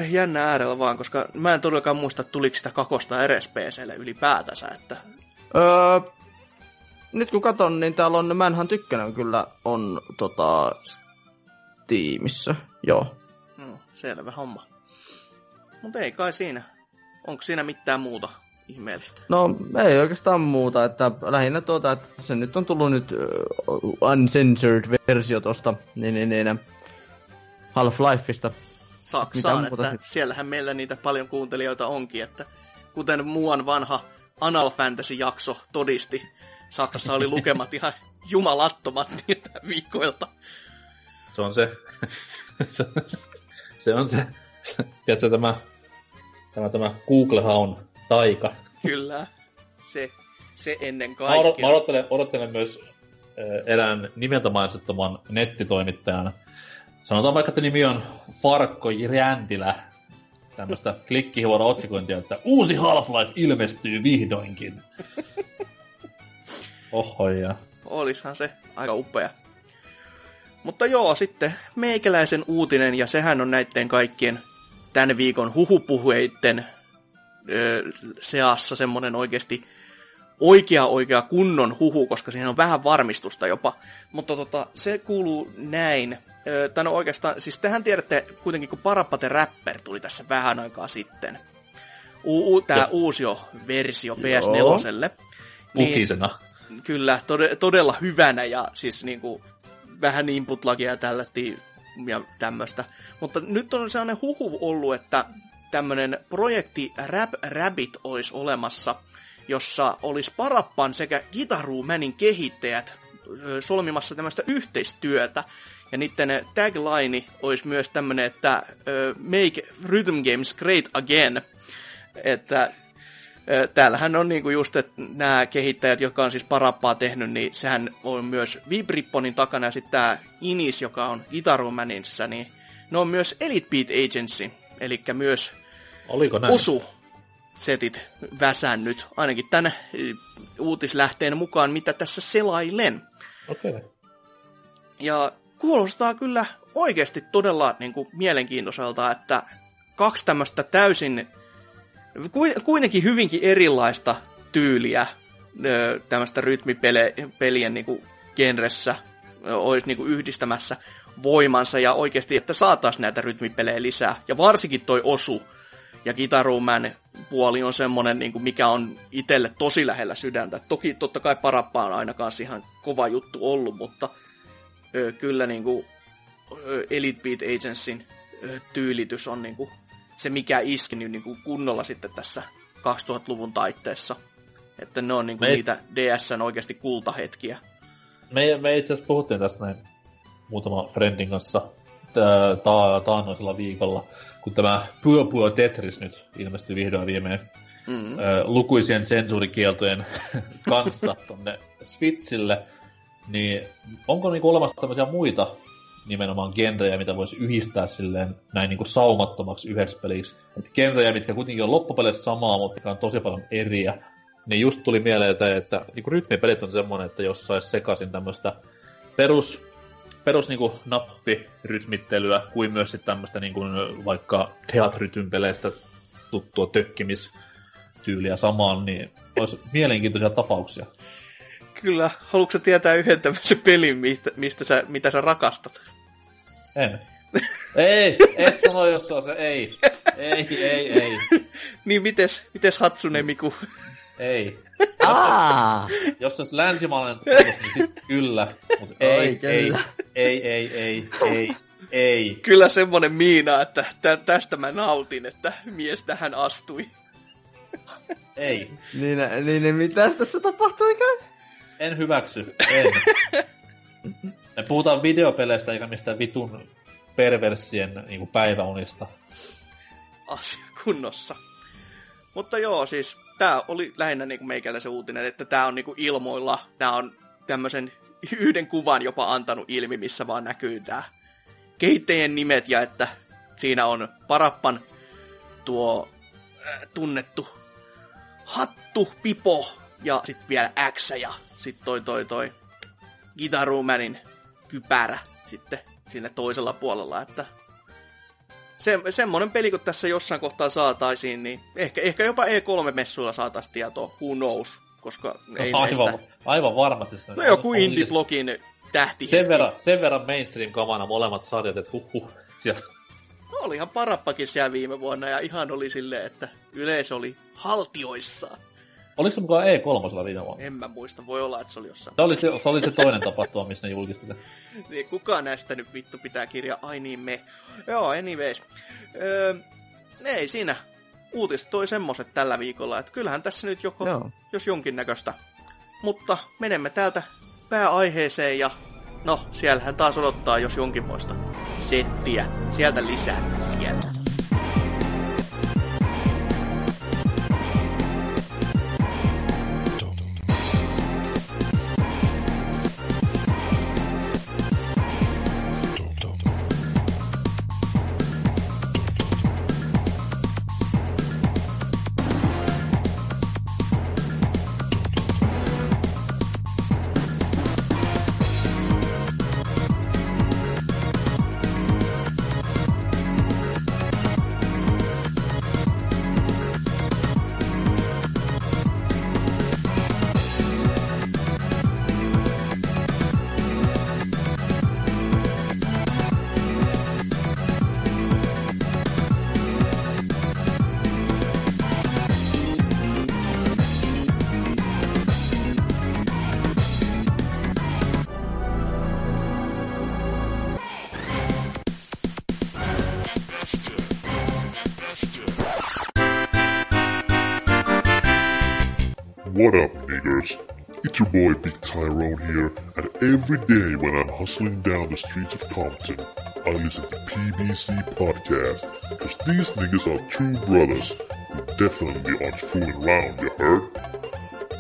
Jännä äärellä vaan, koska mä en todellakaan muista, että tuliko sitä kakosta edes PClle ylipäätänsä, että Öö, nyt kun katon, niin täällä on Manhunt 1 kyllä on tota, Steamissa. Joo. no, selvä homma. Mutta ei kai siinä. Onko siinä mitään muuta ihmeellistä? No ei oikeastaan muuta, että lähinnä tuota, että se nyt on tullut nyt uh, uncensored versio tosta, niin, niin, niin Half-Lifeista. Saksaan, Mitä muuta että siellähän meillä niitä paljon kuuntelijoita onkin, että kuten muuan vanha Anal Fantasy-jakso todisti, Saksassa oli lukemat ihan jumalattomat niitä viikoilta. Se on se, se, se on se, tiedätkö, tämä, tämä, tämä Googlehaun taika. Kyllä, se, se ennen kaikkea. mä odottelen, odottelen myös erään nimeltä mainitsettoman nettitoimittajan. Sanotaan vaikka, että nimi on Farkko Jäntilä. Tämmöistä klikkihuono otsikointia, että uusi Half-Life ilmestyy vihdoinkin. Oho, ja. Olishan se aika upea. Mutta joo, sitten meikäläisen uutinen, ja sehän on näiden kaikkien tämän viikon huhupuheitten ö, seassa semmonen oikeasti oikea oikea kunnon huhu, koska siihen on vähän varmistusta jopa. Mutta tota, se kuuluu näin. Ö, tai no oikeastaan, siis tehän tiedätte kuitenkin, kun Parappa the Rapper tuli tässä vähän aikaa sitten. U- u- tää Ja- uusio versio Joo. PS4. Pukisena. Kyllä, tode, todella hyvänä ja siis niinku vähän input-lagia tällättiin ja tämmöistä. Mutta nyt on sellainen huhu ollut, että tämmöinen projekti Rap Rabbit olisi olemassa, jossa olisi Parappan sekä Guitar-Manin kehittäjät solmimassa tämmöistä yhteistyötä. Ja niiden tagline olisi myös tämmöinen, että Make Rhythm Games Great Again. Että Täällähän on niinku just, että nämä kehittäjät, jotka on siis Parappaa tehnyt, niin sehän on myös Vibripponin takana, ja sitten tämä Inis, joka on Guitar-Manissa, niin ne on myös Elite Beat Agency, eli myös Oliko näin? Osu setit väsännyt, ainakin tänne uutislähteen mukaan, mitä tässä selailen. Okei. Okay. Ja kuulostaa kyllä oikeasti todella niin kuin, mielenkiintoiselta, että kaksi tämmöistä täysin, ku- kuitenkin hyvinkin erilaista tyyliä ö, tämmöistä rytmipelien niin kuin, genressä ö, olisi niin kuin, yhdistämässä voimansa ja oikeasti, että saataisiin näitä rytmipelejä lisää. Ja varsinkin toi Osu ja Gitaruman puoli on semmonen, niin kuin mikä on itselle tosi lähellä sydäntä. Toki totta kai Parappa on aina kanssa ihan kova juttu ollut, mutta ö, kyllä niin kuin, ö, Elite Beat Agencyn ö, tyylitys on niin kuin, se, mikä iski niin kuin kunnolla sitten tässä 2000-luvun taitteessa. Että ne on niin kuin Me- niitä DSn oikeasti kultahetkiä. Me, me itse asiassa puhuttiin tästä näin muutama friendin kanssa ta- taannoisella viikolla, kun tämä Puyo Puyo Tetris nyt ilmestyi vihdoin viimein Mm. ö, lukuisien sensuurikieltojen kanssa tonne Switchille, niin onko niinku olemassa tämmöisiä muita nimenomaan genrejä, mitä voisi yhdistää silleen näin niinku saumattomaksi yhdeksi peliksi. Et genrejä, mitkä kuitenkin on loppupeleissä samaa, mutta on tosi paljon eriä. Niin just tuli mieleen, että, että niinku rytmipelit on semmoinen, että jos sais sekaisin tämmöistä perus, perus niinku nappirytmittelyä, kuin myös sitten tämmöistä niinku vaikka teatrytyn peleistä tuttua tökkimistyyliä samaan, niin olisi mielenkiintoisia tapauksia. Kyllä, haluatko tietää yhden tämmöisen pelin, mistä, mistä sä, mitä sä rakastat? En. ei, et sano, jos se on se, ei. Ei, ei, ei, Niin mites, mites Hatsune Miku? ei. Aa, Jos se olisi länsimaalainen niin sit kyllä. Mutta ei, Oi, ei, kyllä. ei, ei, ei, ei, ei. Kyllä semmonen Miina, että tä, tästä mä nautin, että mies tähän astui. Ei. niin, niin, niin mitäs tässä tapahtuikaan? En hyväksy. En. Me puhutaan videopeleistä eikä mistään vitun perversien niin päiväunista. Asia kunnossa. Mutta joo, siis tää oli lähinnä niinku meikäläisen uutinen, että tää on niinku ilmoilla, tää on tämmöisen yhden kuvan jopa antanut ilmi, missä vaan näkyy tää kehittäjien nimet ja että siinä on Parappan tuo äh, tunnettu hattu, pipo ja sitten vielä X ja sitten toi toi toi Gitarumanin kypärä sitten siinä toisella puolella, että se, semmoinen peli, kun tässä jossain kohtaa saataisiin, niin ehkä, ehkä jopa E3-messuilla saataisiin tietoa, who knows, koska ei aivan, näistä... aivan varmasti. Se No on- joku on indie-blogin tähti. Sen verran, sen verran mainstream-kamana molemmat sarjat, että huh, huh sieltä. No, olihan parappakin siellä viime vuonna ja ihan oli silleen, että yleisö oli haltioissaan. Oliko se mukaan E3 viime vuonna? En mä muista, voi olla, että se oli jossain. Se oli se, se, oli se toinen tapahtuma, missä ne julkisti sen. Niin, kuka näistä nyt vittu pitää kirjaa? Ai niin, me. Joo, anyways. Öö, ei siinä. Uutiset toi semmoset tällä viikolla, että kyllähän tässä nyt joko, Joo. jos jonkinnäköistä. Mutta menemme täältä pääaiheeseen ja no, siellähän taas odottaa jos jonkinmoista settiä. Sieltä lisää, sieltä. Every day when I'm hustling down the streets of Compton, I listen to PBC Podcast, cause these niggas are true brothers who definitely aren't fooling around, you heard?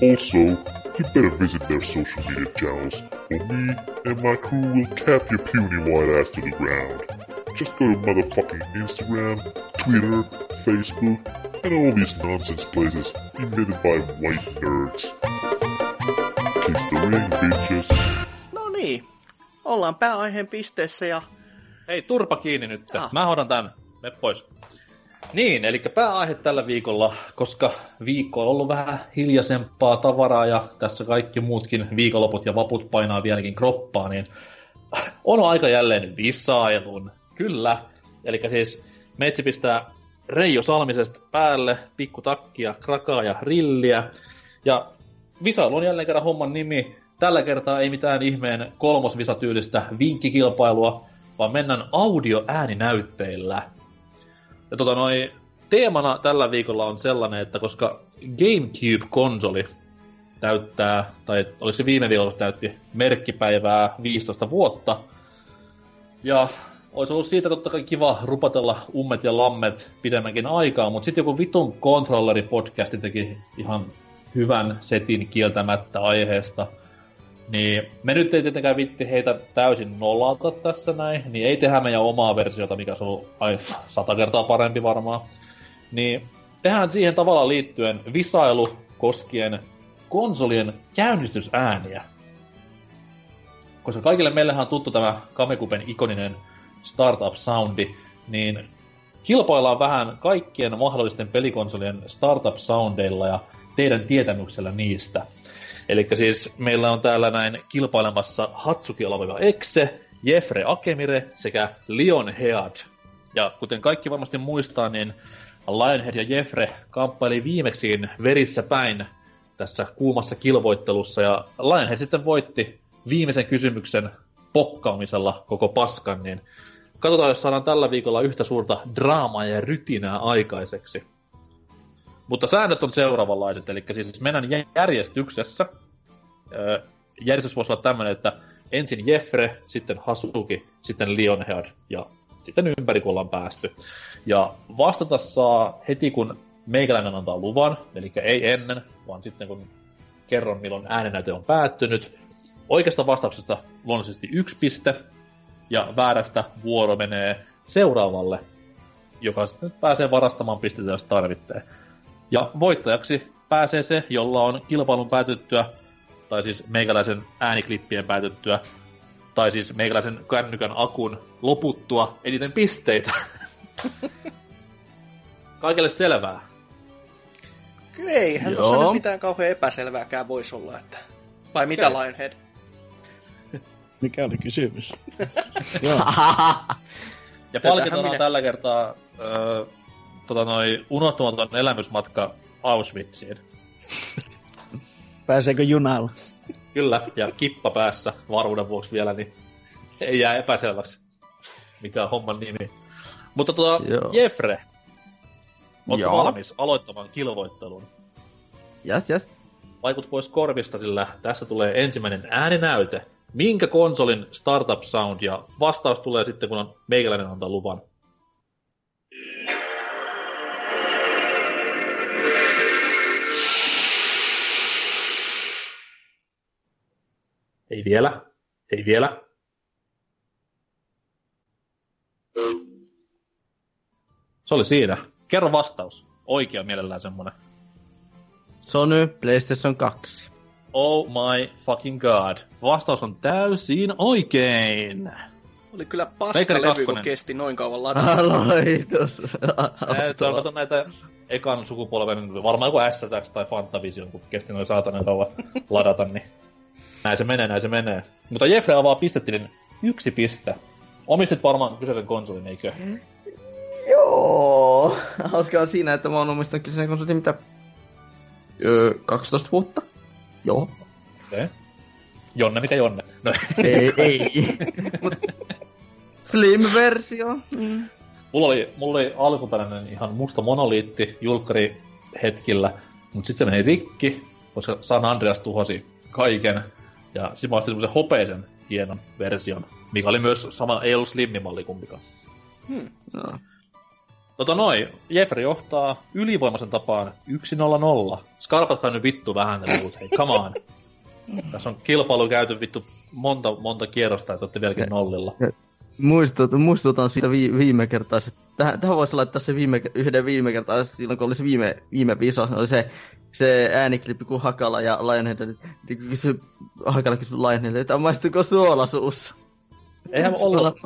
Also, you better visit their social media channels, or me and my crew will cap your puny white ass to the ground. Just go to motherfucking Instagram, Twitter, Facebook, and all these nonsense places invented by white nerds. Kiss the ring, bitches. Niin, ollaan pääaiheen pisteessä ja Hei, turpa kiinni nyt. Ah. Mä hoidan tän. Me pois. Niin, eli pääaihe tällä viikolla, koska viikko on ollut vähän hiljaisempaa tavaraa ja tässä kaikki muutkin viikonloput ja vaput painaa vieläkin kroppaa, niin on aika jälleen visailun. Kyllä. Eli siis meitsi pistää Reijo Salmisesta päälle, pikku takkia, krakaa ja rilliä. Ja visailu on jälleen kerran homman nimi. Tällä kertaa ei mitään ihmeen kolmosvisatyylistä vinkkikilpailua, vaan mennään audio-ääninäytteillä. Ja tota noi, teemana tällä viikolla on sellainen, että koska GameCube-konsoli täyttää, tai oliko se viime viikolla täytti merkkipäivää 15 vuotta, ja olisi ollut siitä totta kai kiva rupatella ummet ja lammet pidemmänkin aikaa, mutta sitten joku vitun kontrolleri-podcasti teki ihan hyvän setin kieltämättä aiheesta. Niin me nyt ei tietenkään vitti heitä täysin nollata tässä näin, niin ei tehdä meidän omaa versiota, mikä on ai, sata kertaa parempi varmaan. Niin tehdään siihen tavalla liittyen visailu koskien konsolien käynnistysääniä. Koska kaikille meillähän on tuttu tämä Kamekupen ikoninen startup-soundi, niin kilpaillaan vähän kaikkien mahdollisten pelikonsolien startup-soundeilla ja teidän tietämyksellä niistä. Eli siis meillä on täällä näin kilpailemassa Hatsuki oleva Exe, Jeffre Akemire sekä Lionhead. Ja kuten kaikki varmasti muistaa, niin Lionhead ja Jeffre kamppaili viimeksiin verissä päin tässä kuumassa kilvoittelussa, ja Lionhead sitten voitti viimeisen kysymyksen pokkaamisella koko paskan, niin katsotaan, jos saadaan tällä viikolla yhtä suurta draamaa ja rytinää aikaiseksi. Mutta säännöt on seuraavanlaiset, eli siis mennään järjestyksessä. Järjestys voisi olla tämmöinen, että ensin Jeffre, sitten Hasuki, sitten Lionhead ja sitten ympäri kun ollaan päästy. Ja vastata saa heti kun meikäläinen antaa luvan, eli ei ennen, vaan sitten kun kerron milloin äänenäyte on päättynyt. Oikeasta vastauksesta luonnollisesti yksi piste, ja väärästä vuoro menee seuraavalle, joka sitten pääsee varastamaan pisteitä, jos tarvitsee. Ja voittajaksi pääsee se, jolla on kilpailun päätyttyä, tai siis meikäläisen ääniklippien päätyttyä, tai siis meikäläisen kännykän akun loputtua eniten pisteitä. Kaikille selvää. kyllä eihän Joo. tuossa nyt mitään kauhean epäselvääkään voisi olla, että... Vai mitä Okei. Lionhead? Mikä oli kysymys? Joo. Ja Tätähän palkintona on minä- tällä kertaa öö, tota noi, unohtumaton elämysmatka Auschwitziin. Pääseekö junalla? Kyllä, ja kippa päässä varmuuden vuoksi vielä, niin ei jää epäselväksi, mikä on homman nimi. Mutta tuota, Joo. Jeffre, ootko Joo. valmis aloittamaan kilvoittelun? Jas, jas. Vaikut pois korvista, sillä tässä tulee ensimmäinen ääninäyte. Minkä konsolin startup sound ja vastaus tulee sitten, kun on meikäläinen antaa luvan. Ei vielä. Ei vielä. Se oli siinä. Kerro vastaus. Oikea mielellään semmonen. Sony PlayStation 2. Oh my fucking god. Vastaus on täysin oikein. Oli kyllä paskalevy, kun kesti noin kauan ladata. Aloitus. Se on kato näitä ekan sukupolven, varmaan joku SSX tai Fantavision, kun kesti noin saatanan kauan ladata, niin näin se menee, näin se menee. Mutta Jeffrey avaa pistetilin yksi piste. Omistit varmaan kyseisen konsolin, eikö? Joo. Hauskaa on siinä, että mä oon omistanut kyseisen konsolin mitä... Öö, 12 vuotta? Joo. Okay. Jonne, mikä Jonne? No, ei, ei. Mut Slim-versio. Mm. mulla, oli, mulla oli alkuperäinen ihan musta monoliitti julkkari hetkillä, mutta sitten se meni rikki, koska San Andreas tuhosi kaiken. Ja sitten mä ostin semmosen hopeisen hienon version, mikä oli myös sama, ei ollut slimmimalli kumpikaan. No. Tota noin, Jeffrey johtaa ylivoimaisen tapaan 1-0-0. Skarpatkaa nyt vittu vähän ne luvut, hei, come on. Tässä on kilpailu käyty vittu monta, monta kierrosta, että olette vieläkin nollilla. Muistut, muistutan siitä vi, viime kertaa. Tähän, tähän voisi laittaa se viime, yhden viime kertaa, silloin kun oli se viime, viime viso, oli se, se ääniklippi, kun Hakala ja Lionhead, niin kysy, Hakala kysyi Lionhead, että maistuuko suola suussa? Eihän ollut.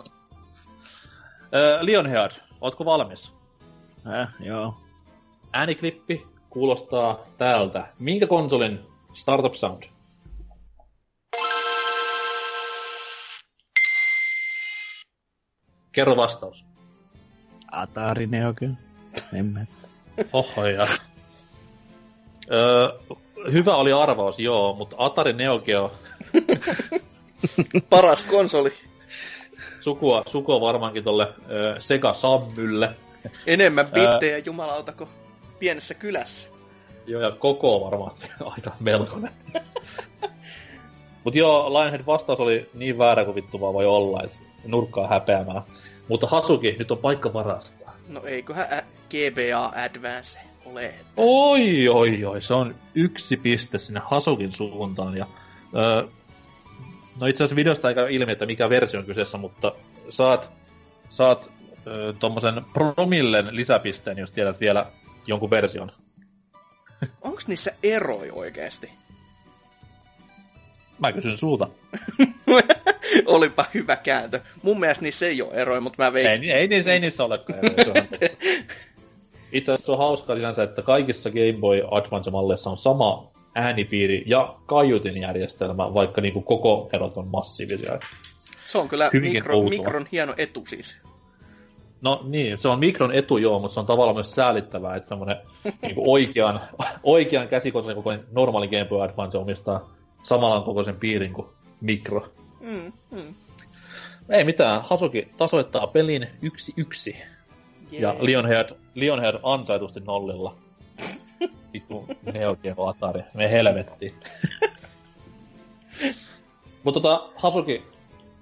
Öö, Lionhead, ootko valmis? Äh, joo. Ääniklippi kuulostaa täältä. Minkä konsolin startup sound? Kerro vastaus. Atari Neo kyllä. En mä. Oho, ja. Öö, hyvä oli arvaus, joo, mutta Atari Neo Geo Paras konsoli. sukua, sukua varmaankin tolle öö, Sega Sammylle. Enemmän bittejä jumalauta kuin pienessä kylässä. Joo, ja koko varmaan aika melkoinen. Mut joo, Lionhead vastaus oli niin väärä kuin vittu vaan voi olla, että nurkkaa häpeämään. Mutta Hasuki, nyt on paikka varastaa. No eiköhän ä- GBA Advance ole. Oi, oi, oi, se on yksi piste sinne Hasukin suuntaan. Ja, öö, no itse asiassa videosta ei käy ilmi, että mikä versio on kyseessä, mutta saat, saat öö, tommosen promillen lisäpisteen, jos tiedät vielä jonkun version. Onks niissä eroja oikeesti? Mä kysyn sulta. Olipa hyvä kääntö. Mun mielestä niissä ei ole eroja, mutta mä vein... Ei, ei, niissä, ei niissä olekaan eroja. Itse asiassa on hauskaa sinänsä, että kaikissa Game Boy Advance-malleissa on sama äänipiiri ja kaiutinjärjestelmä, vaikka niinku koko erot on massiivisia. Se on kyllä mikro, mikron hieno etu siis. No niin, se on mikron etu joo, mutta se on tavallaan myös säälittävää, että semmoinen niinku oikean, oikean käsikonsolin kokoinen normaali Game Boy Advance omistaa samalan kokoisen piirin kuin mikro. Mm, mm. Ei mitään, Hasuki tasoittaa pelin yksi yksi. Yeah. Ja Lionhead, Lionhead ansaitusti nollilla. Vittu Neo Geo Atari. Me helvettiin. Mutta tota, Hasuki,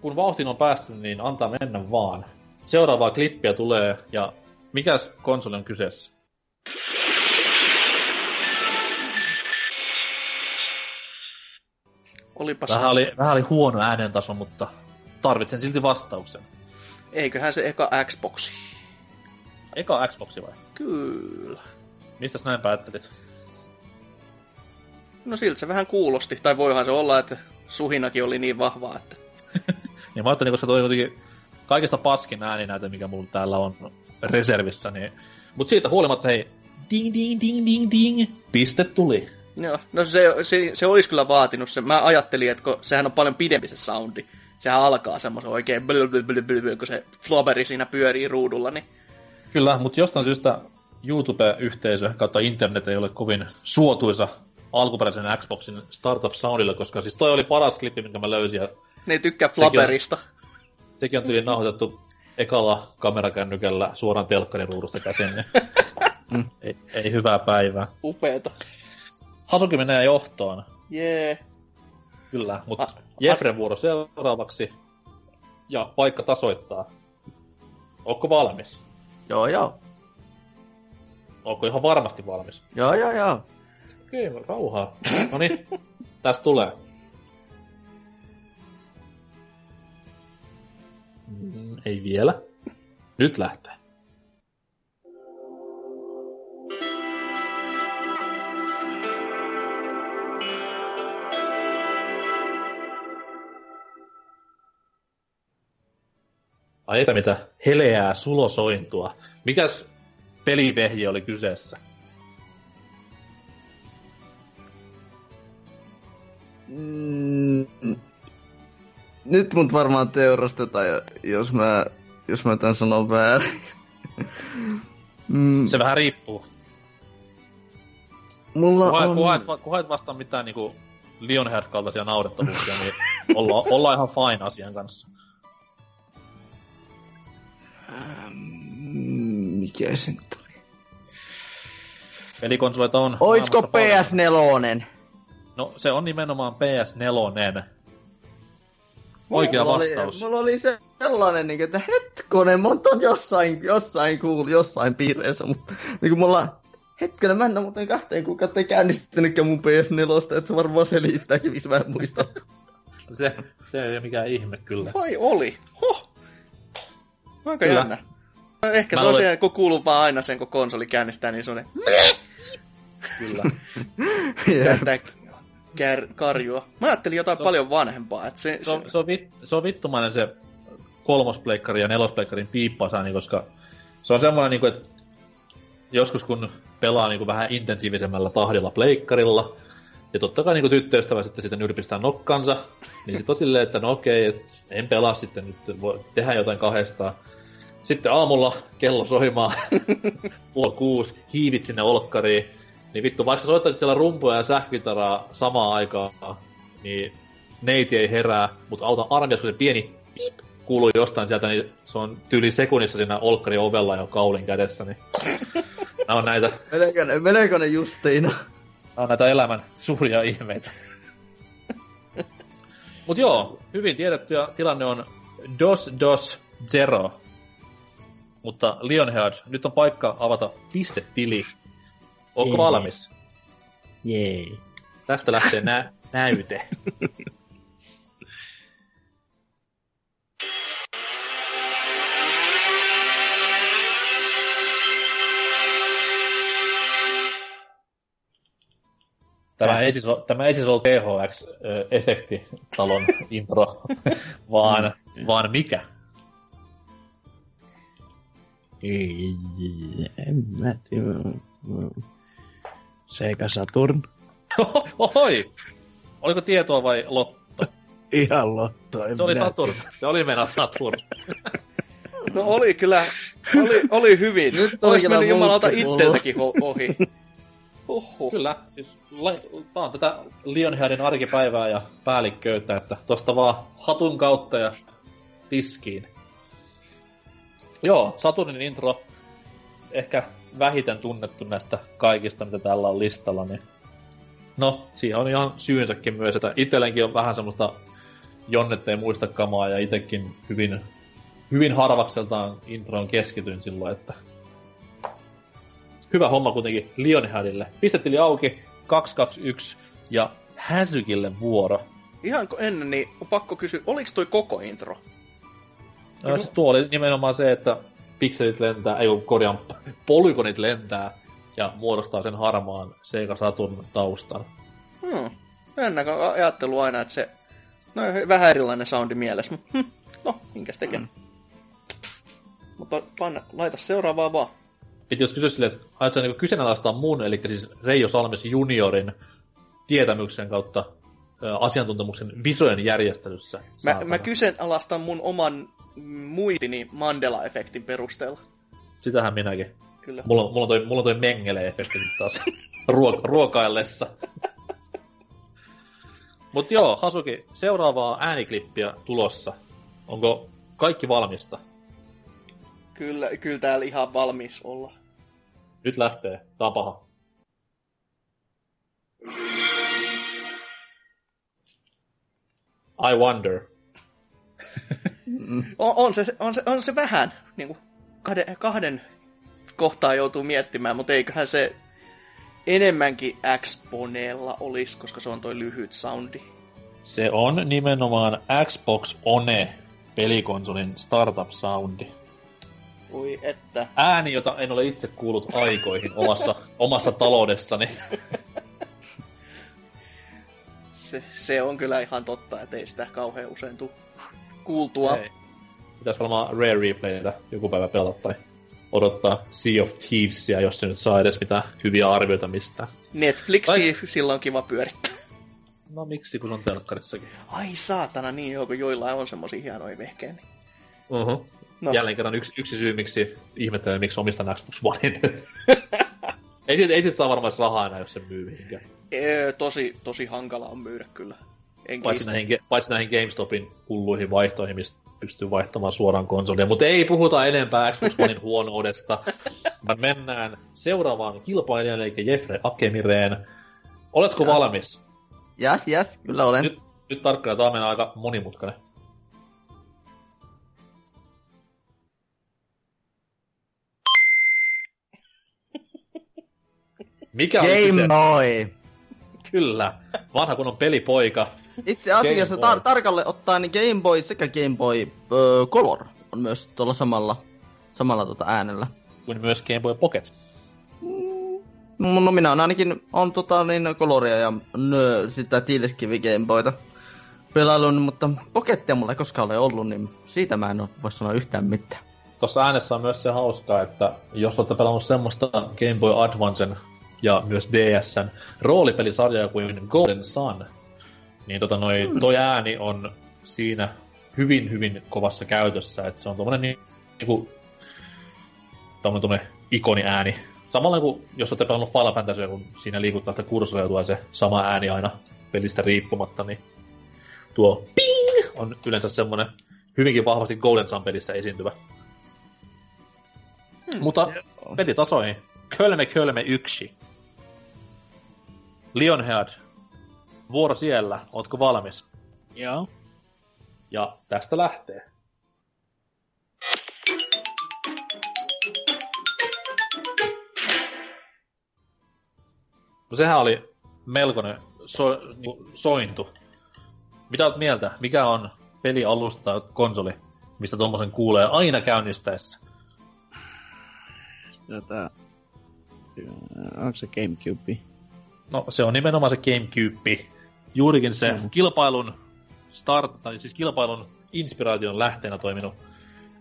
kun vauhtiin on päästy, niin antaa mennä vaan. Seuraavaa klippiä tulee, ja mikäs konsoli on kyseessä? Olipas... Vähän oli, vähän oli huono äänentaso, mutta tarvitsen silti vastauksen. Eiköhän se eka Xboxi. Eka Xboxi vai? Kyllä. Mistäs näin päättelit? No siltä se vähän kuulosti. Tai voihan se olla, että suhinakin oli niin vahvaa, että... Niin mä ajattelin, koska toi kuitenkin kaikista paskin ääni näitä, mikä mulla täällä on reservissä, niin... Mut siitä huolimatta, hei, ding ding ding ding ding, piste tuli. Joo, no se, se, se olisi kyllä vaatinut sen. Mä ajattelin, että kun sehän on paljon pidempi se soundi. Sehän alkaa semmoisen oikein bl, bl, bl, bl, bl, kun se floberi siinä pyörii ruudulla, niin Kyllä, mutta jostain syystä YouTube-yhteisö kautta internet ei ole kovin suotuisa alkuperäisen Xboxin Startup Soundilla, koska siis toi oli paras klippi, minkä mä löysin, ja Ne ei tykkää Sekin on- Flabberista. sekin on tyyli nauhoitettu ekalla kamerakännykällä suoraan telkkarin ruudusta käsin, niin ei, ei hyvää päivää. Upeeta. Hasuki menee johtoon, Jee. kyllä, mutta Jeffren vuoro seuraavaksi, ja paikka tasoittaa. Ootko valmis? Joo, joo. Ootko ihan varmasti valmis? Joo, joo, joo. Okei, rauhaa. No niin, tästä tulee. Mm, Ei vielä. Nyt lähtee. Ai että mitä heleää sulosointua. Mikäs pelivehje oli kyseessä? Mm, nyt mut varmaan teurastetaan, jos mä, jos mä tän sanon väärin. mm, Se vähän riippuu. mulla Kunhan, on... kunhan, et, kunhan et vastaa mitään niinku Lionhead-kaltaisia naurettavuuksia, niin olla, ollaan ihan fine asian kanssa. Mikä se nyt oli? Pelikonsoleita on... Oisko maailmassa paljon. PS4? No, se on nimenomaan PS4. Oikea mulla vastaus. Oli, mulla oli se sellainen, niin että hetkonen, mä oon jossain, jossain kuullut, jossain piireissä, mutta niin kuin mulla, hetkinen, mä en oo muuten kahteen kuukautta käynnistänytkään mun PS4, että se varmaan selittääkin, missä mä en muista. Se, se ei ole mikään ihme kyllä. Vai oli? Huh. Aika Kyllä. jännä. No, Ehkä Mä se on luulen- se, kun kuuluu vaan aina sen, kun konsoli käynnistää, niin se on ne, kyllä. käyttää kär, karjua. Mä ajattelin jotain Se on- paljon vanhempaa. Että se, Se on, se, on vit, se on vittumainen se kolmospleikkari ja nelospleikkarin piippasääni, koska se on semmoinen, niin kuin, että joskus kun pelaa niin kuin vähän intensiivisemmällä tahdilla pleikkarilla, ja totta kai niin tyttöystävä sitten sitä nyrpistää nokkansa, niin sitten on silleen, että no okei, et en pelaa sitten nyt, voi tehdä jotain kahdestaan. Sitten aamulla kello soimaan, puoli kuusi, hiivit sinne olkkariin, niin vittu, vaikka sä soittaisit siellä rumpuja ja sähkökitaraa samaan aikaan, niin neiti ei herää, mutta auta armias, kun se pieni pip kuuluu jostain sieltä, niin se on tyyli sekunnissa siinä olkkari ovella jo kaulin kädessä, niin nämä on näitä, Meneekö ne, meneekö ne justiina? nämä on näitä elämän suuria ihmeitä. Mut joo, hyvin tiedetty ja tilanne on DOS DOS Zero. Mutta Lionhead, nyt on paikka avata pistetili. Onko Ei. valmis? Jee. Tästä lähtee nä- näyte. Tämä ei siis ole, tämä ei siis ollut THX-efektitalon intro, vaan, vaan mikä? Ei, en mä tiedä. Sega Saturn. Ohoi! Oliko tietoa vai lotto? Ihan lotto. en Se oli Saturn. Se oli mennä Saturn. No oli kyllä, oli, oli hyvin. Nyt oli Olisi kyllä mennyt jumalauta itseltäkin ohi. Huhhuh. Kyllä, siis la- tää on tätä Lionheadin arkipäivää ja päällikköyttä, että tosta vaan hatun kautta ja tiskiin. Joo, Saturnin intro, ehkä vähiten tunnettu näistä kaikista, mitä täällä on listalla, niin no, siihen on ihan syynsäkin myös, että itsellenkin on vähän semmoista Jonnet ei muista kamaa ja itekin hyvin, hyvin harvakseltaan introon keskityin silloin, että hyvä homma kuitenkin Lionheadille. Pistetili auki, 221 ja Häsykille vuoro. Ihan ennen, niin on pakko kysyä, oliko toi koko intro? No, siis tuo oli nimenomaan se, että pikselit lentää, ei kun korjaan, polygonit lentää ja muodostaa sen harmaan Sega Saturn taustan. Hmm. Jännä, kun ajattelu aina, että se... No vähän erilainen soundi mielessä, mutta hm, no, minkäs tekee. Mm. Mutta panna, laita seuraavaa vaan. Piti jos kysyä silleen, että aiotko niin kyseenalaistaa mun, eli siis Reijo Salmes juniorin tietämyksen kautta ö, asiantuntemuksen visojen järjestelyssä. Mä, saatana. mä kyseenalaistan mun oman muitini Mandela-efektin perusteella. Sitähän minäkin. Kyllä. Mulla, on- mulla, on toi, mulla on toi mengele-efekti taas ruok- ruokaillessa. Mut joo, Hasuki, seuraavaa ääniklippiä tulossa. Onko kaikki valmista? Kyllä, kyllä täällä ihan valmis olla. Nyt lähtee. Tää on paha. I wonder. On, on, se, on, se, on se vähän, niin kuin kahden, kahden kohtaa joutuu miettimään, mutta eiköhän se enemmänkin Xboneella olisi, koska se on toi lyhyt soundi. Se on nimenomaan Xbox One pelikonsolin startup-soundi. Ui että. Ääni, jota en ole itse kuullut aikoihin omassa, omassa taloudessani. Se, se on kyllä ihan totta, että ei sitä kauhean usein tuu kuultua. Ei. Pitäis varmaan Rare Replaytä joku päivä pelata tai odottaa Sea of Thievesia, jos se nyt saa edes mitään hyviä arvioita mistään. Netflixi Tai- silloin on kiva pyörittää. No miksi, kun on telkkarissakin. Ai saatana, niin joo, kun joillain on semmosia hienoja vehkeä. Niin. Uh-huh. No. Jälleen kerran yksi, yksi syy, miksi ihmettelen, miksi omistan Xbox Onein. ei, ei sit saa varmaan rahaa enää, jos se myy mihinkään. Ee, tosi, tosi hankala on myydä kyllä. En Paitsi kiistä. näihin, paitsi näihin GameStopin hulluihin vaihtoihin, mistä pystyy vaihtamaan suoraan konsolia. Mutta ei puhuta enempää Xbox Onein huonoudesta. vaan mennään seuraavaan kilpailijan, eli Jeffrey Akemireen. Oletko Ja. valmis? Jas, jas, kyllä olen. Nyt, nyt tarkkaan, tämä on meidän aika monimutkainen. Mikä on Game kyse? Boy. Kyllä. Vanha kun on pelipoika. Itse asiassa tar- tarkalle ottaen niin Game Boy sekä Game Boy ö, Color on myös tuolla samalla, samalla tota äänellä. Kuin myös Game Boy Pocket. No no minä on ainakin on tota niin Coloria ja nö, sitä tiiliskivi Game Boyta pelailun, mutta Pockettia mulla ei koskaan ole ollut, niin siitä mä en voi sanoa yhtään mitään. Tuossa äänessä on myös se hauskaa, että jos olette pelannut semmoista Game Boy Advancen ja myös DSn roolipelisarjaa kuin Golden Sun, niin tota noi, toi ääni on siinä hyvin, hyvin kovassa käytössä, että se on tommonen ni- niinku, tommonen, tommonen ikoni ääni. Samalla kuin jos olette pelannut Final Fantasyä, kun siinä liikuttaa sitä kursoria se sama ääni aina pelistä riippumatta, niin tuo ping on yleensä semmonen hyvinkin vahvasti Golden Sun pelissä esiintyvä. Hmm. Mutta pelitasoihin. Kölme Kölme 1. Lionhead. Vuoro siellä. Ootko valmis? Joo. Ja tästä lähtee. No sehän oli melkoinen so, niinku sointu. Mitä oot mieltä? Mikä on pelialusta tai konsoli, mistä tuommoisen kuulee aina käynnistäessä? Tota, onko se Gamecube? No se on nimenomaan se Gamecube. Juurikin se Mhm. kilpailun start, tai siis kilpailun inspiraation lähteenä toiminut.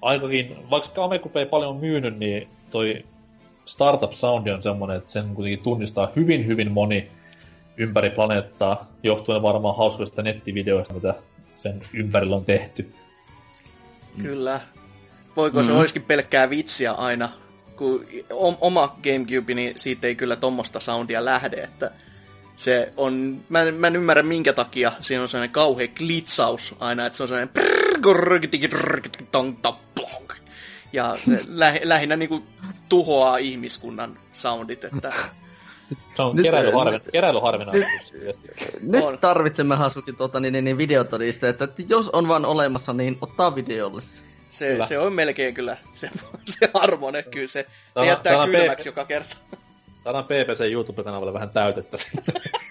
Aikakin, vaikka Gamecube ei paljon myynyt, niin toi Startup Sound on semmonen, että sen kuitenkin tunnistaa hyvin hyvin moni ympäri planeettaa, johtuen varmaan hauskoista nettivideoista, mitä sen ympärillä on tehty. Kyllä. Voiko se Mm. olisikin pelkkää vitsiä aina, kun oma Gamecube, niin siitä ei kyllä tommosta soundia lähde, että se on, mä en, mä en ymmärrä minkä takia siinä on sellainen kauhea glitsaus aina, että se on sellainen ja se lä- lähinnä niinku tuhoaa ihmiskunnan soundit, että Se on Nyt- keräilyharvin, nyt- keräilyharvinaisuus. Nyt On. tarvitsemme Hasuki tuota, niin, niin, niin videotodisteet, että jos on vaan olemassa, niin ottaa videolle se. se, se on melkein kyllä se, se arvoinen, kyllä se, se jättää kylmäksi pe- joka kerta. Saadaan PPC YouTube-kanavalle vähän täytettä.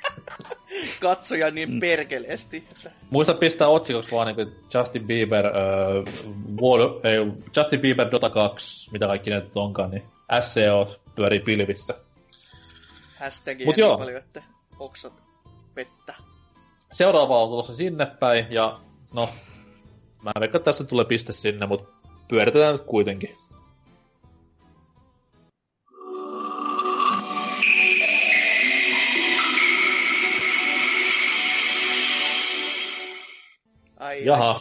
Katsoja Mm. niin perkeleesti. että- Muista pistää otsikoksi vaan niin Justin Bieber, äh, Wall, ei, Justin Bieber Dota 2, mitä kaikki ne nyt onkaan, niin SEO pyörii pilvissä. Hashtagia Mut niin joo. paljon, että oksat vettä. Seuraava on tulossa sinne päin, ja no, mä veikkaan, että tästä tulee piste sinne, mutta pyöritetään nyt kuitenkin. Ai, Jaha,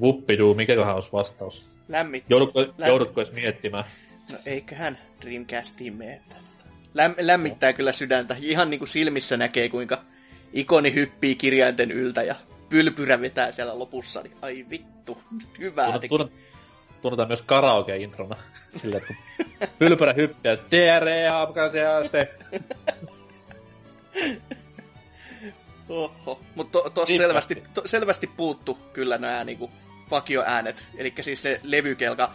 vuppiduu, mikäköhän olisi vastaus? Lämmit... Joudutko, Lä- joudutko edes miettimään? No eiköhän Dreamcastiin mene. että- Läm- lämmittää kyllä sydäntä. Ihan niin kuin silmissä näkee, kuinka ikoni hyppii kirjainten yltä ja pylpyrä vetää siellä lopussa, niin ai vittu, hyvää teki. tunnet- Tunnetaan myös karaoke-introna. Silleen, kun pylpärä hyppää, TRE Afgasiaste. Oho. Mutta to, tosta selvästi, to, selvästi puuttu kyllä nämä niinku vakioäänet. Eli siis se levykelka.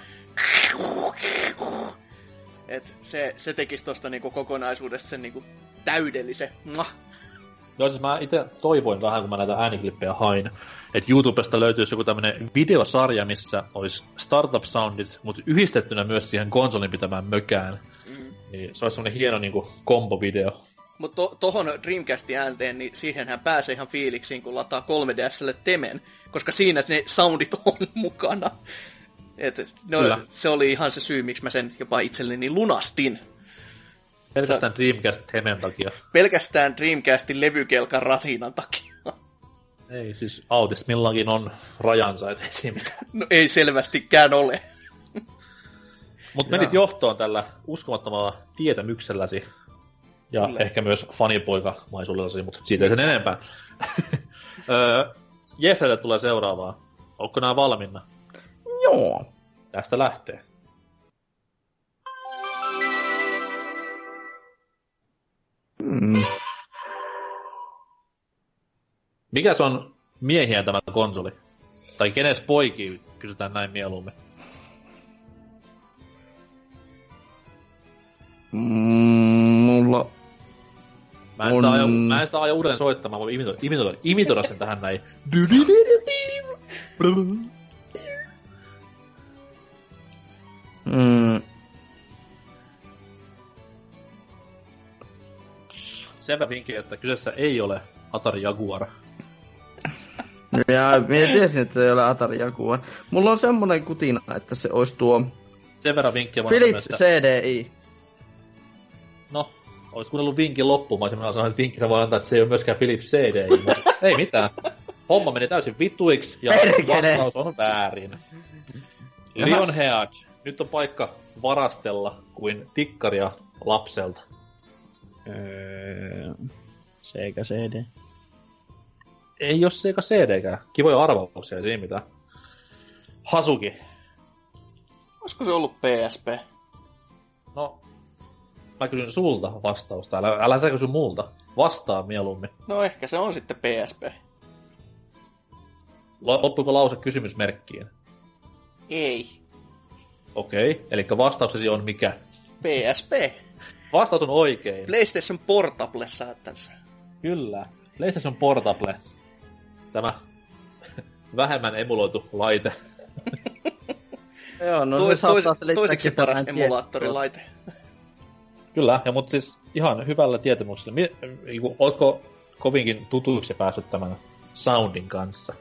Et se, se tekisi tosta niinku kokonaisuudesta sen niinku täydellisen. Mwah. Joo, siis mä itse toivoin vähän, kun mä näitä ääniklippejä hain, että YouTubesta löytyisi joku tämmönen videosarja, missä olisi startup-soundit, mutta yhdistettynä myös siihen konsolin pitämään mökään. Mm. Niin se olisi semmonen hieno niinku kombovideo. Mutta to, tohon Dreamcastin äänteen, niin siihenhän pääsee ihan fiiliksiin, kun lataa 3DSlle Temen, koska siinä ne soundit on mukana. Et, no, Kyllä. se oli ihan se syy, miksi mä sen jopa itselleni lunastin. Pelkästään Dreamcast Temen takia. Pelkästään Dreamcastin levykelkan ratinan takia. Ei, siis autismillakin on rajansa, et ei siinä mitään. No ei selvästikään ole. Mutta menit johtoon tällä uskomattomalla tietämykselläsi. Ja Kyllä. ehkä myös fanipoikamaisuudellasi, mutta siitä ei sen enempää. Jeffrelle tulee seuraavaa. Onko nämä valmiina? Joo. Tästä lähtee. Mm. Mikä se on miehiä tämä konsoli? Tai kenes poikii, kysytään näin mieluummin. Mm, mulla... Mä en, sitä On- aja, mä en sitä aja uuden soittamaan, voin imitoida, imitoida, imitoida sen tähän näin. Mm, Senpä vinkki, että kyseessä ei ole Atari Jaguar. ja minä tiesin, että se ei ole Atari Jaguar. Mulla on semmonen kutina, että se olisi tuo Sen verran vinkkiä vaan, Philips CDI. no, olisi kuunnellut vinkin loppuun, mä olisin sanonut, että vinkkinä voi antaa, että se ei ole myöskään Philips mutta ei mitään. Homma meni täysin vittuiksi ja Perkele! vastaus on väärin. Lionhead, nyt on paikka varastella kuin tikkaria lapselta. Öö, Sega CD. Ei jos se eikä CD-kään. Kivoja arvauksia, ei siinä mitään. Hasuki. Olisiko se ollut PSP? No, mä kysyn sulta vastausta. Älä, älä sä kysy multa. Vastaa mieluummin. No ehkä se on sitten PSP. Lo- Loppuiko lause kysymysmerkkiin? Ei. Okei, okay. eli vastauksesi on mikä? PSP. Vastaus on oikein. PlayStation Portable saatansa. Kyllä. PlayStation Portable. Tämä vähemmän emuloitu laite. Joo, no Tois, se tois, toiseksi paras emulaattorilaite. Kyllä, ja mutta siis ihan hyvällä tietämyksellä. Mi- niinku, Ootko kovinkin tutuiksi päässyt tämän soundin kanssa?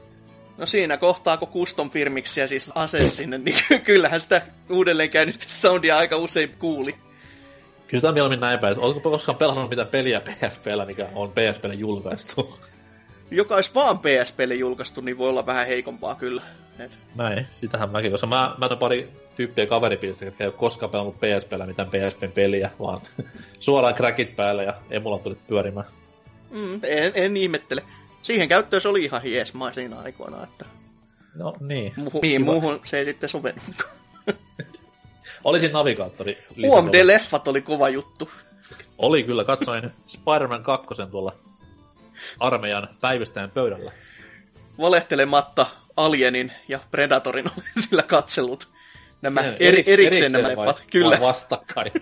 No siinä kohtaa, kun custom firmiksi ja siis ase sinne, niin kyllähän sitä uudelleen soundia aika usein kuuli. Kysytään mieluummin näin päin, että oletko koskaan pelannut mitään peliä PSPllä, mikä on PSPlle julkaistu? Joka olisi vaan PSPlle julkaistu, niin voi olla vähän heikompaa kyllä. Et, Näin, sitähän mäkin, koska mä, mä pari tyyppiä kaveripiiristä, jotka ei ole koskaan pelannut PSPllä mitään PSPn peliä, vaan suoraan crackit päälle ja emulaattorit pyörimään. mm, en, en ihmettele. Siihen käyttöön se oli ihan hies mä siinä aikoina, että No niin. muuhun, mihin muuhun se ei sitten sovellu. Olisin navigaattori. UMD-leffat oli kova juttu. Oli kyllä, katsoin Spider-Man 2 tuolla armeijan päivystäjän pöydällä. Valehtelematta Alienin ja Predatorin olen sillä katsellut. Nämä eri, eriks- erikseen nämä vai- leffat, vai kyllä. vastakkain.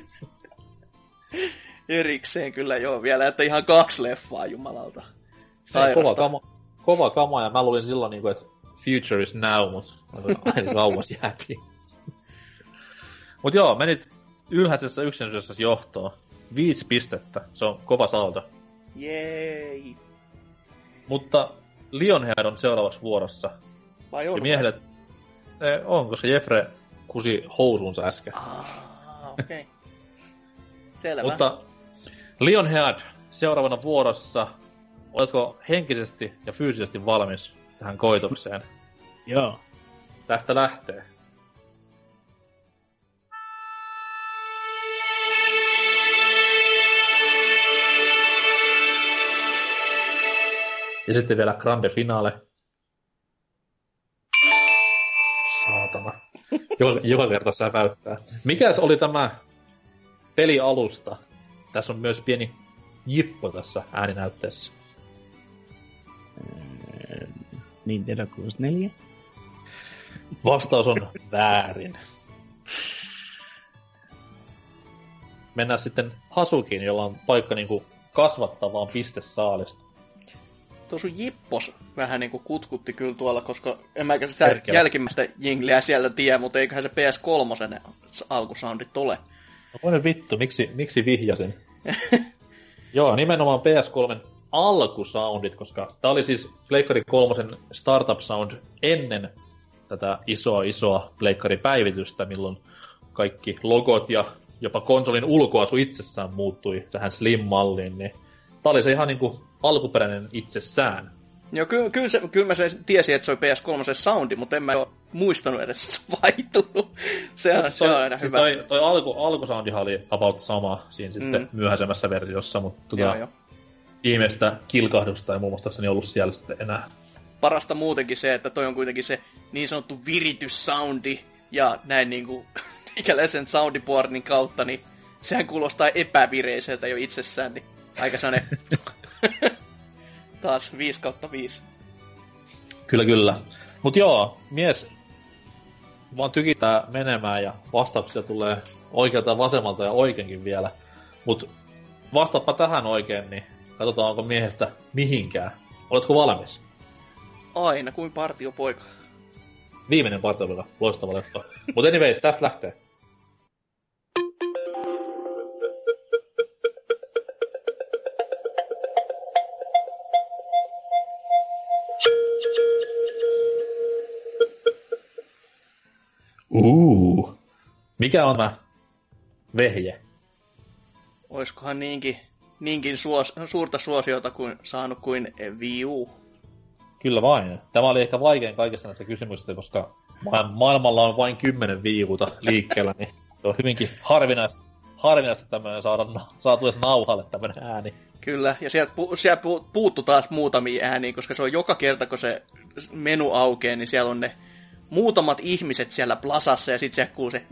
Erikseen kyllä joo vielä, että ihan kaksi leffaa jumalalta. Ei, kova, kama, kova kama, ja mä luulin silloin, niinku, että future is now, mutta kauas jäätiin. Mut joo, menit ylhäisessä yksinäisyydessä johtoon. Viisi pistettä, se on kova saldo. Jei. Mutta Lionhead on seuraavaksi vuorossa. Vai on? Ja miehelle... Eh, on, koska Jeffre kusi housuunsa äsken. Ah, okei. Okay. Selvä. Mutta Lionhead seuraavana vuorossa. Oletko henkisesti ja fyysisesti valmis tähän koitokseen? Joo. Tästä lähtee. Ja sitten vielä Grande Finale. Joka, joka kerta säväyttää. Mikäs oli tämä pelialusta? Tässä on myös pieni jippo tässä ääninäytteessä. Nintendo 64. Vastaus on väärin. Mennään sitten Hasukiin, jolla on paikka niinku kasvattaa vaan pistesaalista. Tuo sun jippos vähän niinku kutkutti kyllä tuolla, koska en mäkään sitä Perkele. jälkimmäistä jingleä sieltä tiedä, mutta eiköhän se PS3 alkusoundit ole. No voi vittu, miksi, miksi vihjasin? Joo, nimenomaan PS3 alkusoundit, koska tää oli siis Pleikkari 3 startup sound ennen tätä isoa isoa Pleikkari-päivitystä, milloin kaikki logot ja jopa konsolin ulkoasu itsessään muuttui tähän slim-malliin, niin tää oli se ihan niinku alkuperäinen itsessään. Joo, ky- kyllä, se, kyllä mä se tiesin, että se oli PS3 soundi, mutta en mä ole muistanut edes, että se on vaihtunut. Se on, se on aina siis hyvä. Toi, toi alku, alkusoundihan oli about sama siinä sitten Mm. myöhäisemmässä versiossa, mutta tota, Joo, viimeistä kilkahdusta ei muun muassa ollut siellä sitten enää. Parasta muutenkin se, että toi on kuitenkin se niin sanottu virityssoundi, ja näin niinku ikäläisen soundiboardin kautta, niin sehän kuulostaa epävireiseltä jo itsessään, niin aika sellainen taas 5 kautta 5. Kyllä, kyllä. Mut joo, mies vaan tykittää menemään ja vastauksia tulee oikealta ja vasemmalta ja oikeinkin vielä. Mut vastaappa tähän oikein, niin katsotaan onko miehestä mihinkään. Oletko valmis? Aina kuin partiopoika. Viimeinen partiolla, loistava leffa. Mut anyways, tästä lähtee. Mikä on tämä vehje? Oiskohan niinkin, niinkin suos, suurta suosiota kuin saanut kuin Wii U? Kyllä vain. Tämä oli ehkä vaikein kaikista näistä kysymyksistä, koska ma- maailmalla on vain kymmenen viivuta liikkeellä, niin se on hyvinkin harvinaista, harvinaista tämmöinen saada, saatu edes nauhalle tämmöinen ääni. Kyllä, ja sieltä, pu- sieltä pu- puuttu taas muutamia ääniä, koska se on joka kerta, kun se menu aukeaa, niin siellä on ne muutamat ihmiset siellä plasassa, ja sitten siellä kuuluu se...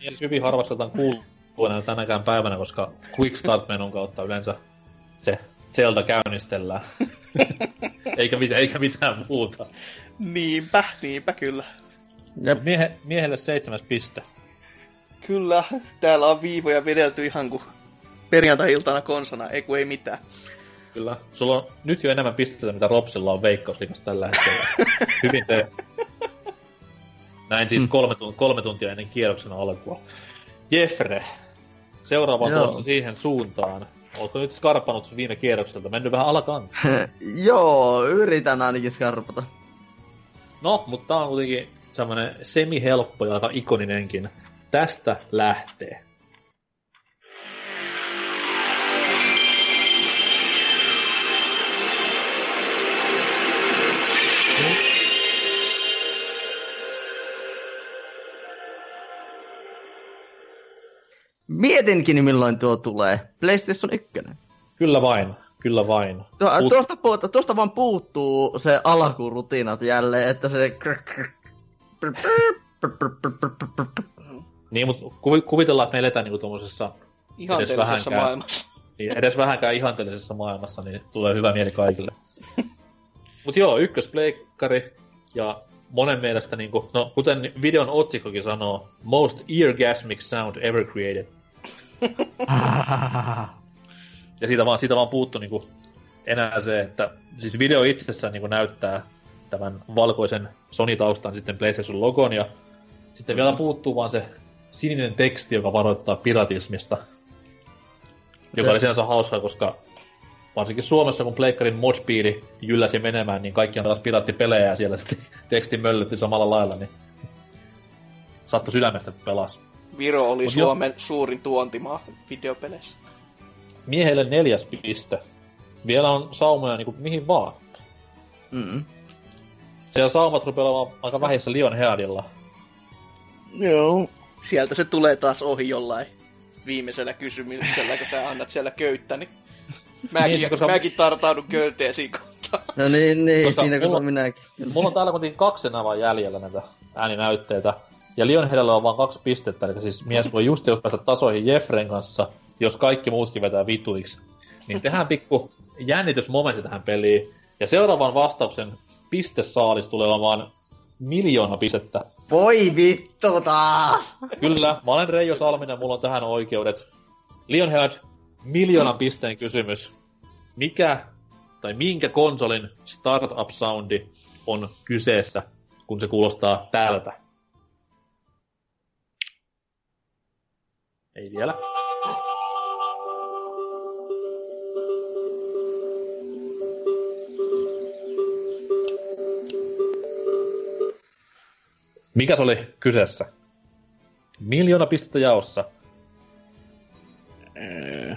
Niin hyvin harvakseltaan kuuluu tänäkään päivänä, koska Quick Start-menun kautta yleensä se Zelda käynnistellään. eikä, mitään, eikä mitään muuta. Niinpä, niinpä kyllä. Jep. Miehe, miehelle seitsemäs piste. Kyllä, täällä on viivoja vedelty ihan kuin perjantai-iltana konsana, ei kun ei mitään. Kyllä. Sulla on nyt jo enemmän pisteitä, mitä Ropsilla on veikkausliikassa tällä hetkellä. Hyvin te. Näin siis kolme, tun- kolme tuntia ennen kierroksen alkua. Jeffre, seuraava Joo. tulossa siihen suuntaan. Oletko nyt skarpannut sun viime kierrokselta? Mennyt vähän alakantaan. Joo, yritän ainakin skarpata. No, mutta tää on kuitenkin semmonen semi-helppo ja aika ikoninenkin. Tästä lähtee. Mietinkin, milloin tuo tulee. PlayStation 1. Kyllä vain, kyllä vain. Tuo, Mut- tuosta, puuta, tuosta vaan puuttuu se alkurutiinat jälleen, että se... Niin, mutta kuvi, kuvitellaan, että me eletään niinku tuommoisessa Ihanteellisessa vähänkään. maailmassa. niin edes vähänkään ihanteellisessa maailmassa, niin tulee hyvä mieli kaikille. Mut joo, ykköspleikkari, ja monen mielestä, niinku, no kuten videon otsikkokin sanoo, most eargasmic sound ever created. Ja siitä vaan, siitä vaan puuttu niinku enää se, että siis video itsessään niinku näyttää tämän valkoisen Sony-taustan sitten PlayStation logon, ja sitten vielä puuttuu vaan se sininen teksti, joka varoittaa piratismista. Joka oli sinänsä hauskaa, koska varsinkin Suomessa, kun Pleikkarin modspiiri jylläsi menemään, niin kaikki on taas piraattipelejä ja siellä sitten teksti möllytti samalla lailla, niin sattui sydämestä pelas. Viro oli Mut jo- Suomen suurin tuontimaa videopeleissä. Miehelle neljäs piste. Vielä on saumoja niin kuin mihin vaan. Mm. Siellä saumat rupeaa olemaan aika vähissä Lionheadilla. Joo. Sieltä se tulee taas ohi jollain viimeisellä kysymyksellä, kun sä annat siellä köyttä, niin Mäkin, Niin, koska- mäkin tartaudun költeen siinä kohtaa. No niin, niin Koska siinä mulla- minäkin. Mulla on täällä kuitenkin kaksi enää vaan jäljellä näitä ääninäytteitä. Ja Lionheadellä on vaan kaksi pistettä, eli siis mies voi just jos päästä tasoihin Jeffren kanssa, jos kaikki muutkin vetää vituiksi. Niin tehdään pikku jännitysmomentti tähän peliin. Ja seuraavan vastauksen pistesaalis tulee olemaan miljoona pistettä. Voi vittu taas! Kyllä, mä olen Reijo Salminen, mulla on tähän oikeudet. Lionhead, miljoonan pisteen kysymys. Mikä tai minkä konsolin startup-soundi on kyseessä, kun se kuulostaa tältä? Ei vielä. Mikä se oli kyseessä? Miljoona pistettä jaossa.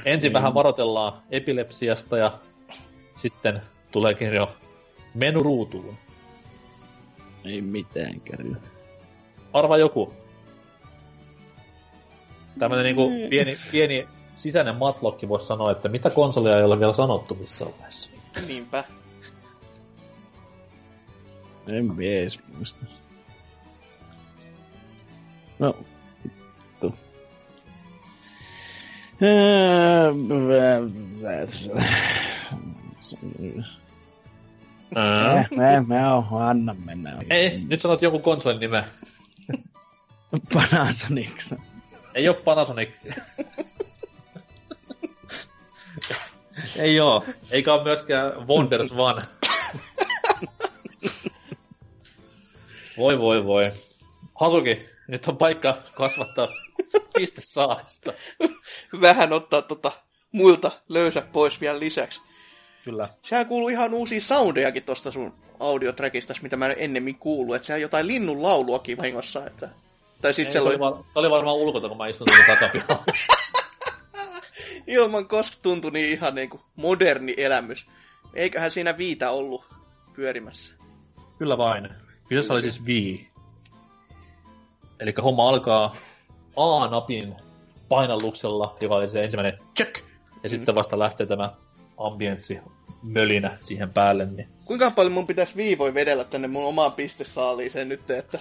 Ensin vähän varoitellaan epilepsiasta ja sitten tuleekin jo menu ruutuun. Ei mitään kärryä. Arva joku. Tämmönen niinku pieni, pieni sisäinen matlokki voisi sanoa, että mitä konsolia ei ole vielä sanottu missään vaiheessa. Niinpä. En mä edes muista. No, Mä, mä oon, anna mennä. Ei, nyt sanot jonkun konsolin nimen. Panasonics. Ei oo Panasonic. ei oo. Eikä oo myöskään Wonders One. voi voi voi. Hasuki, nyt on paikka kasvattaa pistesaarista. Vähän ottaa tota muilta löysä pois vielä lisäksi. Kyllä. Sehän kuuluu ihan uusia soundejakin tosta sun audiotrackista, mitä mä en ennemmin kuullut. Että sehän jotain linnun lauluakin vahingossa. Että... Tai sit Ei, se oli oli var- se oli varmaan ulkota, kun mä istun tuolla takapihalla. ilman koska tuntui niin ihan niinku moderni elämys. Eiköhän siinä viitä ollut pyörimässä. Kyllä vain. Kyseessä oli siis Wii. Eli homma alkaa A-napin painalluksella, joka oli se ensimmäinen check. Ja sitten vasta lähtee tämä ambienssi mölinä siihen päälle. Niin. Kuinka paljon mun pitäisi viivoin vedellä tänne mun omaan pistesaaliiseen nyt, että...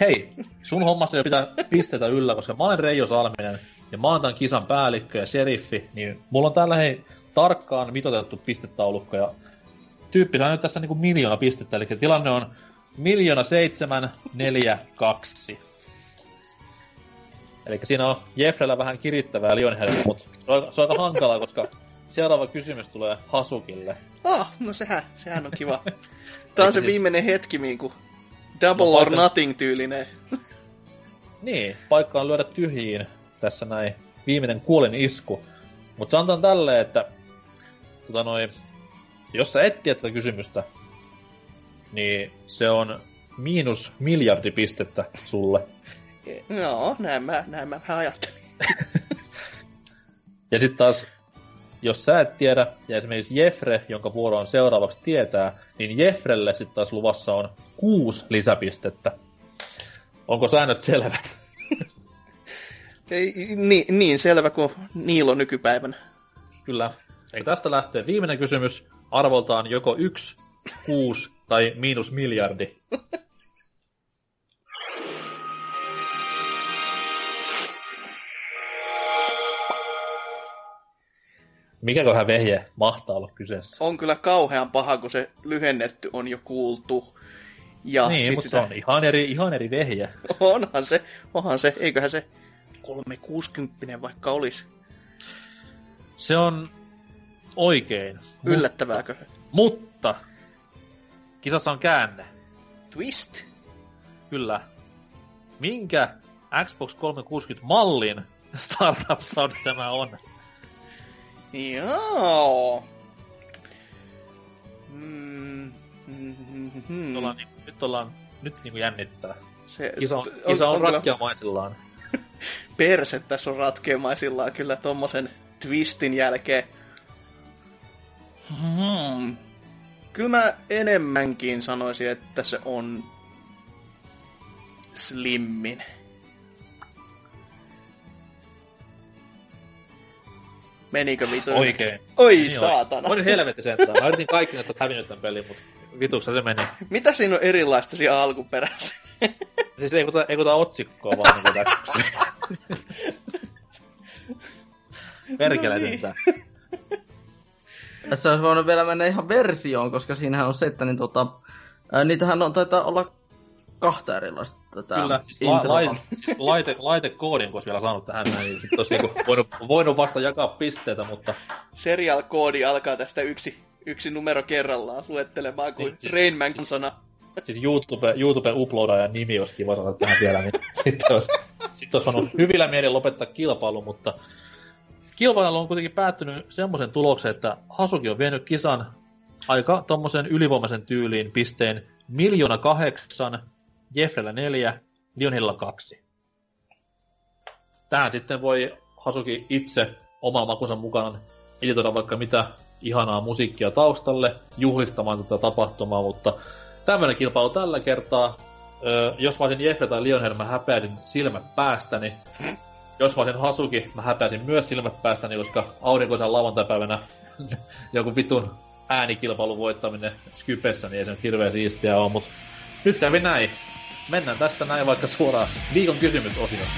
Hei, sun hommassa ei pitää pistetä yllä, koska mä olen Reijo Salminen ja mä oon tämän kisan päällikkö ja seriffi, niin mulla on täällä hei tarkkaan mitoitettu pistetaulukko ja tyyppi saa nyt tässä niinku miljoona pistettä, eli tilanne on miljoona seitsemän, neljä, kaksi. Eli siinä on Jeffrellä vähän kirittävää Lionheadilla, mutta se on, se on aika hankalaa, koska seuraava kysymys tulee Hasukille. Ah, no sehän, sehän on kiva. Tää on se siis- viimeinen hetki, niinku double No, or paikka- nothing tyylinen. Niin, paikka on lyödä tyhjiin tässä näin viimeinen kuolin isku. Mutta sanotaan tälleen, että tota noi, jos sä et tiedä tätä kysymystä, niin se on miinus miljardi pistettä sulle. Joo, näin mä, näin mä vähän ajattelin. Ja sitten taas, jos sä et tiedä, ja esimerkiksi Jeffre, jonka vuoro on seuraavaksi tietää, niin Jeffrelle sitten taas luvassa on kuusi lisäpistettä. Onko säännöt selvät? Ei, niin, niin selvä kuin Niilo nykypäivänä. Kyllä. Eli tästä lähtee viimeinen kysymys. Arvoltaan joko yksi, kuusi tai miinus miljardi. Mikäköhän vehje mahtaa olla kyseessä? On kyllä kauhean paha, kun se lyhennetty on jo kuultu. Ja niin, sit mutta sitä... se on ihan eri, ihan eri vehje. Onhan se, onhan se, eiköhän se 360 vaikka olisi. Se on oikein. Yllättävääkö? Mutta kisassa on käänne. Twist? Kyllä. Minkä Xbox 360 mallin startup sound tämä on? Joo. Mm, mm, mm, mm. Nyt ollaan, niin, nyt ollaan nyt niin kuin jännittää. Se, Kisa on, on- kisa on, on kyllä- ratkeamaisillaan. perse tässä on ratkeamaisillaan kyllä tommosen twistin jälkeen. Hmm. Kyllä mä enemmänkin sanoisin, että se on slimmin. Menikö vituinen? Oikein. Oi Niin saatana. Oi nyt helvetti sentään. Mä yritin kaikki, että oot hävinnyt tämän pelin, mutta vituksen se meni. Mitä siinä on erilaista siinä alkuperässä? Siis ei kuta, ei kuta otsikkoa, vaan niin kuta... Perkele No niin. sentään. Tässä olisi voinut vielä mennä ihan versioon, koska siinähän on se, että niin tota, ää, niitähän on, taitaa olla kahta erilaista tätä Kyllä, siis, la, laite, siis laite, laitekoodin, kun vielä saanut tähän näin, niin sitten olisi niinku voinut, voinut vasta jakaa pisteitä, mutta Serial-koodi alkaa tästä yksi, yksi numero kerrallaan luettelemaan kuin Niin, siis- Rain Man sana. siis YouTube, YouTube uploadaajan nimi olisi kiva saada tähän vielä, niin sitten olisi, sitten olisi voinut hyvillä mielin lopettaa kilpailu, mutta kilpailu on kuitenkin päättynyt semmoisen tuloksen, että Hasuki on vienyt kisan aika tommosen ylivoimaisen tyyliin pisteen miljoona kahdeksan, Jeffrellä neljä, Lionella kaksi. Tähän sitten voi Hasuki itse oman makunsa mukaan editoida vaikka mitä ihanaa musiikkia taustalle juhlistamaan tätä tapahtumaa, mutta tämmöinen kilpailu tällä kertaa. Öö, jos mä olisin Jeffre tai Lionel, mä häpeäsin silmät päästäni. Jos mä olisin Hasuki, mä häpeäsin myös silmät päästäni, koska aurinkoisen lauantaipäivänä joku vitun äänikilpailun voittaminen Skypessä, niin ei se nyt hirveän siistiä ole, mutta nyt kävi näin. Mennään tästä näin vaikka suoraan viikon kysymysosioon.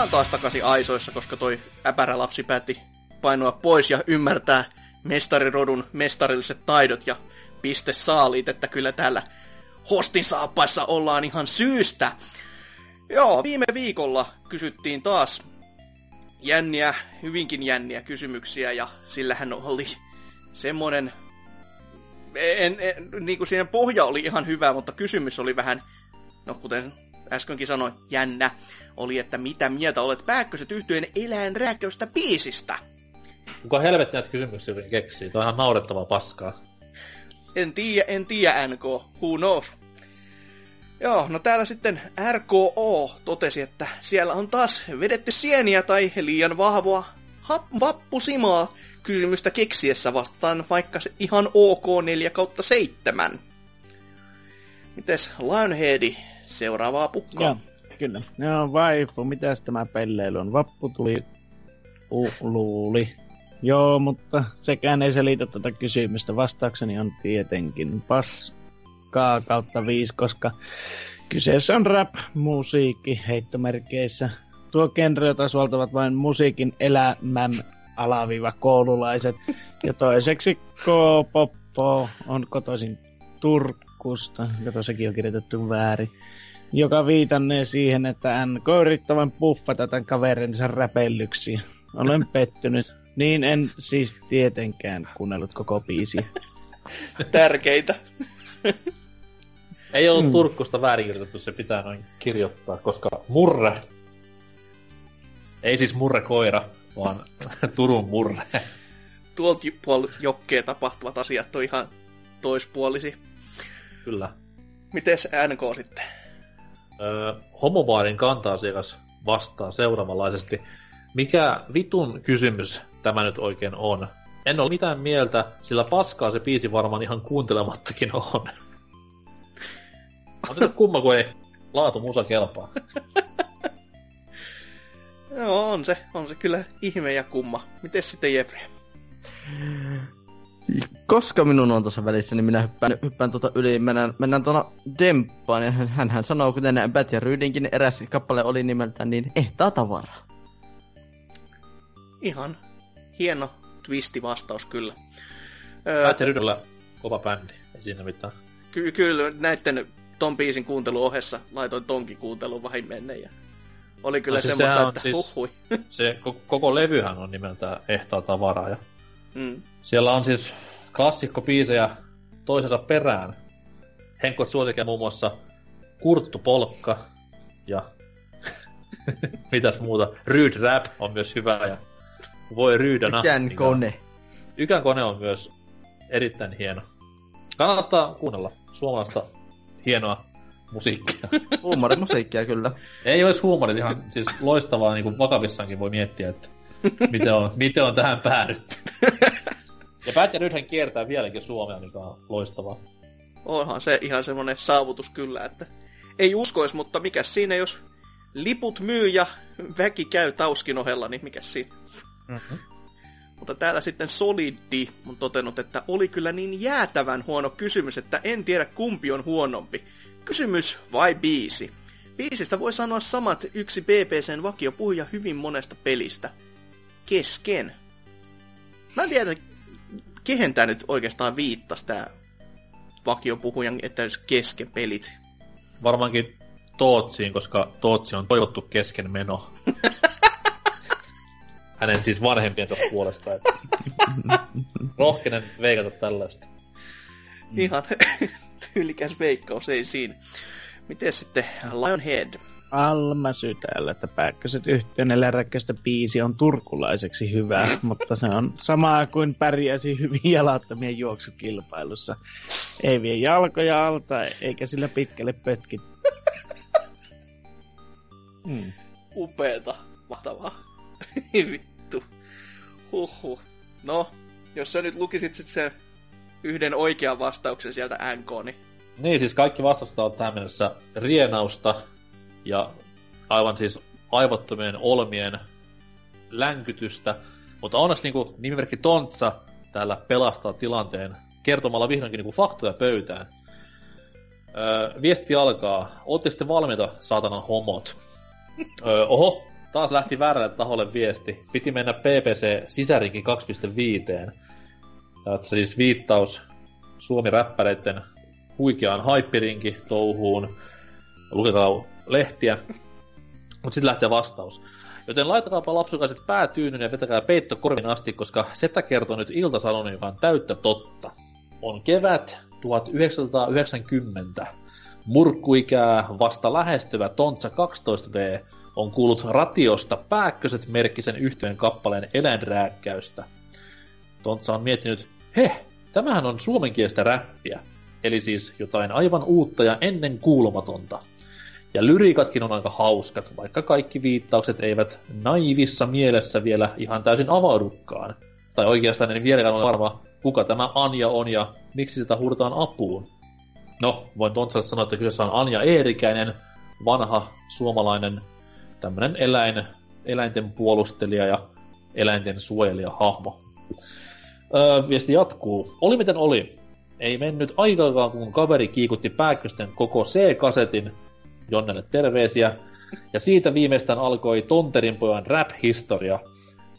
Oon taas takaisin aisoissa, koska toi äpärä lapsi päätti painua pois ja ymmärtää mestarirodun mestarilliset taidot ja piste saaliit, että kyllä täällä hostin saappaissa ollaan ihan syystä. Joo, viime viikolla kysyttiin taas jänniä, hyvinkin jänniä kysymyksiä ja sillähän oli semmonen... En, en, niin kuin siihen pohja oli ihan hyvä, mutta kysymys oli vähän, no kuten äskenkin sanoin, jännä, oli, että mitä mieltä olet pääkköset yhtyeen eläinrääkköistä biisistä? Kuka helvetti näitä kysymyksiä keksii? Tämä on ihan naurettavaa paskaa. En tiedä, en tiedä NK, who knows. Joo, no täällä sitten RKO totesi, että siellä on taas vedetty sieniä tai liian vahvoa hap- vappusimaa kysymystä keksiessä vastaan vaikka se ihan OK 4 kautta 7. Mites Lionheadi, seuraavaa pukkaa? Joo, kyllä. Joo, vaifu, mitäs tämä pelleily on? Vappu tuli u- luuli. Joo, mutta sekään ei selitä tätä kysymystä. Vastaukseni on tietenkin paskaa kautta viisi, koska kyseessä on rap-musiikki heittomerkeissä. Tuo genre taas valtavat vain musiikin elämän alaviiva koululaiset. Ja toiseksi K-poppo on kotoisin Turkusta, jota sekin on kirjoitettu väärin joka viitannee siihen, että NK yrittää vain puffata tämän kaverinsa räpellyksiä. Olen pettynyt. Niin en siis tietenkään kuunnellut koko biisiä. Tärkeitä. Ei ollut Mm. mm. Turkkusta väärinkirjoitettu, se pitää noin kirjoittaa, koska murre. Ei siis murre koira, vaan Turun murre. Tuolta puol jokkeen tapahtuvat asiat on ihan toispuolisi. Kyllä. Mites NK sitten? Öö, homobaarin kanta-asiakas vastaa seuraavanlaisesti. Mikä vitun kysymys tämä nyt oikein on? En ole mitään mieltä, sillä paskaa se biisi varmaan ihan kuuntelemattakin on. On nyt kumma, kun ei laatu musa kelpaa. Joo, on se, on se kyllä ihme ja kumma. Mites sitten Jepri? Koska minun on tuossa välissä, niin minä hyppään, hyppään tuota yli. Mennään, mennään tuona Demppaan, ja hän, hän sanoo, kuten Bät ja Rydinkin eräs kappale oli nimeltään, niin ehtaa tavaraa. Ihan hieno twisti vastaus kyllä. Päätti Rydellä kova bändi, ei siinä mitään. Ky- kyllä näitten ton biisin kuuntelun ohessa laitoin tonkin kuuntelun vahin menne ja oli kyllä No siis semmoista, että siis- huhui. Se ko- koko levyhän on nimeltään Ehtaa tavaraa ja mm. Siellä on siis klassikkobiisejä toisensa perään. Henkot suosikia muun muassa Kurttu Polkka ja mitäs muuta. Ryd Rap on myös hyvä ja Voi Ryydänä. On- kone. Ykän kone on myös erittäin hieno. Kannattaa kuunnella suomalaista hienoa musiikkia. Huumorimusiikkia kyllä. Ei olisi huumorit ihan siis loistavaa, niin kuin vakavissaankin voi miettiä, että miten on, miten on tähän päädytty. Ja Pat ja nythän kiertää vieläkin Suomea, mikä on loistavaa. Onhan se ihan semmonen saavutus kyllä, että ei uskois, mutta mikä siinä, jos liput myy ja väki käy tauskin ohella, niin mikä siinä? Mm-hmm. Mutta täällä sitten Solidi on totenut, että oli kyllä niin jäätävän huono kysymys, että en tiedä kumpi on huonompi. Kysymys vai biisi? Biisistä voi sanoa samat yksi BBCn vakio puhuja hyvin monesta pelistä. Kesken. Mä en tiedä, kehen tää nyt oikeastaan viittasi tää vakiopuhujan, että jos kesken pelit. Varmaankin Tootsiin, koska Tootsi on toivottu keskenmeno. Hänen siis vanhempiensa puolesta. Että... Rohkenen veikata tällaista. Ihan tyylikäs veikkaus, ei siinä. Miten sitten Lionhead? Alma Sytäällä, että Pääkköset yhteen eläräkköistä biisi on turkulaiseksi hyvä, mutta se on samaa kuin pärjäsi hyvin jalattomien juoksukilpailussa. Ei vie jalkoja alta, eikä sillä pitkälle pötki. Hmm. Upeeta. Mahtavaa. Vittu. Huhhuh. No, jos sä nyt lukisit sit sen yhden oikean vastauksen sieltä NK, niin Niin, siis kaikki vastaukset on tähän mennessä rienausta ja aivan siis aivottomien olmien länkytystä. Mutta onneksi niin nimimerkki Tontsa täällä pelastaa tilanteen kertomalla vihdoinkin niin faktoja pöytään. Öö, viesti alkaa. Oletteko te valmiita, saatanan homot? Öö, oho, taas lähti väärälle taholle viesti. Piti mennä PPC sisärinkin 2.5. Tässä siis viittaus Suomi-räppäreiden huikeaan haippirinki touhuun. Lukekaa lehtiä. Mutta sitten lähtee vastaus. Joten laitakaapa lapsukaiset päätyynyn ja vetäkää peitto korvin asti, koska Setä kertoo nyt iltasanon, joka on täyttä totta. On kevät 1990. Murkkuikää vasta lähestyvä Tontsa 12V on kuullut ratiosta pääkköset merkkisen yhtyeen kappaleen eläinrääkkäystä. Tontsa on miettinyt, he, tämähän on suomenkielistä räppiä, eli siis jotain aivan uutta ja ennen kuulumatonta. Ja lyriikatkin on aika hauskat, vaikka kaikki viittaukset eivät naivissa mielessä vielä ihan täysin avaudukaan. Tai oikeastaan en vieläkään ole varma, kuka tämä Anja on ja miksi sitä huudetaan apuun. No, voin Tontsalle sanoa, että kyseessä on Anja Eerikäinen, vanha suomalainen tämmönen eläin, eläinten puolustelija ja eläinten suojelija hahmo. Öö, viesti jatkuu. Oli miten oli. Ei mennyt aikaakaan, kun kaveri kiikutti pääkkösten koko C-kasetin, Jonnelle terveisiä, ja siitä viimeistään alkoi Tonterin pojan rap-historia.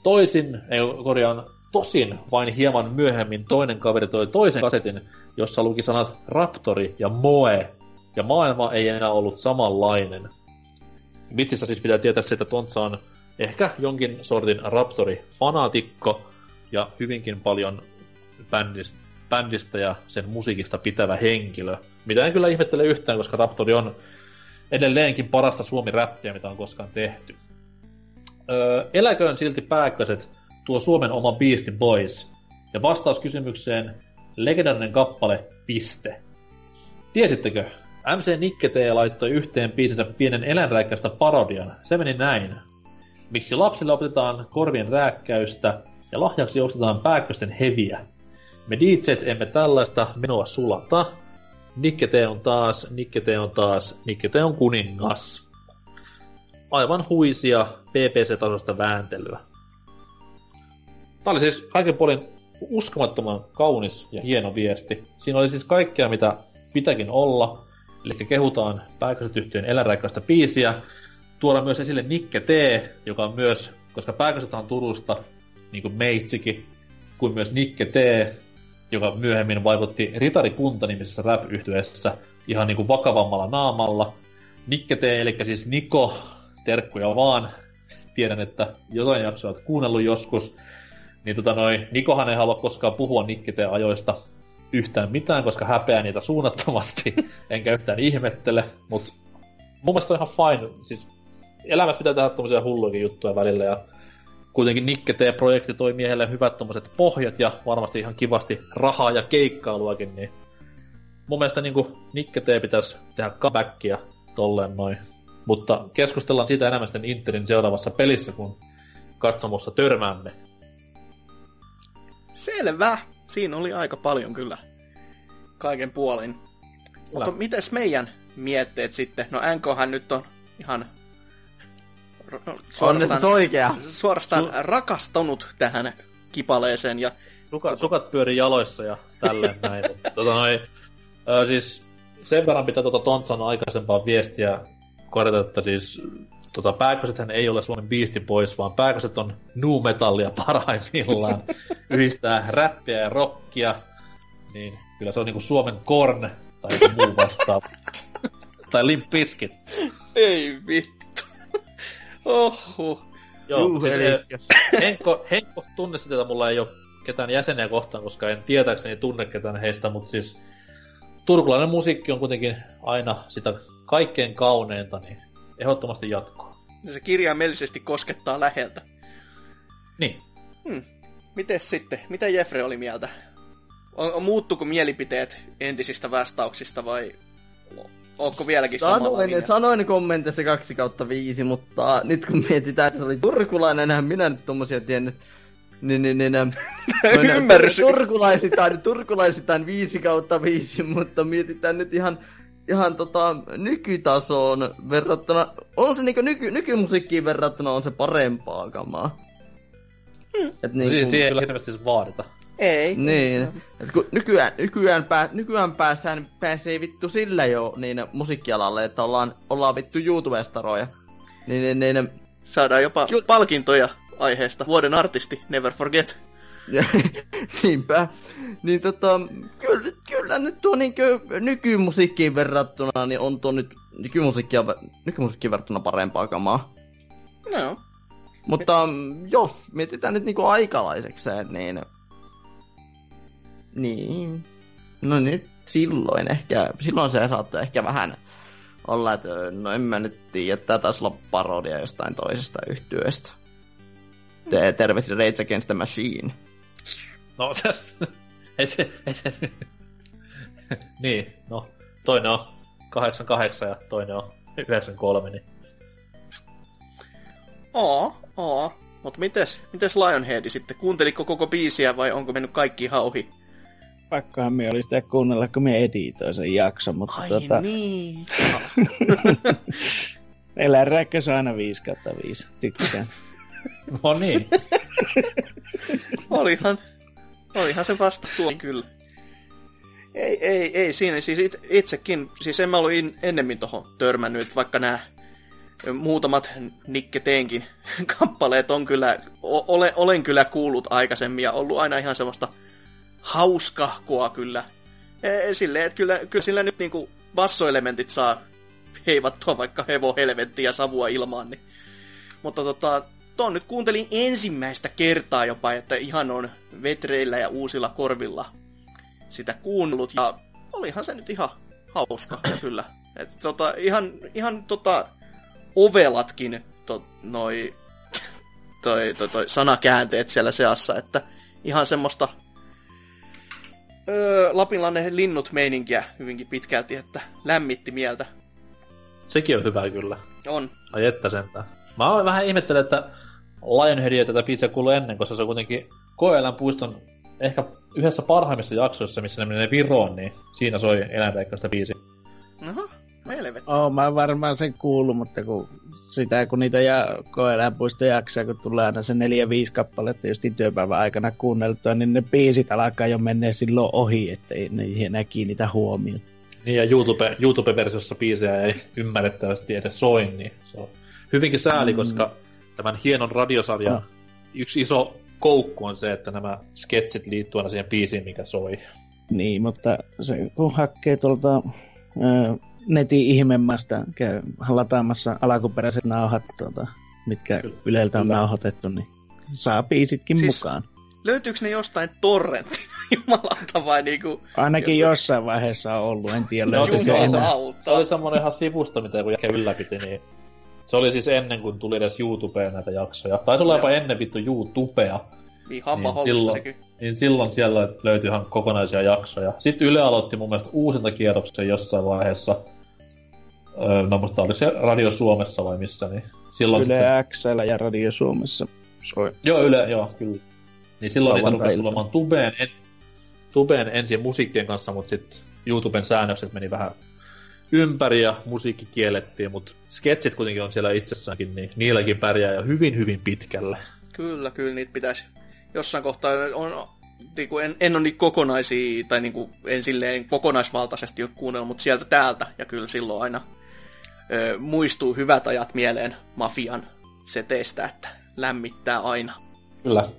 Toisin, ei korjaan, tosin vain hieman myöhemmin toinen kaveri toi toisen kasetin, jossa luki sanat Raptori ja Moe, ja maailma ei enää ollut samanlainen. Vitsissä siis pitää tietää se, että Tontsa on ehkä jonkin sortin Raptori-fanaatikko, ja hyvinkin paljon bändistä, bändistä ja sen musiikista pitävä henkilö. Mitä en kyllä ihmettele yhtään, koska Raptori on edelleenkin parasta suomi-räppiä, mitä on koskaan tehty. Öö, eläköön silti pääkköset tuo Suomen oma Beastie Boys. Ja vastaus kysymykseen, legendarinen kappale, piste. Tiesittekö? MC Nikke T laittoi yhteen biisinsä pienen eläinrääkkäystä parodian. Se meni näin. Miksi lapsille opetetaan korvien rääkkäystä ja lahjaksi ostetaan pääkkösten heviä? Me DJt emme tällaista menoa sulata. Nikke T on taas, Nikke T on taas, Nikke T on kuningas. Aivan huisia PPC-tasosta vääntelyä. Tämä oli siis kaiken puolin uskomattoman kaunis ja hieno viesti. Siinä oli siis kaikkea, mitä pitäkin olla. Eli kehutaan pääkösetyhtiön eläinräikkaista biisiä. Tuoda myös esille Nikke T, joka on myös, koska pääköset on Turusta, niin kuin meitsikin, kuin myös Nikke T, joka myöhemmin vaikutti Ritarikunta nimisessä rap ihan niin kuin vakavammalla naamalla. Nikke T, eli siis Niko, terkkuja vaan. Tiedän, että jotain jaksoa olet kuunnellut joskus. Niin tota noin, Nikohan ei halua koskaan puhua Nikke T-ajoista yhtään mitään, koska häpeää niitä suunnattomasti, enkä yhtään ihmettele, mutta mun mielestä on ihan fine, siis elämässä pitää tehdä tommosia hulluikin juttuja välillä, ja kuitenkin Nikke T-projekti toi miehelle hyvät tommoset pohjat, ja varmasti ihan kivasti rahaa ja keikkailuakin, niin mun mielestä niinku Nikke T pitäisi tehdä comebackia tolleen noin. Mutta keskustellaan siitä enemmän sitten Interin seuraavassa pelissä, kun katsomossa törmäämme. Selvä. Siinä oli aika paljon kyllä kaiken puolin. Mutta mites meidän mietteet sitten? No NKhan nyt on ihan suorastaan, oikea. suorastaan Su- rakastunut tähän kipaleeseen. Ja... Sukat, sukat pyörii jaloissa ja tälleen näin. tota noin, ö, siis sen verran pitää tuota Tontsan aikaisempaa viestiä korjata, että siis tota, pääkösethän ei ole Suomen Beastie Boys, vaan pääköset on nu metallia parhaimmillaan. Yhdistää räppiä ja rockia, niin kyllä se on niinku Suomen Korn tai muu vastaava. tai Limp Bizkit. Ei vittu. Oho. Joo, Juh, siis, eli... Henkko, Henkko tunnisteita mulla ei ole ketään jäseniä kohtaan, koska en tietääkseni tunne ketään heistä, mutta siis turkulainen musiikki on kuitenkin aina sitä kaikkein kauneinta, niin ehdottomasti jatkoa. Se kirjaimellisesti koskettaa läheltä. Niin. Hmm. Mites sitten? Mitä Jeffrey oli mieltä? On, on muuttuko mielipiteet entisistä vastauksista vai onko vieläkin sanoin, samalla linjalla? Sanoin kommentissa 2 kautta 5, mutta nyt kun mietitään, että se oli turkulainen, enhän minä nyt tommosia tiennyt. Niin, niin, niin, Ymmärrys. Turkulaisitaan, turkulaisitaan 5 kautta 5, mutta mietitään nyt ihan ihan tota, nykytasoon verrattuna, on se niinku nyky, nykymusiikkiin verrattuna on se parempaa kamaa. Hmm. Et niinku, si- siihen ei hirveästi vaadita. Ei. Niin. Kun nykyään, nykyään, pää, nykyään pääsään, pääsee vittu sillä jo niin musiikkialalle, että ollaan, ollaan vittu YouTubestaroja. Niin, niin, niin, Saadaan jopa Ky- palkintoja aiheesta. Vuoden artisti, never forget. Niinpä. Niin tota, kyllä, kyllä nyt tuo niin nykymusiikkiin verrattuna, niin on tuo nyt nykymusiikkia, nykymusiikkiin verrattuna parempaa kamaa. No. Mutta jos mietitään nyt niinku aikalaisekseen, niin... Niin... No nyt silloin ehkä, silloin se saattaa ehkä vähän olla, että no en mä nyt tiedä, että taisi olla parodia jostain toisesta yhtyöstä. Te, terveisiä Rage Against the Machine. No ei se... Ei se... niin, no. Toinen on 88 ja toinen on 93, niin... Oo, oo. Mutta mites, mites Lionhead sitten? Kuunteliko koko biisiä vai onko mennyt kaikki hauhi? Pakkohan me oli sitä kuunnella, kun me editoin sen jakson, mutta Ai tota... niin. Eläinräkkös on aina 5 kautta 5, tykkään. no niin. Olihan Olihan se vastaus tuo kyllä. Ei, ei, ei siinä. Siis it, itsekin, siis en mä ollut in, ennemmin tohon törmännyt, vaikka nämä muutamat Nikke Teenkin kappaleet on kyllä, o, ole, olen kyllä kuullut aikaisemmin ja ollut aina ihan semmoista hauskahkoa kyllä. E, silleen, että kyllä, kyllä sillä nyt niinku bassoelementit saa heivattua vaikka hevo helvettiä ja savua ilmaan, niin. Mutta tota, ton nyt kuuntelin ensimmäistä kertaa jopa, että ihan on vetreillä ja uusilla korvilla sitä kuunnellut. Ja olihan se nyt ihan hauska kyllä. Et tota, ihan, ihan tota, ovelatkin to, noi, toi, toi, toi, sanakäänteet siellä seassa, että ihan semmoista öö, Lapinlannen linnut meininkiä hyvinkin pitkälti, että lämmitti mieltä. Sekin on hyvä kyllä. On. Ai että sentään. Mä vähän ihmettelen, että Lionheadia tätä biisiä kuului ennen, koska se on kuitenkin Koeläin puiston ehkä yhdessä parhaimmissa jaksoissa, missä ne menee Viroon, niin siinä soi eläinreikkaista biisi. Oho, helvetti. Oh, mä varmaan sen kuullut, mutta kun sitä, kun niitä ja koeläinpuisto jaksaa, kun tulee aina se neljä viisi kappaletta just työpäivän aikana kuunneltua, niin ne biisit alkaa jo mennä silloin ohi, ettei ne enää kiinnitä huomioon. Niin ja YouTube, YouTube-versiossa biisejä ei ymmärrettävästi edes soi, niin se on hyvinkin sääli, mm. koska tämän hienon radiosarjan no. yksi iso koukku on se, että nämä sketsit liittyy aina siihen biisiin, mikä soi. Niin, mutta se kun hakkee tuolta netin ihmemmasta, käy lataamassa alkuperäiset nauhat, tuota, mitkä Yleltä on Kyllä. nauhoitettu, niin saa biisitkin Siis- mukaan. Löytyykö ne jostain torrentin jumalauta vai niinku... Ainakin jossain vaiheessa on ollut, en tiedä No, siis se se oli semmonen ihan sivusto, mitä joku ylläpiti, niin se oli siis ennen kuin tuli edes YouTubeen näitä jaksoja. Taisi olla jopa ennen vittu YouTubea. Niin hamma Niin, niin, silloin. sekin. Niin silloin siellä löytyi ihan kokonaisia jaksoja. Sitten Yle aloitti mun mielestä uusinta kierroksen jossain vaiheessa. Öö, mä muistan, oliko se Radio Suomessa vai missä, niin silloin Yle sitten... XL ja Radio Suomessa soi. Joo, Yle, joo, kyllä. Niin silloin niitä rupesi tulemaan tubeen, en, tubeen ensin musiikkien kanssa, mutta sitten YouTuben säännökset meni vähän ympäri ja musiikki kiellettiin, mutta sketsit kuitenkin on siellä itsessäänkin, niin niilläkin pärjää ja hyvin hyvin pitkälle. Kyllä, kyllä niitä pitäisi jossain kohtaa on, niinku en, en ole niitä kokonaisia, tai niinku, en silleen kokonaisvaltaisesti ole kuunnellut, mutta sieltä täältä, ja kyllä silloin aina ö, muistuu hyvät ajat mieleen mafian seteistä, että lämmittää aina. Kyllä.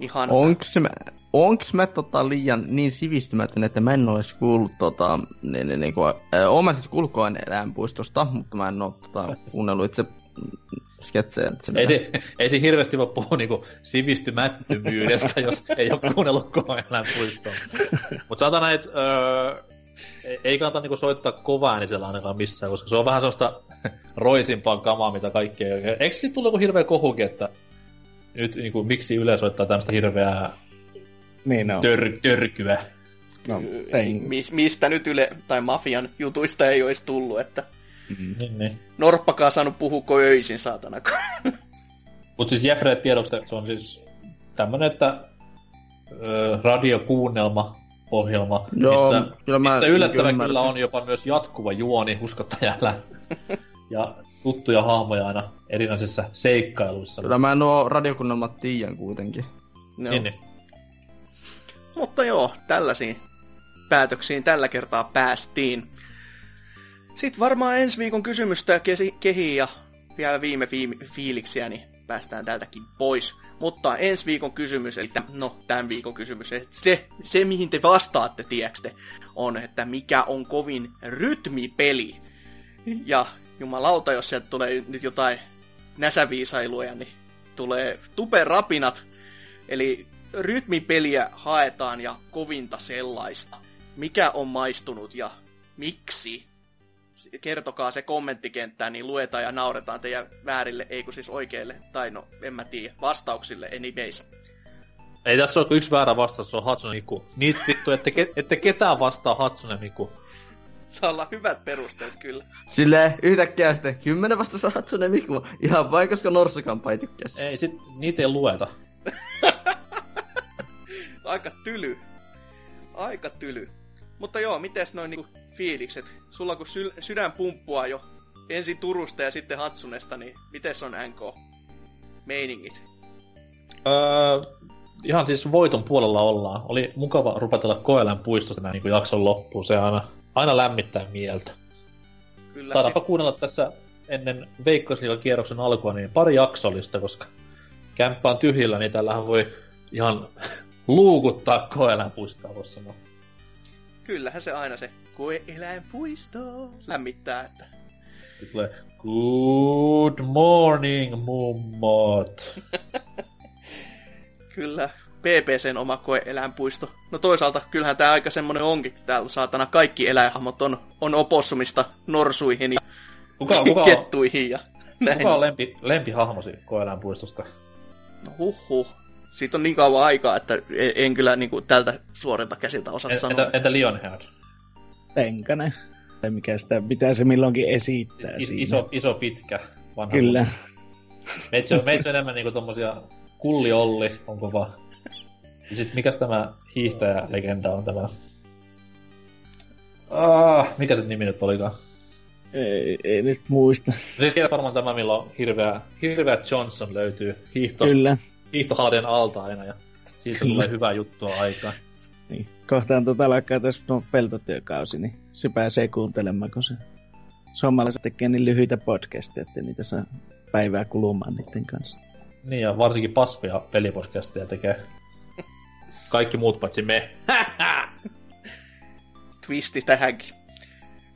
Ihan Onks mä, onks mä tota liian niin sivistymätön, että mä en ois kuullut tota, niin, niin, niin kuin, äh, oon mä siis kuullut eläinpuistosta, mutta mä en oo tota, kuunnellut itse sketsejä. että Ei se, ei se hirveästi voi puhua niinku sivistymättömyydestä, jos ei ole kuunnellut puistoon. Mutta saatan näitä, öö, ei- ei kannata niinku soittaa kovaa äänisellä ainakaan missään, koska se on vähän sellaista roisimpaa kamaa, mitä kaikkea. Eikö siitä tullut joku hirveä kohukin, että nyt niinku, miksi Yle soittaa tämmöistä hirveää Niin on. tör, törkyä? No, tein. mi- mistä nyt Yle tai mafian jutuista ei olisi tullut, että Niin, niin. Norppakaan saanut puhua öisin, saatana. Mutta siis Jeffrey tiedoksi, se on siis tämmönen, että ö, radiokuunnelma ohjelma, Joo, missä, kyllä mä missä yllättävän ymmärsin. kyllä on jopa myös jatkuva juoni uskottajalla. ja tuttuja hahmoja aina erinäisissä seikkailuissa. Kyllä mä nuo radiokunnelmat tiedän kuitenkin. no. Niin, niin. Mutta joo, tällaisiin päätöksiin tällä kertaa päästiin. Sitten varmaan ensi viikon kysymystä kehiin ja vielä viime fiim- fiiliksiä, niin päästään tältäkin pois. Mutta ensi viikon kysymys, eli täm- no tämän viikon kysymys, se, se mihin te vastaatte, tiedätkö on, että mikä on kovin rytmipeli. Ja jumalauta, jos sieltä tulee nyt jotain näsäviisailuja, niin tulee tuperapinat. Eli rytmipeliä haetaan ja kovinta sellaista. Mikä on maistunut ja miksi? Kertokaa se kommenttikenttään, niin luetaan ja nauretaan teidän väärille, ei kun siis oikeille, tai no, en mä tiedä, vastauksille anyways. Ei tässä ole yksi väärä vastaus, se on Hatsune Miku. Niitä vittu, ette, ke, ette ketään vastaa Hatsune Miku. Saa olla hyvät perusteet kyllä. Silleen yhtäkkiä sitten kymmenen vasta Hatsune Miku. Ihan vain koska Norsukampa ei tykkää sitä. Ei, sit, niitä ei lueta. Aika tyly. Aika tyly. Mutta joo, mites noin niinku fiilikset? Sulla kun syl- sydän pumppua jo ensin Turusta ja sitten Hatsunesta, niin mites on NK? Meiningit. Öö, ihan siis voiton puolella ollaan. Oli mukava rupatella koelän puistosta näin niin jakson loppuun. Se aina, aina lämmittää mieltä. Kyllä Saadaanpa kuunnella tässä ennen Veikkausliigan kierroksen alkua niin pari jaksollista, koska kämppä on tyhjillä, niin tällähän voi ihan luukuttaa koelän puistoa, voisi sanoa. Kyllähän se aina se koe-eläinpuisto lämmittää, että tulee Good morning, mummot. kyllä PPCn oma koe-eläinpuisto. No toisaalta kyllähän tää aika semmonen onkin, täällä saatana kaikki eläinhahmot on, on opossumista norsuihin ja Kuka, kuka, on, kettuihin ja näin. kuka on lempi, lempihahmosi koelän puistosta? No huh Siitä on niin kauan aikaa, että en, en kyllä niin kuin, tältä suorilta käsiltä osaa En- sanoa. Entä, entä Lionhead? Tenkanen. Tai mikä sitä pitää se milloinkin esittää Is, siinä. iso, iso, pitkä. Vanha Kyllä. Meitsi on, meitsi on enemmän niinku tommosia kulli-olli, on kova. Ja sit mikäs tämä hiihtäjä-legenda on tämä? Ah, mikä se nimi nyt olikaan? Ei, ei nyt muista. No siis tiedät varmaan tämä, milloin hirveä, hirveä Johnson löytyy hiihto, Kyllä. hiihtohalden alta aina ja siitä Kyllä. tulee hyvää juttua aikaan. Niin. Kohtaan tota alkaa tässä no, peltotyökausi, niin se pääsee kuuntelemaan, kun se suomalaiset tekee niin lyhyitä podcasteja, että niitä saa päivää kulumaan niiden kanssa. Niin, ja varsinkin paskoja pelipodcastia tekee. Kaikki muut paitsi me. Twisti tähänkin.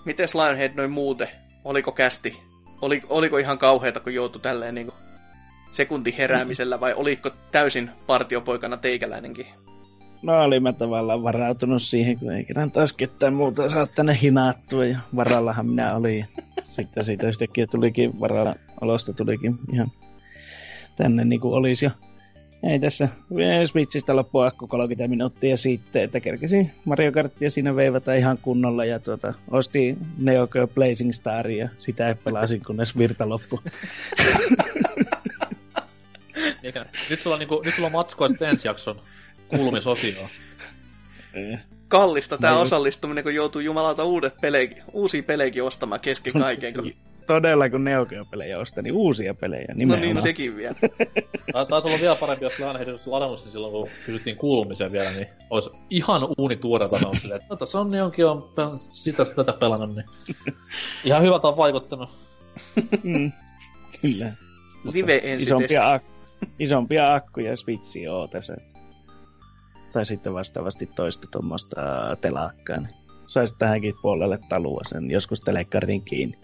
Mites Lionhead noin muuten? Oliko kästi? Oli, oliko ihan kauheata, kun joutui tälleen niin sekunti heräämisellä, vai oliko täysin partiopoikana teikäläinenkin? No olin mä tavallaan varautunut siihen, kun ei kerran taas ketään muuta saa tänne hinaattua ja varallahan minä olin. Sitten siitä yhtäkkiä tulikin varalla, olosta tulikin ihan tänne niin kuin olisi. Ja ei tässä Switchistä loppu akku 30 minuuttia sitten, että kerkesin Mario Kartia siinä veivata ihan kunnolla ja tuota, ostin Neo Geo Blazing Staria sitä pelasin kunnes virta loppu. Eikä, nyt sulla, on niinku, nyt sulla on matskua sitten ensi jakson kuulumisosio. Kallista tämä osallistuminen, kun joutuu jumalauta uudet pelejä, uusia pelejä ostamaan kesken kaiken. Kun... Todella, kun Neo Geo-pelejä ostan, niin uusia pelejä No nimenomaan. niin, no sekin vielä. Ta- Taisi olla vielä parempi, jos Lionhead olisi ladannut sen silloin, kun kysyttiin kuulumisen vielä, niin olisi ihan uuni tuoreelta noussut silleen, että no tässä on jonkin on pel- sitä tätä pelannut, niin ihan hyvältä on vaikuttanut. Mm, kyllä. Live ensi isompia, ak- isompia akkuja Switchiä oo tässä. Tai sitten vastaavasti toista tuommoista telakkaa. Niin saisi tähänkin puolelle talua sen joskus telekkarin kiinni.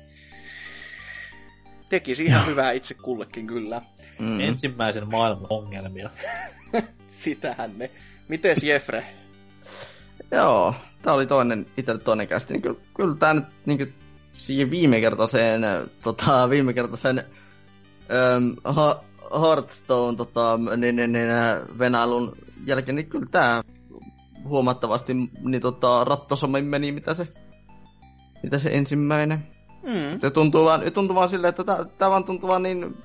Tekisi ihan hyvää itse kullekin kyllä. Mm. Ensimmäisen maailman ongelmia. Sitähän ne. Mites Jeffre? Joo, tää oli toinen, itse toinen kästi. Niin kyllä, kyllä tää nyt niin siihen viime kertaiseen, tota, viime kertaiseen ähm, ha, Hearthstone tota, niin, niin, niin, äh, venailun jälkeen, niin kyllä tää huomattavasti niin, tota, rattosommin meni, mitä se, mitä se ensimmäinen. Mm. Se tuntuu vaan, tuntuu vaan silleen, että tää vaan tuntuu vaan niin...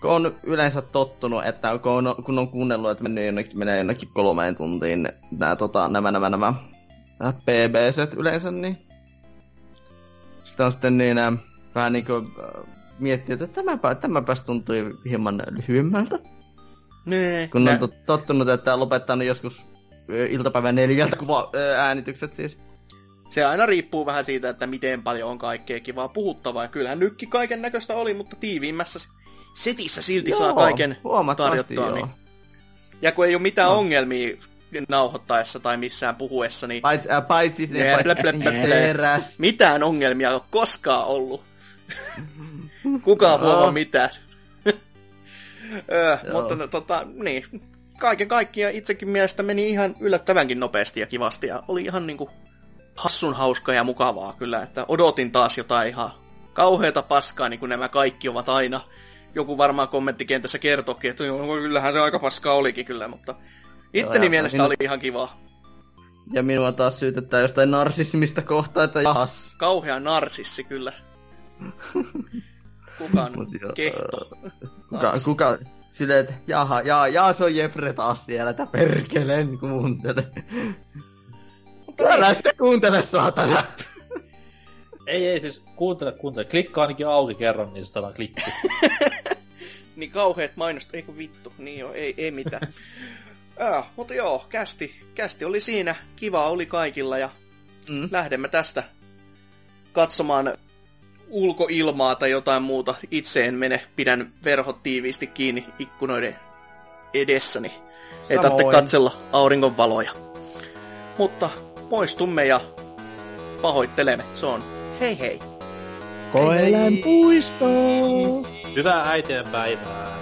Kun on yleensä tottunut, että kun on, kun on kuunnellut, että menee jonnekin, menee jonnekin kolmeen tuntiin nää, tota, nämä, nämä, nämä, nämä PBC yleensä, niin sitä on sitten niin äh, vähän niin kuin miettiä, että tämäpä, tämäpäs tuntui hieman lyhyemmältä. Nee, Kun nä- on tot- tottunut, että lopettanut joskus iltapäivän neljältä kuva, äänitykset siis. Se aina riippuu vähän siitä, että miten paljon on kaikkea kivaa puhuttavaa. Ja kyllähän nykki kaiken näköistä oli, mutta tiiviimmässä setissä silti saa kaiken tarjottua. joo. Niin. Ja kun ei ole mitään No. ongelmia nauhoittaessa tai missään puhuessa, niin Paitsi, äh, paitsi se, blä, blä, blä, blä. Eräs. mitään ongelmia ei ole koskaan ollut. Kukaan Joo. huomaa mitään. Öö, Joo. mutta no, tota, niin. Kaiken kaikkiaan itsekin mielestä meni ihan yllättävänkin nopeasti ja kivasti. Ja oli ihan niinku hassun hauskaa ja mukavaa kyllä, että odotin taas jotain ihan kauheata paskaa, niin kuin nämä kaikki ovat aina. Joku varmaan kommenttikentässä kertoikin, että joo, kyllähän se aika paskaa olikin kyllä, mutta itteni ja mielestä minun- oli ihan kivaa. Ja minua taas syytetään jostain narsismista kohtaa, että jahas. Kauhea narsissi kyllä. Kukaan kehto. Kuka, kuka, silleen, että jaha, jaa, jaa, se on Jeffre taas siellä, että perkeleen kuuntele. Mutta Älä sitä kuuntele, saatana. Ei, ei, siis kuuntele, kuuntele. Klikkaa ainakin auki kerran, niin sitä klikki. niin kauheet mainosta, eikö vittu, niin joo, ei, ei mitään. äh, mutta joo, kästi, kästi oli siinä, kiva oli kaikilla ja Mm. lähdemme tästä katsomaan ulkoilmaa tai jotain muuta. Itse en mene, pidän verhot tiiviisti kiinni ikkunoiden edessäni. Ei Samoin. tarvitse katsella auringon valoja. Mutta poistumme ja pahoittelemme. Se on hei hei. Koelän puisto! Hyvää äitien päivää.